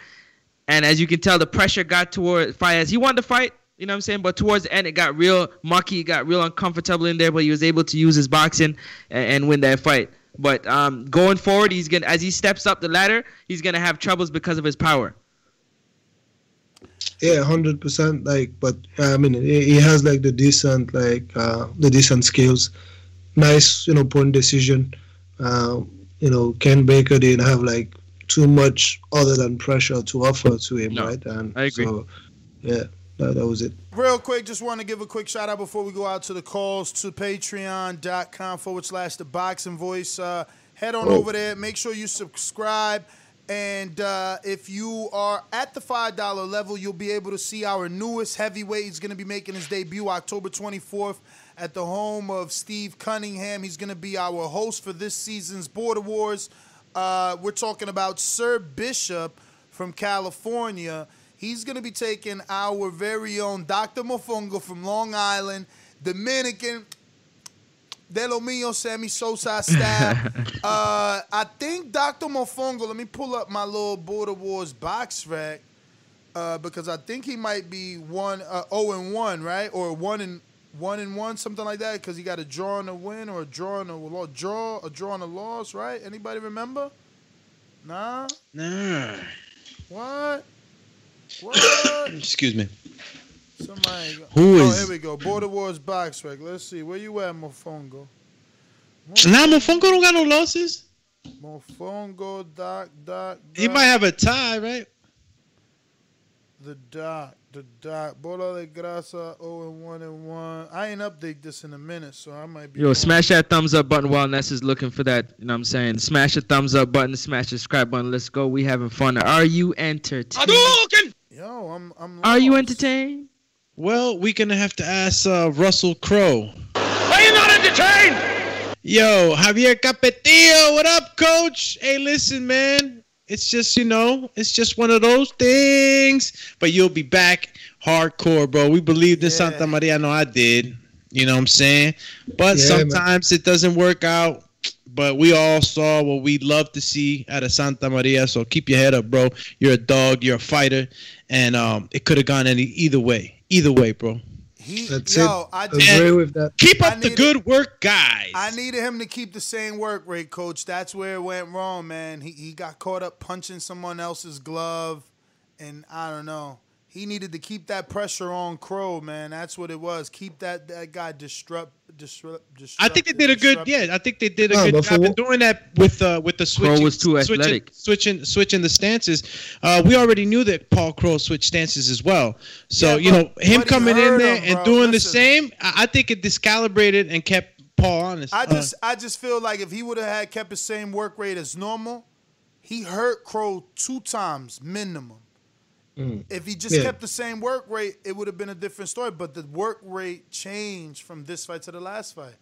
And as you can tell, the pressure got toward Fayez. He wanted to fight, you know what I'm saying? But towards the end, it got real mucky, got real uncomfortable in there, but he was able to use his boxing and, and win that fight. But um, going forward, he's gonna as he steps up the ladder, he's gonna have troubles because of his power. Yeah, hundred percent. Like, but I mean, he he has like the decent, like uh, the decent skills. Nice, you know, point decision. Uh, you know, Ken Baker didn't have like too much other than pressure to offer to him, No, right? And I agree. So, yeah, that, that was it. Real quick, just want to give a quick shout out before we go out to the calls to patreon.com forward slash the boxing voice. Uh, head on Oh. over there. Make sure you subscribe. And uh, if you are at the $5 level, you'll be able to see our newest heavyweight. He's going to be making his debut October 24th at the home of Steve Cunningham. He's going to be our host for this season's Border Wars. Uh, we're talking about Sir Bishop from California. He's going to be taking our very own Dr. Mofongo from Long Island, Dominican, De Lo Mio, Sammy Sosa style. uh, I think Dr. Mofongo, let me pull up my little Border Wars box rack uh, because I think he might be one uh, 0 and 1, right? Or 1 and 1 and 1, something like that, because he got a draw and a win or a draw and a loss. Draw, a draw and a loss, right? Anybody remember? Nah? Nah. What? What? Excuse me. Somebody. Who oh, is- here we go. Border Wars box rack. Let's see. Where you at, Mofongo? Nah, Mofongo don't got no losses. Mofongo Doc Doc. He might have a tie, right? The Doc, the Doc. Bola de Grasa 0 and 1 and 1. I ain't update this in a minute, so I might be. Yo, wrong. smash that thumbs up button while Ness is looking for that. You know what I'm saying? Smash the thumbs up button, smash the subscribe button. Let's go. We having fun. Are you entertained? Yo, I'm. I'm Are you entertained? Well, we gonna have to ask uh, Russell Crowe. Are you not entertained? Yo, Javier Capetillo, what up, coach? Hey, listen, man. It's just, you know, it's just one of those things. But you'll be back hardcore, bro. We believed in Santamaria. No, I did. You know what I'm saying? But Yeah, man. sometimes it doesn't work out. But we all saw what we'd love to see out of Santamaria. So keep your head up, bro. You're a dog. You're a fighter. And um, it could have gone any either way. Either way, bro. He, That's yo, it. I Agree with that. Keep I up the good work, guys. I needed him to keep the same work rate, coach. That's where it went wrong, man. He he got caught up punching someone else's glove, and I don't know. He needed to keep that pressure on Kroll, man. That's what it was. Keep that that guy disrupt disrupt. I think they did a good. Yeah, I think they did a No, good but for job in doing that with uh, with the Kroll switching. was too switching, athletic. Switching, switching the stances. Uh, we already knew that Paul Kroll switched stances as well. So Yeah, you know him coming in there him, and bro. doing the same. I, I think it discalibrated and kept Paul honest. I Uh, just I just feel like if he would have had kept the same work rate as normal, he hurt Kroll two times minimum. Mm. If he just Yeah. kept the same work rate, it would have been a different story. But the work rate changed from this fight to the last fight.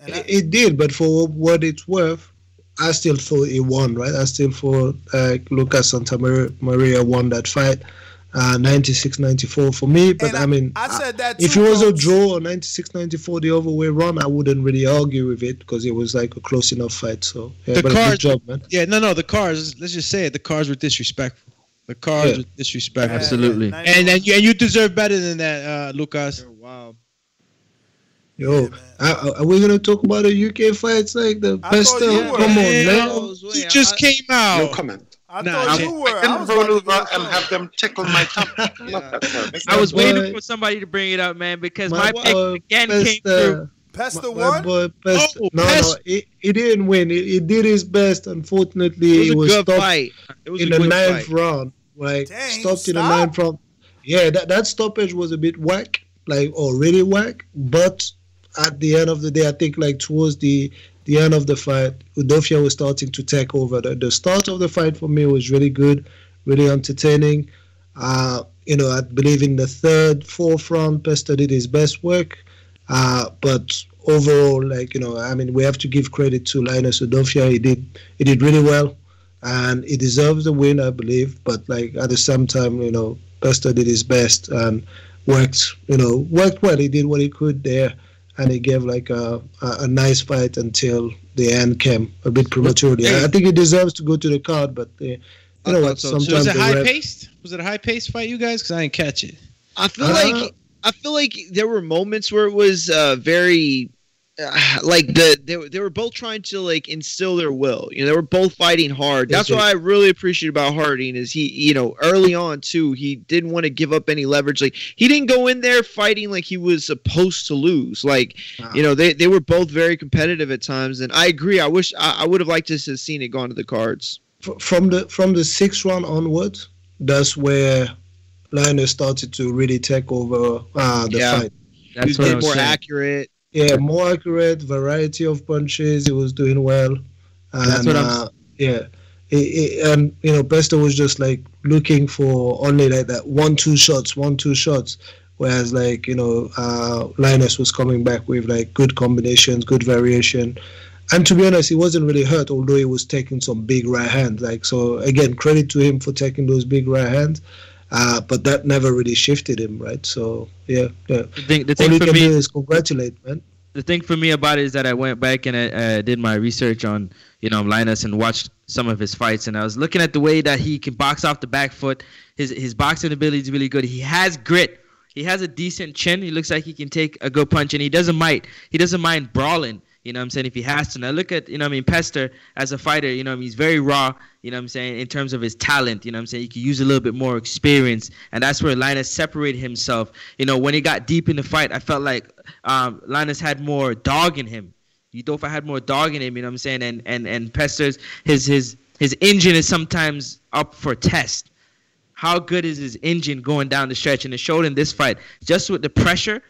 And I- It, it did, but for what it's worth, I still thought he won, right? I still thought uh, Lucas Santamaria, Maria won that fight. Uh, 96-94 for me, but And I, mean, I said that if it was a draw or 96-94 the other way around, I wouldn't really argue with it because it was like a close enough fight. So, yeah, the but cars, good job, man. yeah, no, no, the cars. Let's just say it. The cars were disrespectful. The cars Yeah. were disrespectful. Absolutely. And and you, and you deserve better than that, uh, Lucas. Wow. Yo, are, are we gonna talk about the UK fights like the I best? of- Come on, Man, man. he just came out. No comment. I Nah, thought I- you were. I I can was roll about to over go and have them tickle my tongue. Not. I was My waiting for somebody to bring it up, man, because My my, pick boy again came Pesta- through. Pesta my, won. my boy Pesta. Oh, no, Pesta. no, he, he didn't win. He, he did his best. Unfortunately, It was he a was good stopped fight. It was in a the ninth fight. round. Like Dang, he stopped in the ninth round. Yeah, that, that stoppage was a bit whack, like already whack. But at the end of the day, I think like towards the the end of the fight, Udofia was starting to take over. The, the start of the fight for me was really good, really entertaining. Uh, you know, I believe in the third, fourth round, Pesta did his best work. Uh, but overall, like you know, I mean, we have to give credit to Linus Udofia. He did he did really well, and he deserves the win, I believe. But like at the same time, you know, Pesta did his best and worked, you know, worked well. He did what he could there, and he gave like a a, a nice fight until the end came a bit prematurely. I think he deserves to go to the card, but uh, you know what? thought so, too. So was it the high ref- paced? Was it a high paced fight, you guys? Because I didn't catch it. I feel Uh, like I feel like there were moments where it was uh, very uh, like the they, were- they were both trying to like instill their will. You know, they were both fighting hard. That's what. I really appreciate about Harding is he, you know, early on too, he didn't want to give up any leverage. Like he didn't go in there fighting like he was supposed to lose. Like you know, they they were both very competitive at times. And I agree. I wish I, I would have liked to have seen it gone to the cards. from the from the sixth round onward, that's where Linus started to really take over uh, the Yeah. fight. That's He was more saying. accurate. Yeah, more accurate, variety of punches. He was doing well, and That's what I'm- uh, yeah, It- it- and you know, Pesta was just like looking for only like that one two shots, one two shots. Whereas like you know, uh, Linus was coming back with like good combinations, good variation. And to be honest, he wasn't really hurt, although he was taking some big right hands. Like so, again, credit to him for taking those big right hands. Uh, but that never really shifted him, right? So yeah, yeah. The thing, the All thing you for can me, do is congratulate, man. the thing for me about it is that I went back and I uh, did my research on you know Linus and watched some of his fights, and I was looking at the way that he can box off the back foot. His his boxing ability is really good. He has grit. He has a decent chin. He looks like he can take a good punch, and he doesn't mind. He doesn't mind brawling. You know what I'm saying? If he has to. Now look at, you know I mean, Pester as a fighter, you know I mean, he's very raw, you know what I'm saying, in terms of his talent, you know what I'm saying? He could use a little bit more experience. And that's where Linus separated himself. You know, when he got deep in the fight, I felt like um, Linus had more dog in him. Udofia had more dog in him. You know what I'm saying? And and and Pester's his his his engine is sometimes up for test. How good is his engine going down the stretch? And it showed in this fight, just with the pressure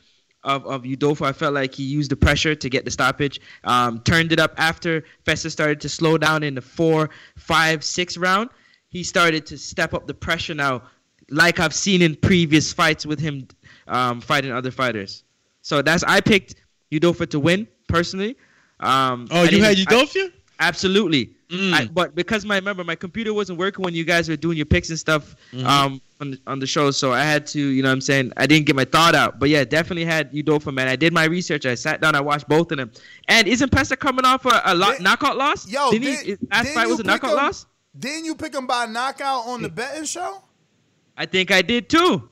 of, of Udofia. I felt like he used the pressure to get the stoppage. Um, turned it up after Festa started to slow down in the four, five, six round. He started to step up the pressure now, like I've seen in previous fights with him um, fighting other fighters. So that's I picked Udofia to win personally. Um, Oh, I you had Udofia? Absolutely. Mm. I, but because my remember my computer wasn't working when you guys were doing your picks and stuff Mhm. um on the, on the show, so I had to, you know what I'm saying, I didn't get my thought out. But yeah, definitely had Udofia, man. I did my research. I sat down, I watched both of them. And isn't Pesta coming off a, a lo- knockout loss? Yo, didn't did- he, his last didn't fight was a knockout him- loss? Didn't you pick him by knockout on the betting show? I think I did too.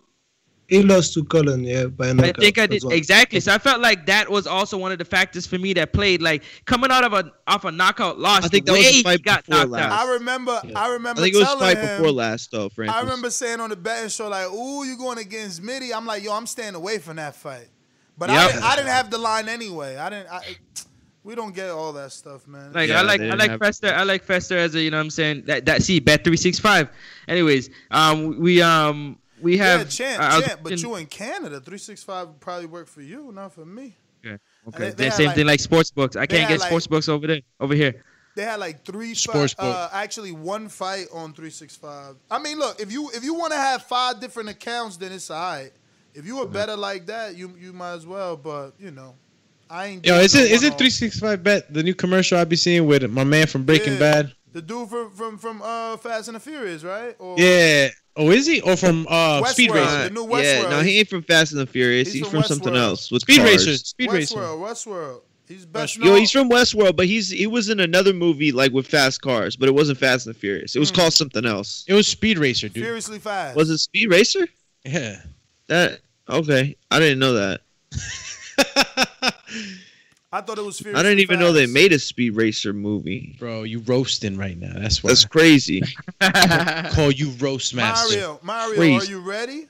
He lost to Cullen, yeah, by I think I did well. exactly. So I felt like that was also one of the factors for me that played. Like coming out of a off a knockout loss, I think the that was way he fight got before knocked out. last. I remember. I I remember. think it was telling fight him, before last though, Francis. I remember saying on the betting show, like, "Ooh, you going against Mitty?" I'm like, "Yo, I'm staying away from that fight." But I, didn't, I didn't have the line anyway. I didn't. I, we don't get all that stuff, man. Like I like I like Fester. I like Fester as a you know what I'm saying that that see bet three six five. Anyways, um we um we have yeah, champ, uh, champ. But watching- you in Canada, three six five probably work for you, not for me. Okay. Okay. they- they Then same like- thing like sports books. I can't get like- sports books over there over here. They had like three Sports fight, uh, actually one fight on 365. I mean, look, if you if you want to have five different accounts, then it's alright. If you were better like that, you you might as well. But you know, I ain't. Yo, doing is no it is it three six five bet the new commercial I be seeing with my man from Breaking Yeah. Bad? The dude from from from uh, Fast and the Furious, right? Or Yeah. Oh, is he? Or from uh, Speed Westworld, Racer? the new yeah, Westworld. no, he ain't from Fast and the Furious. He's, He's from, from something else with Speed cars. Racer. Speed Racer. Westworld, Westworld. He's best Yo, known. he's from Westworld, but he's he was in another movie like with fast cars, but it wasn't Fast and the Furious. It was called something else. It was Speed Racer, dude. Furiously Fast. Was it Speed Racer? Yeah. That okay? I didn't know that. I thought it was Furiously I didn't even know they made a Speed Racer movie. Bro, you roasting right now. That's why. That's crazy. call you roast master. Mario, Mario, Crazy. are you ready?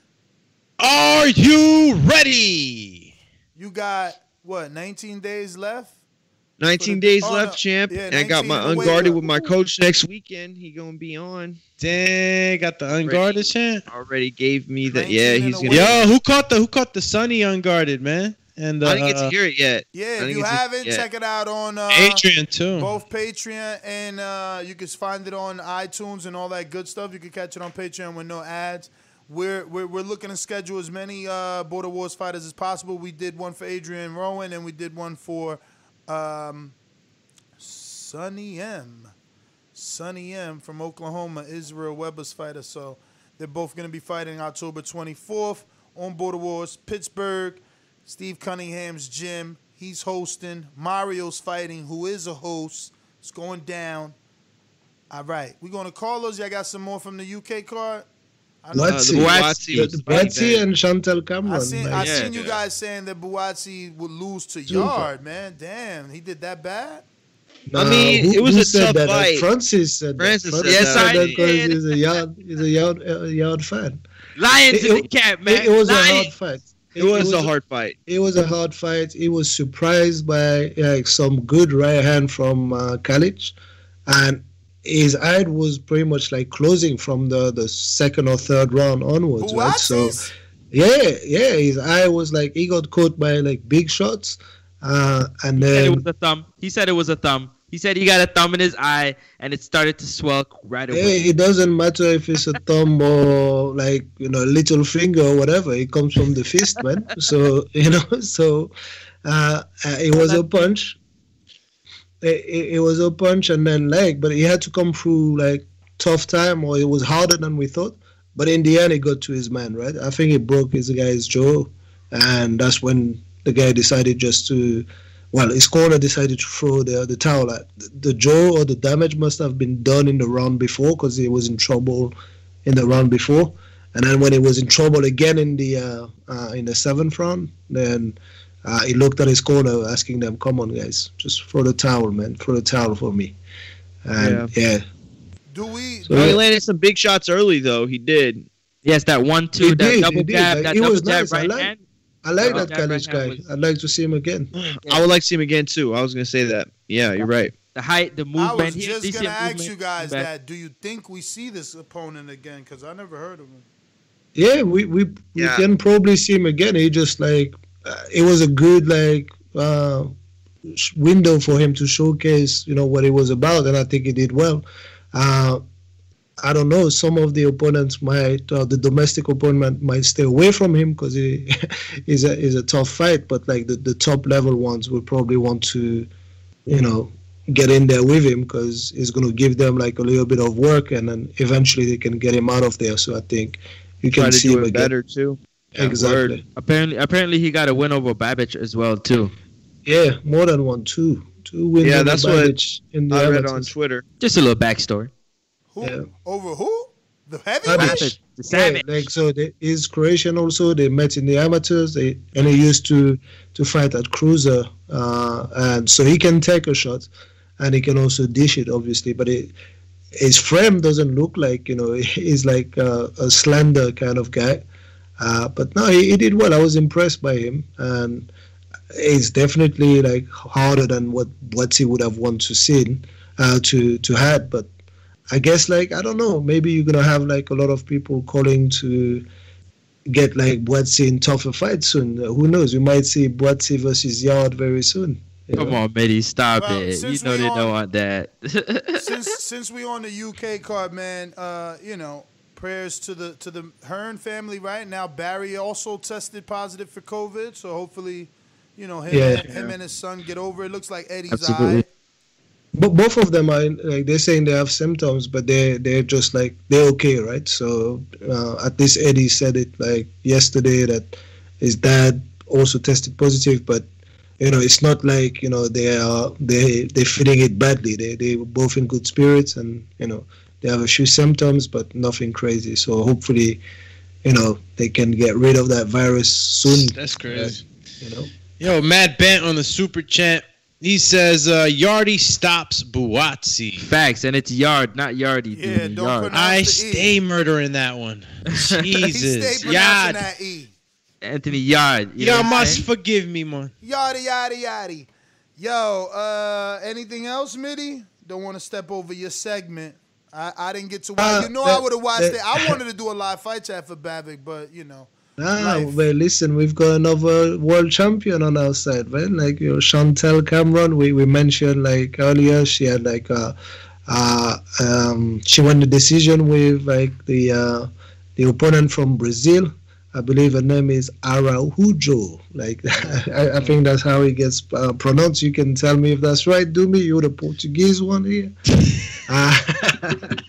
Are you ready? You got what? 19 days left. 19 days oh, left, no. champ. Yeah, and I got my unguarded up. with my coach next weekend. He gonna be on. Dang, got the unguarded champ. Already gave me the 19 yeah. He's gonna. Yo, who caught the who caught the Sunny unguarded man? And uh, I didn't get to hear it yet. Yeah, if you haven't, yeah. check it out on uh, Adrian too. both Patreon and uh, you can find it on iTunes and all that good stuff. You can catch it on Patreon with no ads. We're we're, we're looking to schedule as many uh, Border Wars fighters as possible. We did one for Adrian Rowan and we did one for um, Sonny M. Sonny M from Oklahoma, Israel Weber's fighter. So they're both going to be fighting October 24th on Border Wars, Pittsburgh. Steve Cunningham's gym. He's hosting. Mario's fighting, who is a host. It's going down. All right. We're going to call those. Y'all got some more from the UK card? I know- Buatsi, Buatsi the, was the the main Buatsi and Chantelle Cameron. I seen, I. Yeah, seen you guys saying that Buatsi would lose to Super. Yarde, man. Damn, he did that bad? Nah, I mean, who- it was a said tough that? Uh, fight. Francis said Francis that. Francis that. said that Yes, I because did. he's a yard, he's a yard, uh, yard fan. Lions It- in the it- camp, man. It, it was a hard fight. It was a hard fight. It was a hard fight. He was surprised by like some good right hand from uh, Calic, and his eye was pretty much like closing from the, the second or third round onwards. Right? So Buatsi's? yeah, yeah, his eye was like he got caught by like big shots, uh, and He said it was a thumb. He said it was a thumb. He said he got a thumb in his eye and it started to swell right away. Hey, it doesn't matter if it's a thumb or like you know little finger or whatever. It comes from the fist, man. So you know, so uh, uh, it was a punch. It, it, it was a punch and then leg, but he had to come through like tough time, or it was harder than we thought. But in the end, it got to his man, right? I think it broke his guy's jaw, and that's when the guy decided just to well, his corner decided to throw the the towel at the jaw or the damage must have been done in the round before because he was in trouble in the round before, and then when he was in trouble again in the uh, uh, in the seventh round, then uh, he looked at his corner asking them, "Come on, guys, just throw the towel, man, throw the towel for me." And yeah, Do we? So, Oh, he landed some big shots early though. He did. Yes, that one two, that did, double he jab, that double was jab nice. Right like- hand. I like that Jack college guy. was- I'd like to see him again. I would like to see him again too. I was gonna say that. Yeah, you're right. The height, the I movement. was he had just decent gonna ask movement you guys back. that. Do you think we see this opponent again? Because I never heard of him. Yeah, we we, we Yeah. can probably see him again. He just like uh, it was a good like uh, window for him to showcase, you know, what he was about, and I think he did well. Uh, I don't know. Some of the opponents might, uh, the domestic opponent might stay away from him because he is a is a tough fight. But like the, the top level ones will probably want to, you know, get in there with him because he's going to give them like a little bit of work, and then eventually they can get him out of there. So I think you can Try to see do him it again. better too. Yeah, exactly. word. Apparently, apparently he got a win over Babic as well too. Yeah, more than one, two, two wins. Yeah, over that's what Babic in the I read on Twitter. Just a little backstory. Who Yeah. over who? The Babic. heavyweight. The Yeah, like so, they, he's Croatian also. They met in the amateurs. They and he used to to fight at cruiser, uh, and so he can take a shot, and he can also dish it, obviously. But it, his frame doesn't look like you know he's like uh, a slender kind of guy. Uh, but no, he, he did well. I was impressed by him, and it's definitely like harder than what what he would have wanted to see, uh, to to had. But I guess like I don't know, maybe you're gonna have like a lot of people calling to get like Buatsi in tougher fights soon. Uh, who knows? We might see Buatsi versus Yarde very soon. Come know? on, Mitty, stop Well, it. You know they on- don't want that. since since we on the UK card, man, uh, you know, prayers to the to the Hearn family. Right now, Barry also tested positive for COVID, so hopefully, you know, him, Yeah. him and his son get over. it. Looks like Eddie's Absolutely. alright. But both of them are like they're saying they have symptoms, but they they're just like they're okay, right? So uh, at least Eddie said it like yesterday that his dad also tested positive, but you know it's not like you know they are they they're feeling it badly. They they were both in good spirits, and you know they have a few symptoms, but nothing crazy. So hopefully, you know they can get rid of that virus soon. That's crazy. You know. Yo, Matt Bent on the super chat. He says uh, Yardy stops Buatsi. Facts, and it's Yard, not Yardy, dude. Yeah, don't Yard. pronounce I the E. stay murdering that one. Jesus. pronouncing Yard. that E. Anthony Yarde. You Y'all I'm must saying? forgive me, man. Yada yada yada. Yo, uh, anything else, Mitty? Don't want to step over your segment. I, I didn't get to watch. Uh, you know I would have watched that- it. I wanted to do a live fight chat for Bavik, but you know. Ah, Life. well, listen, we've got another world champion on our side, man. Like you know, Chantelle Cameron, we, we mentioned like earlier, she had like uh, uh um she won the decision with like the uh the opponent from Brazil. I believe her name is Araujo. Like I, I think that's how it gets uh, pronounced. You can tell me if that's right. Do me, you're the Portuguese one here.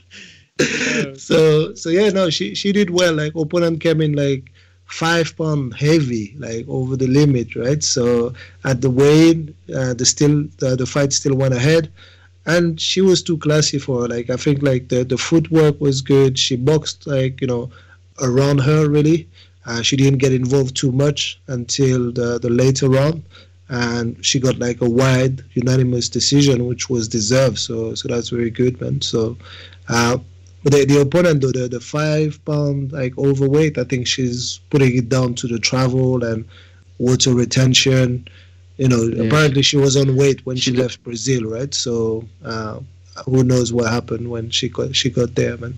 So so yeah, no, she she did well. Like opponent came in like five pound heavy, like over the limit, right? So at the weigh, uh, the still the, the fight still went ahead, and she was too classy for her. Like I think like the the footwork was good. She boxed like you know around her really. Uh, she didn't get involved too much until the the later round. And she got like a wide unanimous decision, which was deserved. So, so that's very good, man. So, uh, the, the opponent, though, the, the five pound like overweight, I think she's putting it down to the travel and water retention. You know, Yeah. apparently she was on weight when she left Brazil, right? So uh, who knows what happened when she got she got there, man.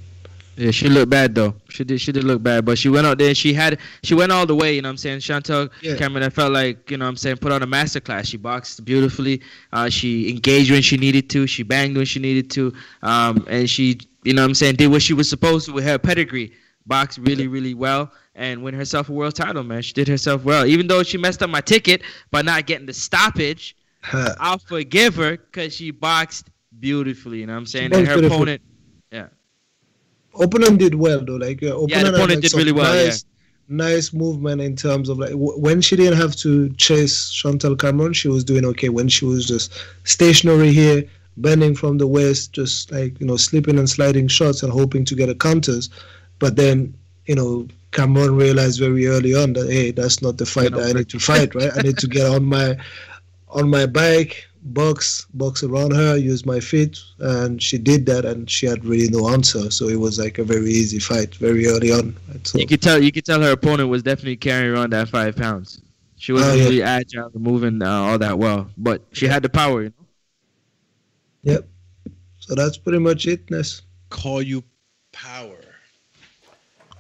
Yeah, she looked bad though. She did. She did look bad, but she went out there. and She had. She went all the way. You know what I'm saying? Chantelle Yeah. Cameron. I felt like you know what I'm saying put on a masterclass. She boxed beautifully. Uh, she engaged when she needed to. She banged when she needed to. Um, and she you know what I'm saying did what she was supposed to with her pedigree. Boxed really really well and win herself a world title. Man, she did herself well. Even though she messed up my ticket by not getting the stoppage, I'll forgive her because she boxed beautifully. You know what I'm saying? And her beautiful. opponent. Yeah. opponent did well though. Like uh, opponent, Yeah, the had, like, did really well, yeah. Nice, nice movement in terms of like w- when she didn't have to chase Chantelle Cameron, she was doing okay. When she was just stationary here, bending from the waist, just like you know, slipping and sliding shots and hoping to get a counters, but then you know. Cameron realized very early on that hey, that's not the fight that I need to fight, right? I need to get on my on my bike, box, box around her, use my feet, and she did that, and she had really no answer. So it was like a very easy fight, very early on. Right? So, You could tell. You could tell her opponent was definitely carrying around that five pounds. She wasn't Oh, yeah. really agile moving uh, all that well, but she had the power. You know? Yep. So that's pretty much it, Ness. Call you power.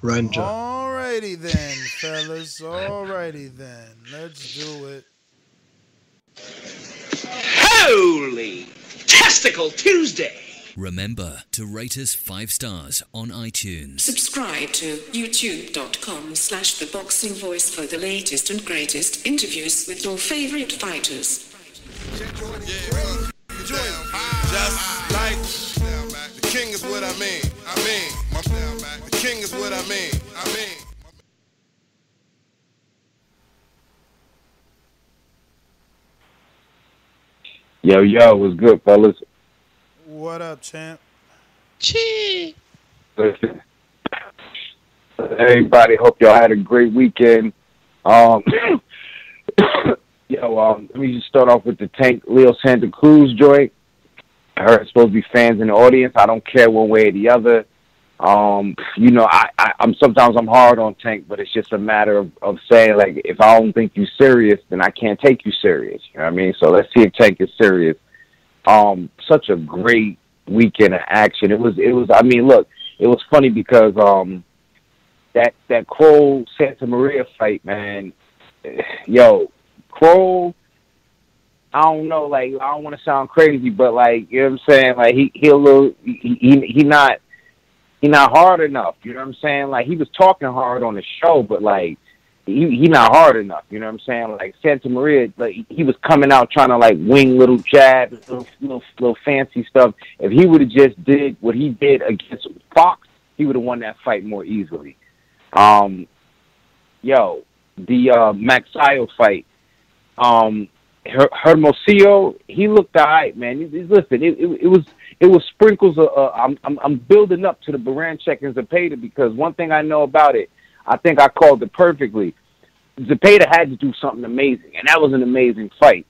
Ranger. Alrighty then, fellas. Alrighty then. Let's do it. Holy Testicle Tuesday! Remember to rate us five stars on iTunes. Subscribe to youtube.com slash the boxing voice for the latest and greatest interviews with your favorite fighters. Just like the king is what I mean. I mean, my, the king is what I mean. I mean. Yo, yo, what's good, fellas? What up, champ? Chee. Listen, everybody, hope y'all had a great weekend. Um, yo, um, let me just start off with the Tank Leo Santa Cruz joint. It's supposed to be fans in the audience. I don't care one way or the other. Um, you know, I, I, I'm sometimes I'm hard on Tank, but it's just a matter of, of saying like, if I don't think you serious, then I can't take you serious. You know what I mean? So let's see if Tank is serious. Um, such a great weekend of action. It was, it was. I mean, look, it was funny because um, that that Kroll Santamaria fight, man. Yo, Kroll. I don't know, like I don't want to sound crazy, but like you know what I'm saying, like he he a little he he, he not he not hard enough. You know what I'm saying? Like he was talking hard on the show, but like he he not hard enough. You know what I'm saying? Like Santamaria, like he was coming out trying to like wing little jabs, little little, little fancy stuff. If he would have just did what he did against Fox, he would have won that fight more easily. Um, yo, the uh, Magsayo fight. Um, Her- Hermosillo, he looked alright, man. He- he- Listen, it, it, it was it was sprinkles of. Uh, I'm, I'm I'm building up to the Baranchyk and Zepeda because one thing I know about it, I think I called it perfectly. Zepeda had to do something amazing, and that was an amazing fight.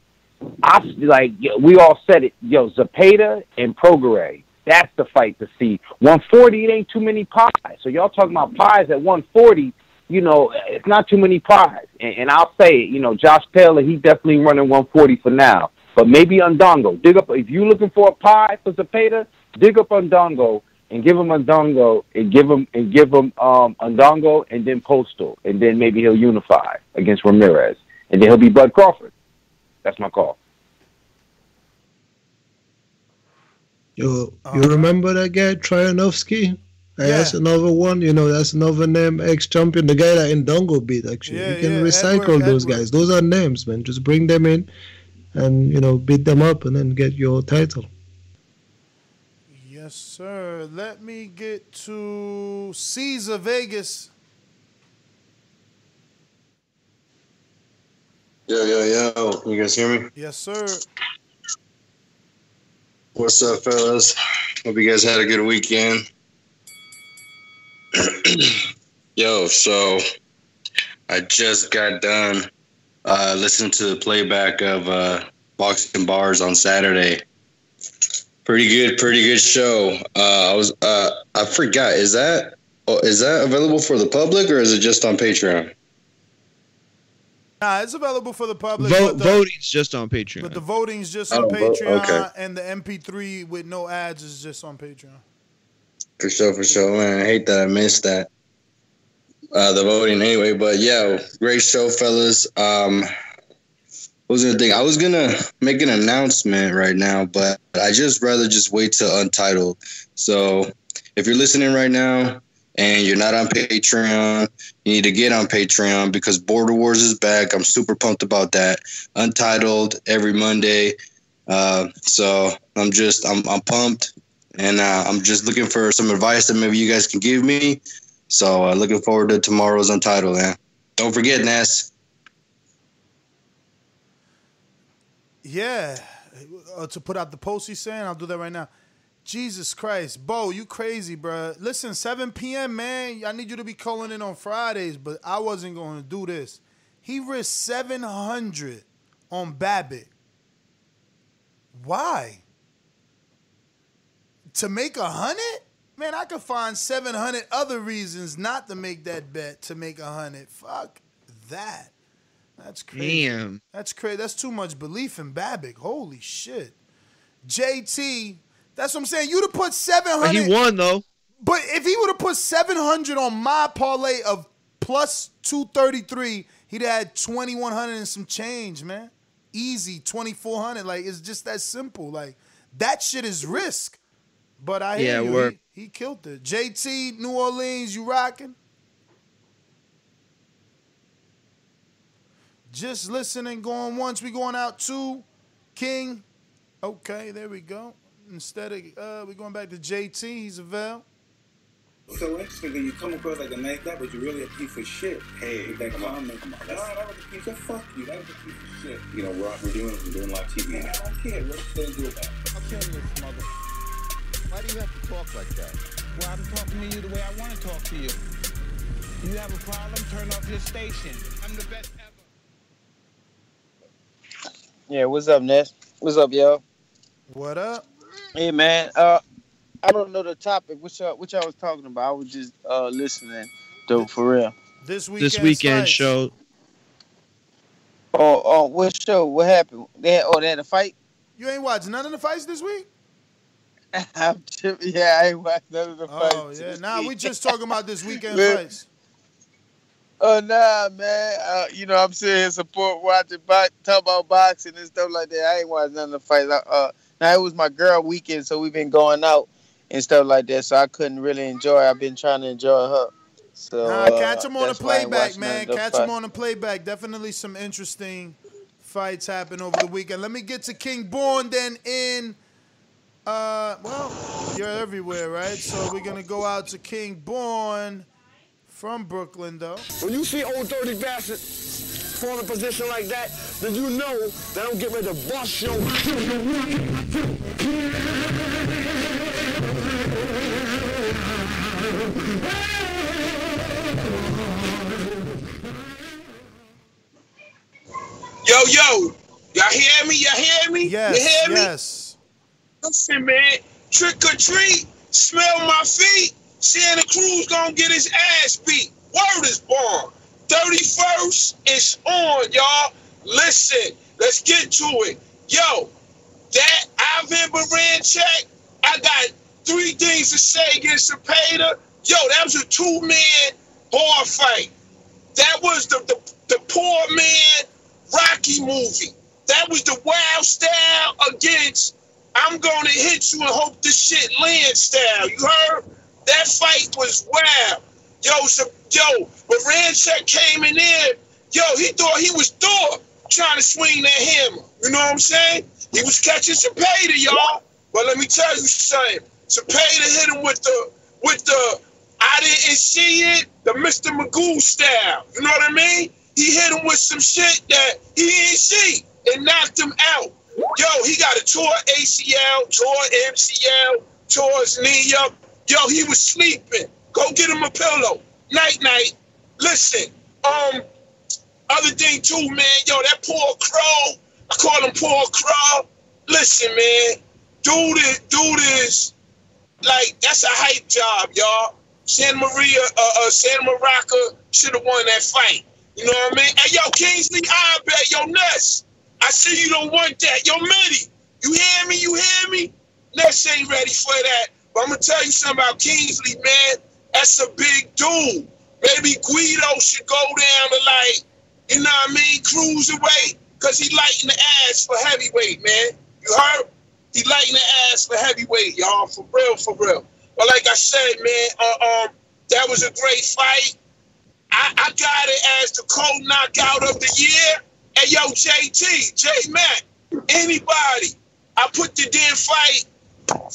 I like we all said it. Yo, Zepeda and Prograis. That's the fight to see. 140, it ain't too many pies. So y'all talking about pies at 140? You know, it's not too many pies. And, and I'll say it. You know, Josh Taylor, he definitely running 140 for now. But maybe Indongo. Dig up if you're looking for a pie for Zepeda, dig up Indongo and give him Indongo and give him and give him um Indongo and then Postol and then maybe he'll unify against Ramirez and then he'll be Bud Crawford. That's my call. You you remember that guy Troyanovsky? Uh, That's another one. You know, that's another name, ex champion. The guy that Indongo beat. Actually, Yeah, you can yeah, recycle Edward- those Edward. guys. Those are names, man. Just bring them in, and you know, beat them up, and then get your title. Yes, sir. Let me get to Caesar Vegas. Yo, yo, yo. You guys hear me? Yes, sir. What's up, fellas? Hope you guys had a good weekend. yo, so I just got done uh, listening to the playback of uh, Boxing Bars on Saturday. Pretty good, pretty good show. Uh, I was, uh, I forgot. Is that oh, is that available for the public or is it just on Patreon? Nah, it's available for the public. Vote, the, voting's just on Patreon. But the voting's just Oh, on vo- Patreon, okay. and the MP3 with no ads is just on Patreon. For sure, for sure, man. I hate that I missed that. Uh, the voting anyway, but yeah, great show, fellas. Um, what was the thing? I was gonna make an announcement right now, but I just rather just wait till Untitled. So if you're listening right now and you're not on Patreon, you need to get on Patreon because Border Wars is back. I'm super pumped about that. Untitled every Monday. Uh, so I'm just I'm I'm pumped and uh, I'm just looking for some advice that maybe you guys can give me. So uh, looking forward to tomorrow's Untitled, man. Don't forget, Ness. Yeah, uh, to put out the post he's saying, I'll do that right now. Jesus Christ, Bo, you crazy, bruh. Listen, 7 p.m., man. I need you to be calling in on Fridays, but I wasn't going to do this. He risked 700 on Babic. Why? To make a hundred? Man, I could find 700 other reasons not to make that bet to make a hundred. Fuck that. That's crazy. Damn. That's crazy. That's too much belief in Babic. Holy shit. JT, that's what I'm saying. You'd have put 700. But he won though. But if he would have put 700 on my parlay of plus 233, he'd have had 2100 and some change, man. Easy, 2400. Like, it's just that simple. Like, that shit is risk. But I hear Yeah, you. He, he killed it. JT, New Orleans, you rocking? Just listening, going once. We going out two. King. Okay, there we go. Instead of uh, we going back to JT. He's a Vel. So interesting that you come across like a nice guy, but you're really a piece of shit. Hey, with that comment. Come on, no, that was a piece of fuck you. That was a piece of shit. You know, we're, we're doing we're doing live TV. Man, I don't care. What you gonna do about it? I'll kill this mother. Why do you have to talk like that? Well, I'm talking to you the way I want to talk to you. You have a problem? Turn off your station. I'm the best ever. Yeah, what's up, Ness? What's up, y'all? What up? Hey, man. Uh, I don't know the topic. What y'all, what y'all was talking about? I was just uh listening, though, for real. This This weekend show. Oh, oh, what show? What happened? They had, oh, they had a fight. You ain't watching none of the fights this week? Yeah, I ain't watched none of the fights. Oh yeah, nah, we just talking about this weekend fights. Oh nah, man. Uh, you know, I'm sitting here support watching, bo- talk about boxing and stuff like that. I ain't watching none of the fights. Uh, now it was my girl weekend, so we've been going out and stuff like that. So I couldn't really enjoy. I've been trying to enjoy her. So Nah, uh, catch him on the that's why I ain't playback, man. Catch him on the playback. Definitely some interesting fights happen over the weekend. Let me get to King Born then in. Uh, well, you're everywhere, right? So we're gonna go out to King Born from Brooklyn, though. When you see old dirty bastard fall in a position like that, then you know that I'm getting ready to bust your. Yo, yo, y'all hear me? Y'all hear me? Yes, you hear me? yes. Listen, man, trick or treat, smell my feet. Santa Cruz gonna get his ass beat. Word is born. 31st is on, y'all. Listen, let's get to it. Yo, that Ivan Baranchyk, I got three things to say against Zepeda. Yo, that was a two-man bar fight. That was the, the, the poor man Rocky movie. That was the wild style against I'm gonna hit you and hope the shit lands style. You heard? That fight was wild. Yo, so, yo, but Ranchek came in there, yo, he thought he was Thor trying to swing that hammer. You know what I'm saying? He was catching Zepeda, y'all. But let me tell you something. Zepeda hit him with the with the I didn't see it, the Mr. Magoo style. You know what I mean? He hit him with some shit that he didn't see and knocked him out. Yo, he got a tore ACL, tore MCL, his knee up. Yo, he was sleeping. Go get him a pillow. Night night. Listen, um, other thing too, man. Yo, that poor crow. I call him poor crow. Listen, man. Dude is dude is like that's a hype job, y'all. Santamaria, uh, uh Santa Maraca should have won that fight. You know what I mean? Hey, yo, Kingsley, I bet yo Ness. I see you don't want that. Yo, Mitty, you hear me? You hear me? Ness ain't ready for that. But I'm gonna tell you something about Kingsley, man. That's a big dude. Maybe Guido should go down to like, you know what I mean, cruiserweight, because he lighting the ass for heavyweight, man. You heard? He lighting the ass for heavyweight, y'all. For real, for real. But like I said, man, uh, um, that was a great fight. I, I got it as the cold knockout of the year. And yo, JT, J Mac, anybody, I put the damn fight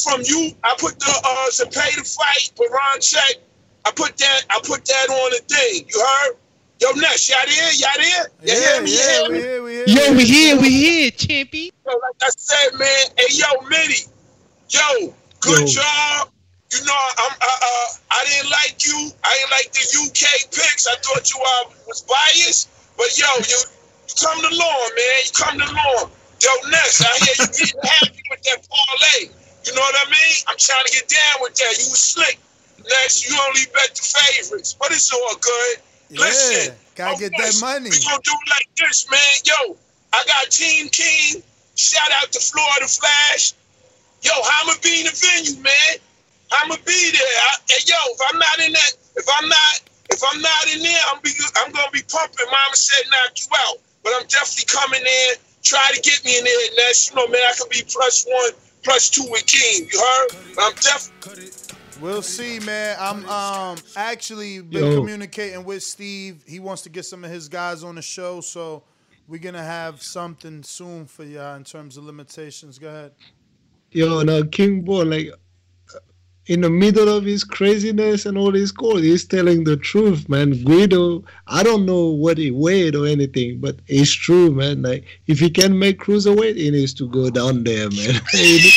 from you. I put the uh Zepeda fight, Baranchyk. I put that. I put that on the thing. You heard? Yo, Ness, y'all there? Y'all there? You hear me? You hear me? Yo, we here, we here, champion. Yo, like I said, man. Hey, yo, Mitty. Yo, good Yo. job. You know, I'm. Uh, uh, I didn't like you. I didn't like the UK picks. I thought you uh, was biased. But yo, you, you come to law, man. You come to law. Yo, Ness, I hear you getting happy with that parlay. You know what I mean? I'm trying to get down with that. You was slick. Ness, you only bet the favorites, but it's all good. Listen, Gotta get that money. We gonna do it like this, man. Yo, I got Team King. Shout out to Florida Flash. Yo, I'ma be in the venue, man. I'ma be there. I, hey, yo, if I'm not in that, if I'm not, if I'm not in there, I'm be, I'm gonna be pumping. Mama said knock you out, but I'm definitely coming in. Try to get me in there, Ness. You know, man, I could be plus one, plus two with King. You heard? But I'm definitely. We'll see, man. I'm um actually been Yo. communicating with Steve. He wants to get some of his guys on the show, so we're gonna have something soon for y'all in terms of limitations. Go ahead. Yo, now King Boy, like in the middle of his craziness and all his calls, he's telling the truth, man. Guido, I don't know what he weighed or anything, but it's true, man. Like if he can make cruiserweight, he needs to go down there, man. he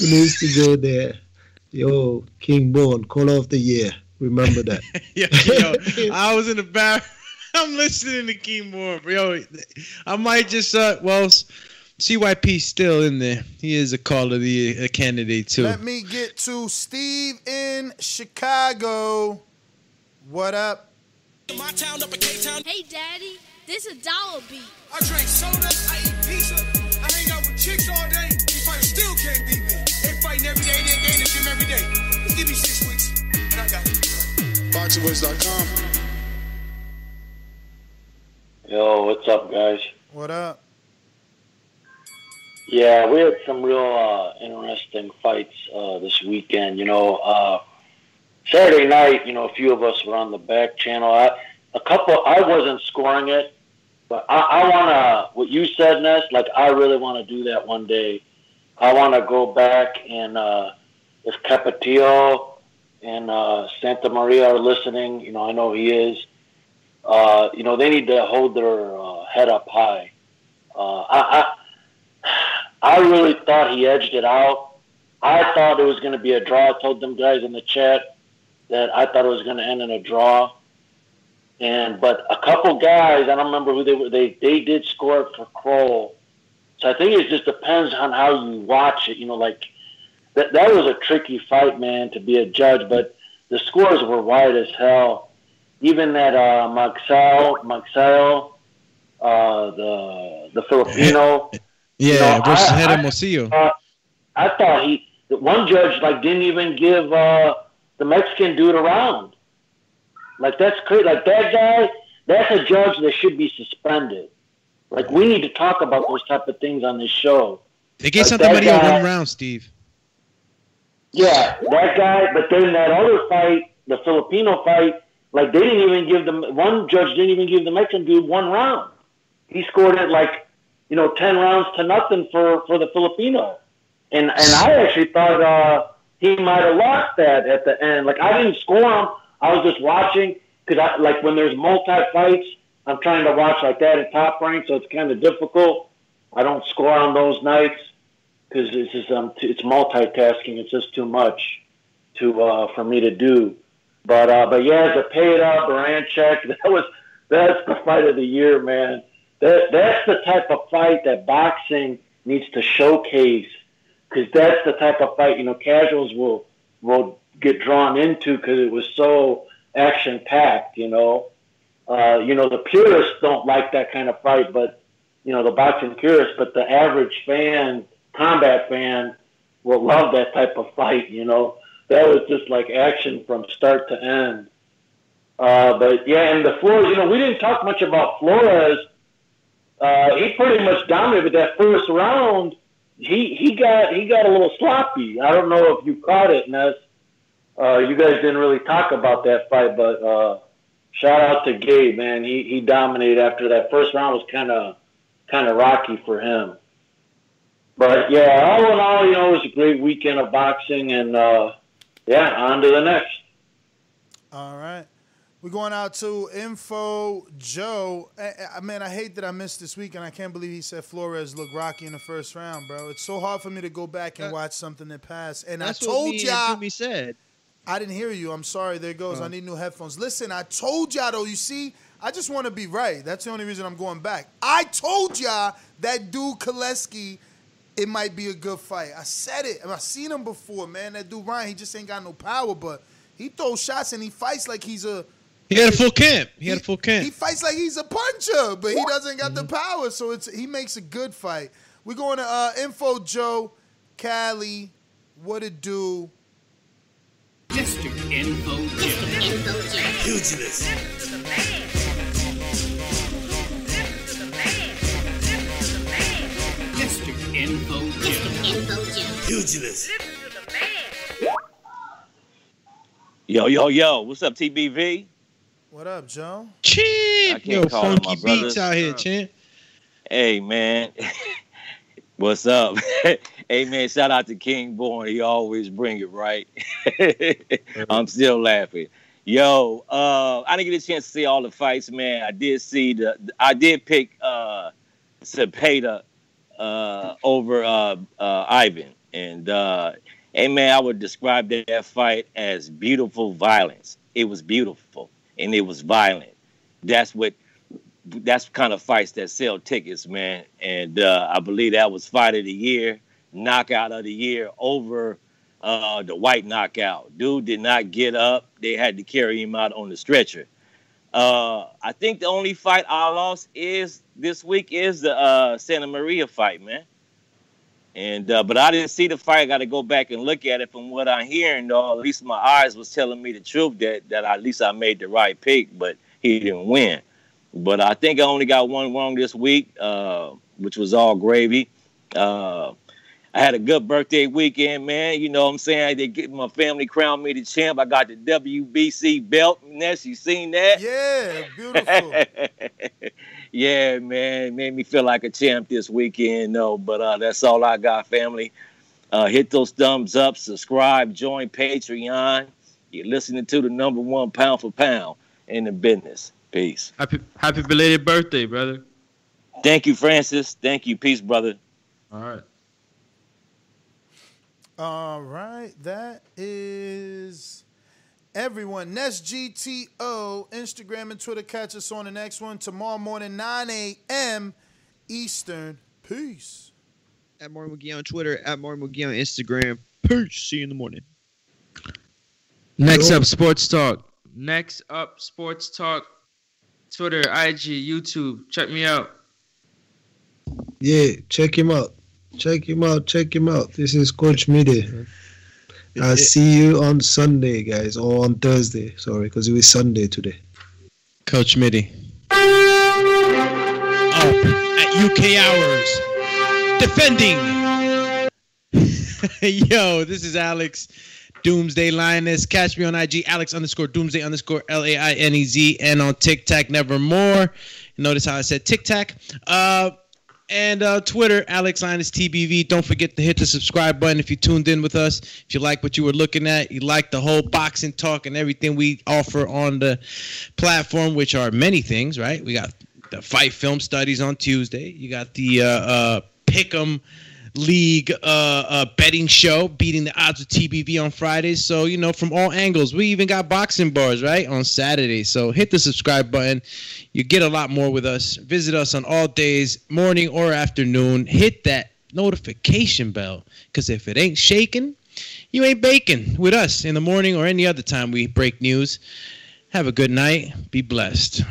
needs to go there. Yo, King Bone, call of the year. Remember that. yo, yo, I was in the bar. I'm listening to King Moore, yo. I might just uh, well, CYP still in there. He is a call of the year a candidate too. Let me get to Steve in Chicago. What up? Hey, Daddy, this is a dollar beat. I drink soda, I eat pizza, I hang out with chicks all day. These fighters still can't beat me. They fighting every day, they they in the gym every day. Just give me six weeks, and I got it. BoxingVoice.com. Yo, what's up, guys? What up? Yeah, we had some real uh, interesting fights uh, this weekend. You know, uh, Saturday night, you know, a few of us were on the back channel. I, a couple, I wasn't scoring it, but I, I want to, what you said, Ness, like, I really want to do that one day. I want to go back and, uh, if Capetillo and uh, Santamaria are listening, you know, I know he is, uh, you know, they need to hold their uh, head up high. Uh, I, I, I really thought he edged it out. I thought it was going to be a draw. I told them guys in the chat that I thought it was going to end in a draw. And but a couple guys, I don't remember who they were. They they did score for Kroll. So I think it just depends on how you watch it. You know, like that that was a tricky fight, man, to be a judge. But the scores were wide as hell. Even that uh, Maxell, Maxell, uh, the the Filipino. Yeah, You know, versus I- Head I- Hermosillo. Uh, I thought he, one judge, like didn't even give uh, the Mexican dude a round. Like that's crazy. Like that guy, that's a judge that should be suspended. Like we need to talk about those type of things on this show. They gave Like, Santamaria guy- one round, Steve. Yeah, that guy. But then that other fight, the Filipino fight, like they didn't even give them. One judge didn't even give the Mexican dude one round. He scored it like, you know, ten rounds to nothing for for the Filipino. And and I actually thought uh, he might have lost that at the end. Like I didn't score him. I was just watching because I like when there's multi fights. I'm trying to watch like that in top rank, so it's kind of difficult. I don't score on those nights because it's just um t- it's multitasking. It's just too much to uh, for me to do. But uh, but yeah, Zepeda, Baranchyk, that was that's the fight of the year, man. That that's the type of fight that boxing needs to showcase because that's the type of fight you know casuals will will get drawn into because it was so action packed. You know, uh, you know the purists don't like that kind of fight, but you know the boxing purists, but the average fan, combat fan, will love that type of fight. You know, that was just like action from start to end. Uh, but yeah, and the Flores, you know, we didn't talk much about Flores. Uh, he pretty much dominated that first round. He he got he got a little sloppy. I don't know if you caught it, Ness. Uh, you guys didn't really talk about that fight, but uh, shout out to Gabe, man. He he dominated after that first round was kind of kind of rocky for him. But yeah, all in all, you know, it was a great weekend of boxing, and uh, yeah, on to the next. All right. We're going out to Info Joe. I, I man, I hate that I missed this week, and I can't believe he said Flores looked rocky in the first round, bro. It's so hard for me to go back and watch something that passed. And That's I told me y'all. Said. I didn't hear you. I'm sorry. There goes. Oh. I need new headphones. Listen, I told y'all though. You see, I just want to be right. That's the only reason I'm going back. I told y'all that dude Koleski, it might be a good fight. I said it. and I seen him before, man. That dude Ryan, he just ain't got no power, but he throws shots and he fights like he's a He had a full camp. He, had a full camp. He fights like he's a puncher, but he doesn't got the power, so it's he makes a good fight. We're going to uh, Info Joe, Cali, what it do? District Info Joe. Pugilist. District Info Joe. Pugilist. Yo, yo, yo. What's up, TBV? What up, Joe? Champ. I Yo, funky beats out here, champ. Hey, man. What's up? hey, man, shout out to King Born. He always bring it, right? I'm still laughing. Yo, uh, I didn't get a chance to see all the fights, man. I did see the, I did pick uh, Zepeda uh, over uh, uh, Ivan. And, uh, hey, man, I would describe that fight as beautiful violence. It was beautiful and it was violent. That's what that's kind of fights that sell tickets, man. And uh, I believe that was fight of the year, knockout of the year over uh, the white knockout. Dude did not get up. They had to carry him out on the stretcher. Uh, I think the only fight I lost is this week is the uh, Santamaria fight, man. And uh, but I didn't see the fight. I got to go back and look at it. From what I'm hearing, though, at least my eyes was telling me the truth that that at least I made the right pick, but he didn't win. But I think I only got one wrong this week, uh, which was all gravy. Uh, I had a good birthday weekend, man. You know what I'm saying? They get my family crowned me the champ. I got the WBC belt. Ness, you seen that? Yeah, beautiful. yeah, man. Made me feel like a champ this weekend, though. But uh, that's all I got, family. Uh, hit those thumbs up, subscribe, join Patreon. You're listening to the number one pound for pound in the business. Peace. Happy happy belated birthday, brother. Thank you, Francis. Thank you. Peace, brother. All right. All right, that is everyone. Nest GTO, Instagram and Twitter. Catch us on the next one tomorrow morning, 9 a.m. Eastern. Peace. At Martin McGee on Twitter, at Martin McGee on Instagram. Peace. See you in the morning. Next Yo. up, sports talk. Next up, sports talk. Twitter, IG, YouTube. Check me out. Yeah, check him out. Check him out. Check him out. This is Coach Mitty. I'll see you on Sunday, guys, or on Thursday. Sorry, because it was Sunday today. Coach Mitty. Up at UK hours. Defending. Yo, this is Alex. Doomsday Lainez. Catch me on IG, Alex underscore Doomsday underscore L A I N E Z, and on TikTok, Nevermore. Notice how I said TikTok. Uh, and uh, Twitter, Alex Lainez TBV. Don't forget to hit the subscribe button if you tuned in with us. If you like what you were looking at, you like the whole boxing talk and everything we offer on the platform, which are many things, right? We got the fight film studies on Tuesday. You got the uh, uh, Pick'em League uh, uh, betting show, beating the odds with TBV on Fridays. So, you know, from all angles, we even got boxing bars, right, on Saturday. So hit the subscribe button. You get a lot more with us. Visit us on all days, morning or afternoon. Hit that notification bell because if it ain't shaking, you ain't baking with us in the morning or any other time we break news. Have a good night. Be blessed.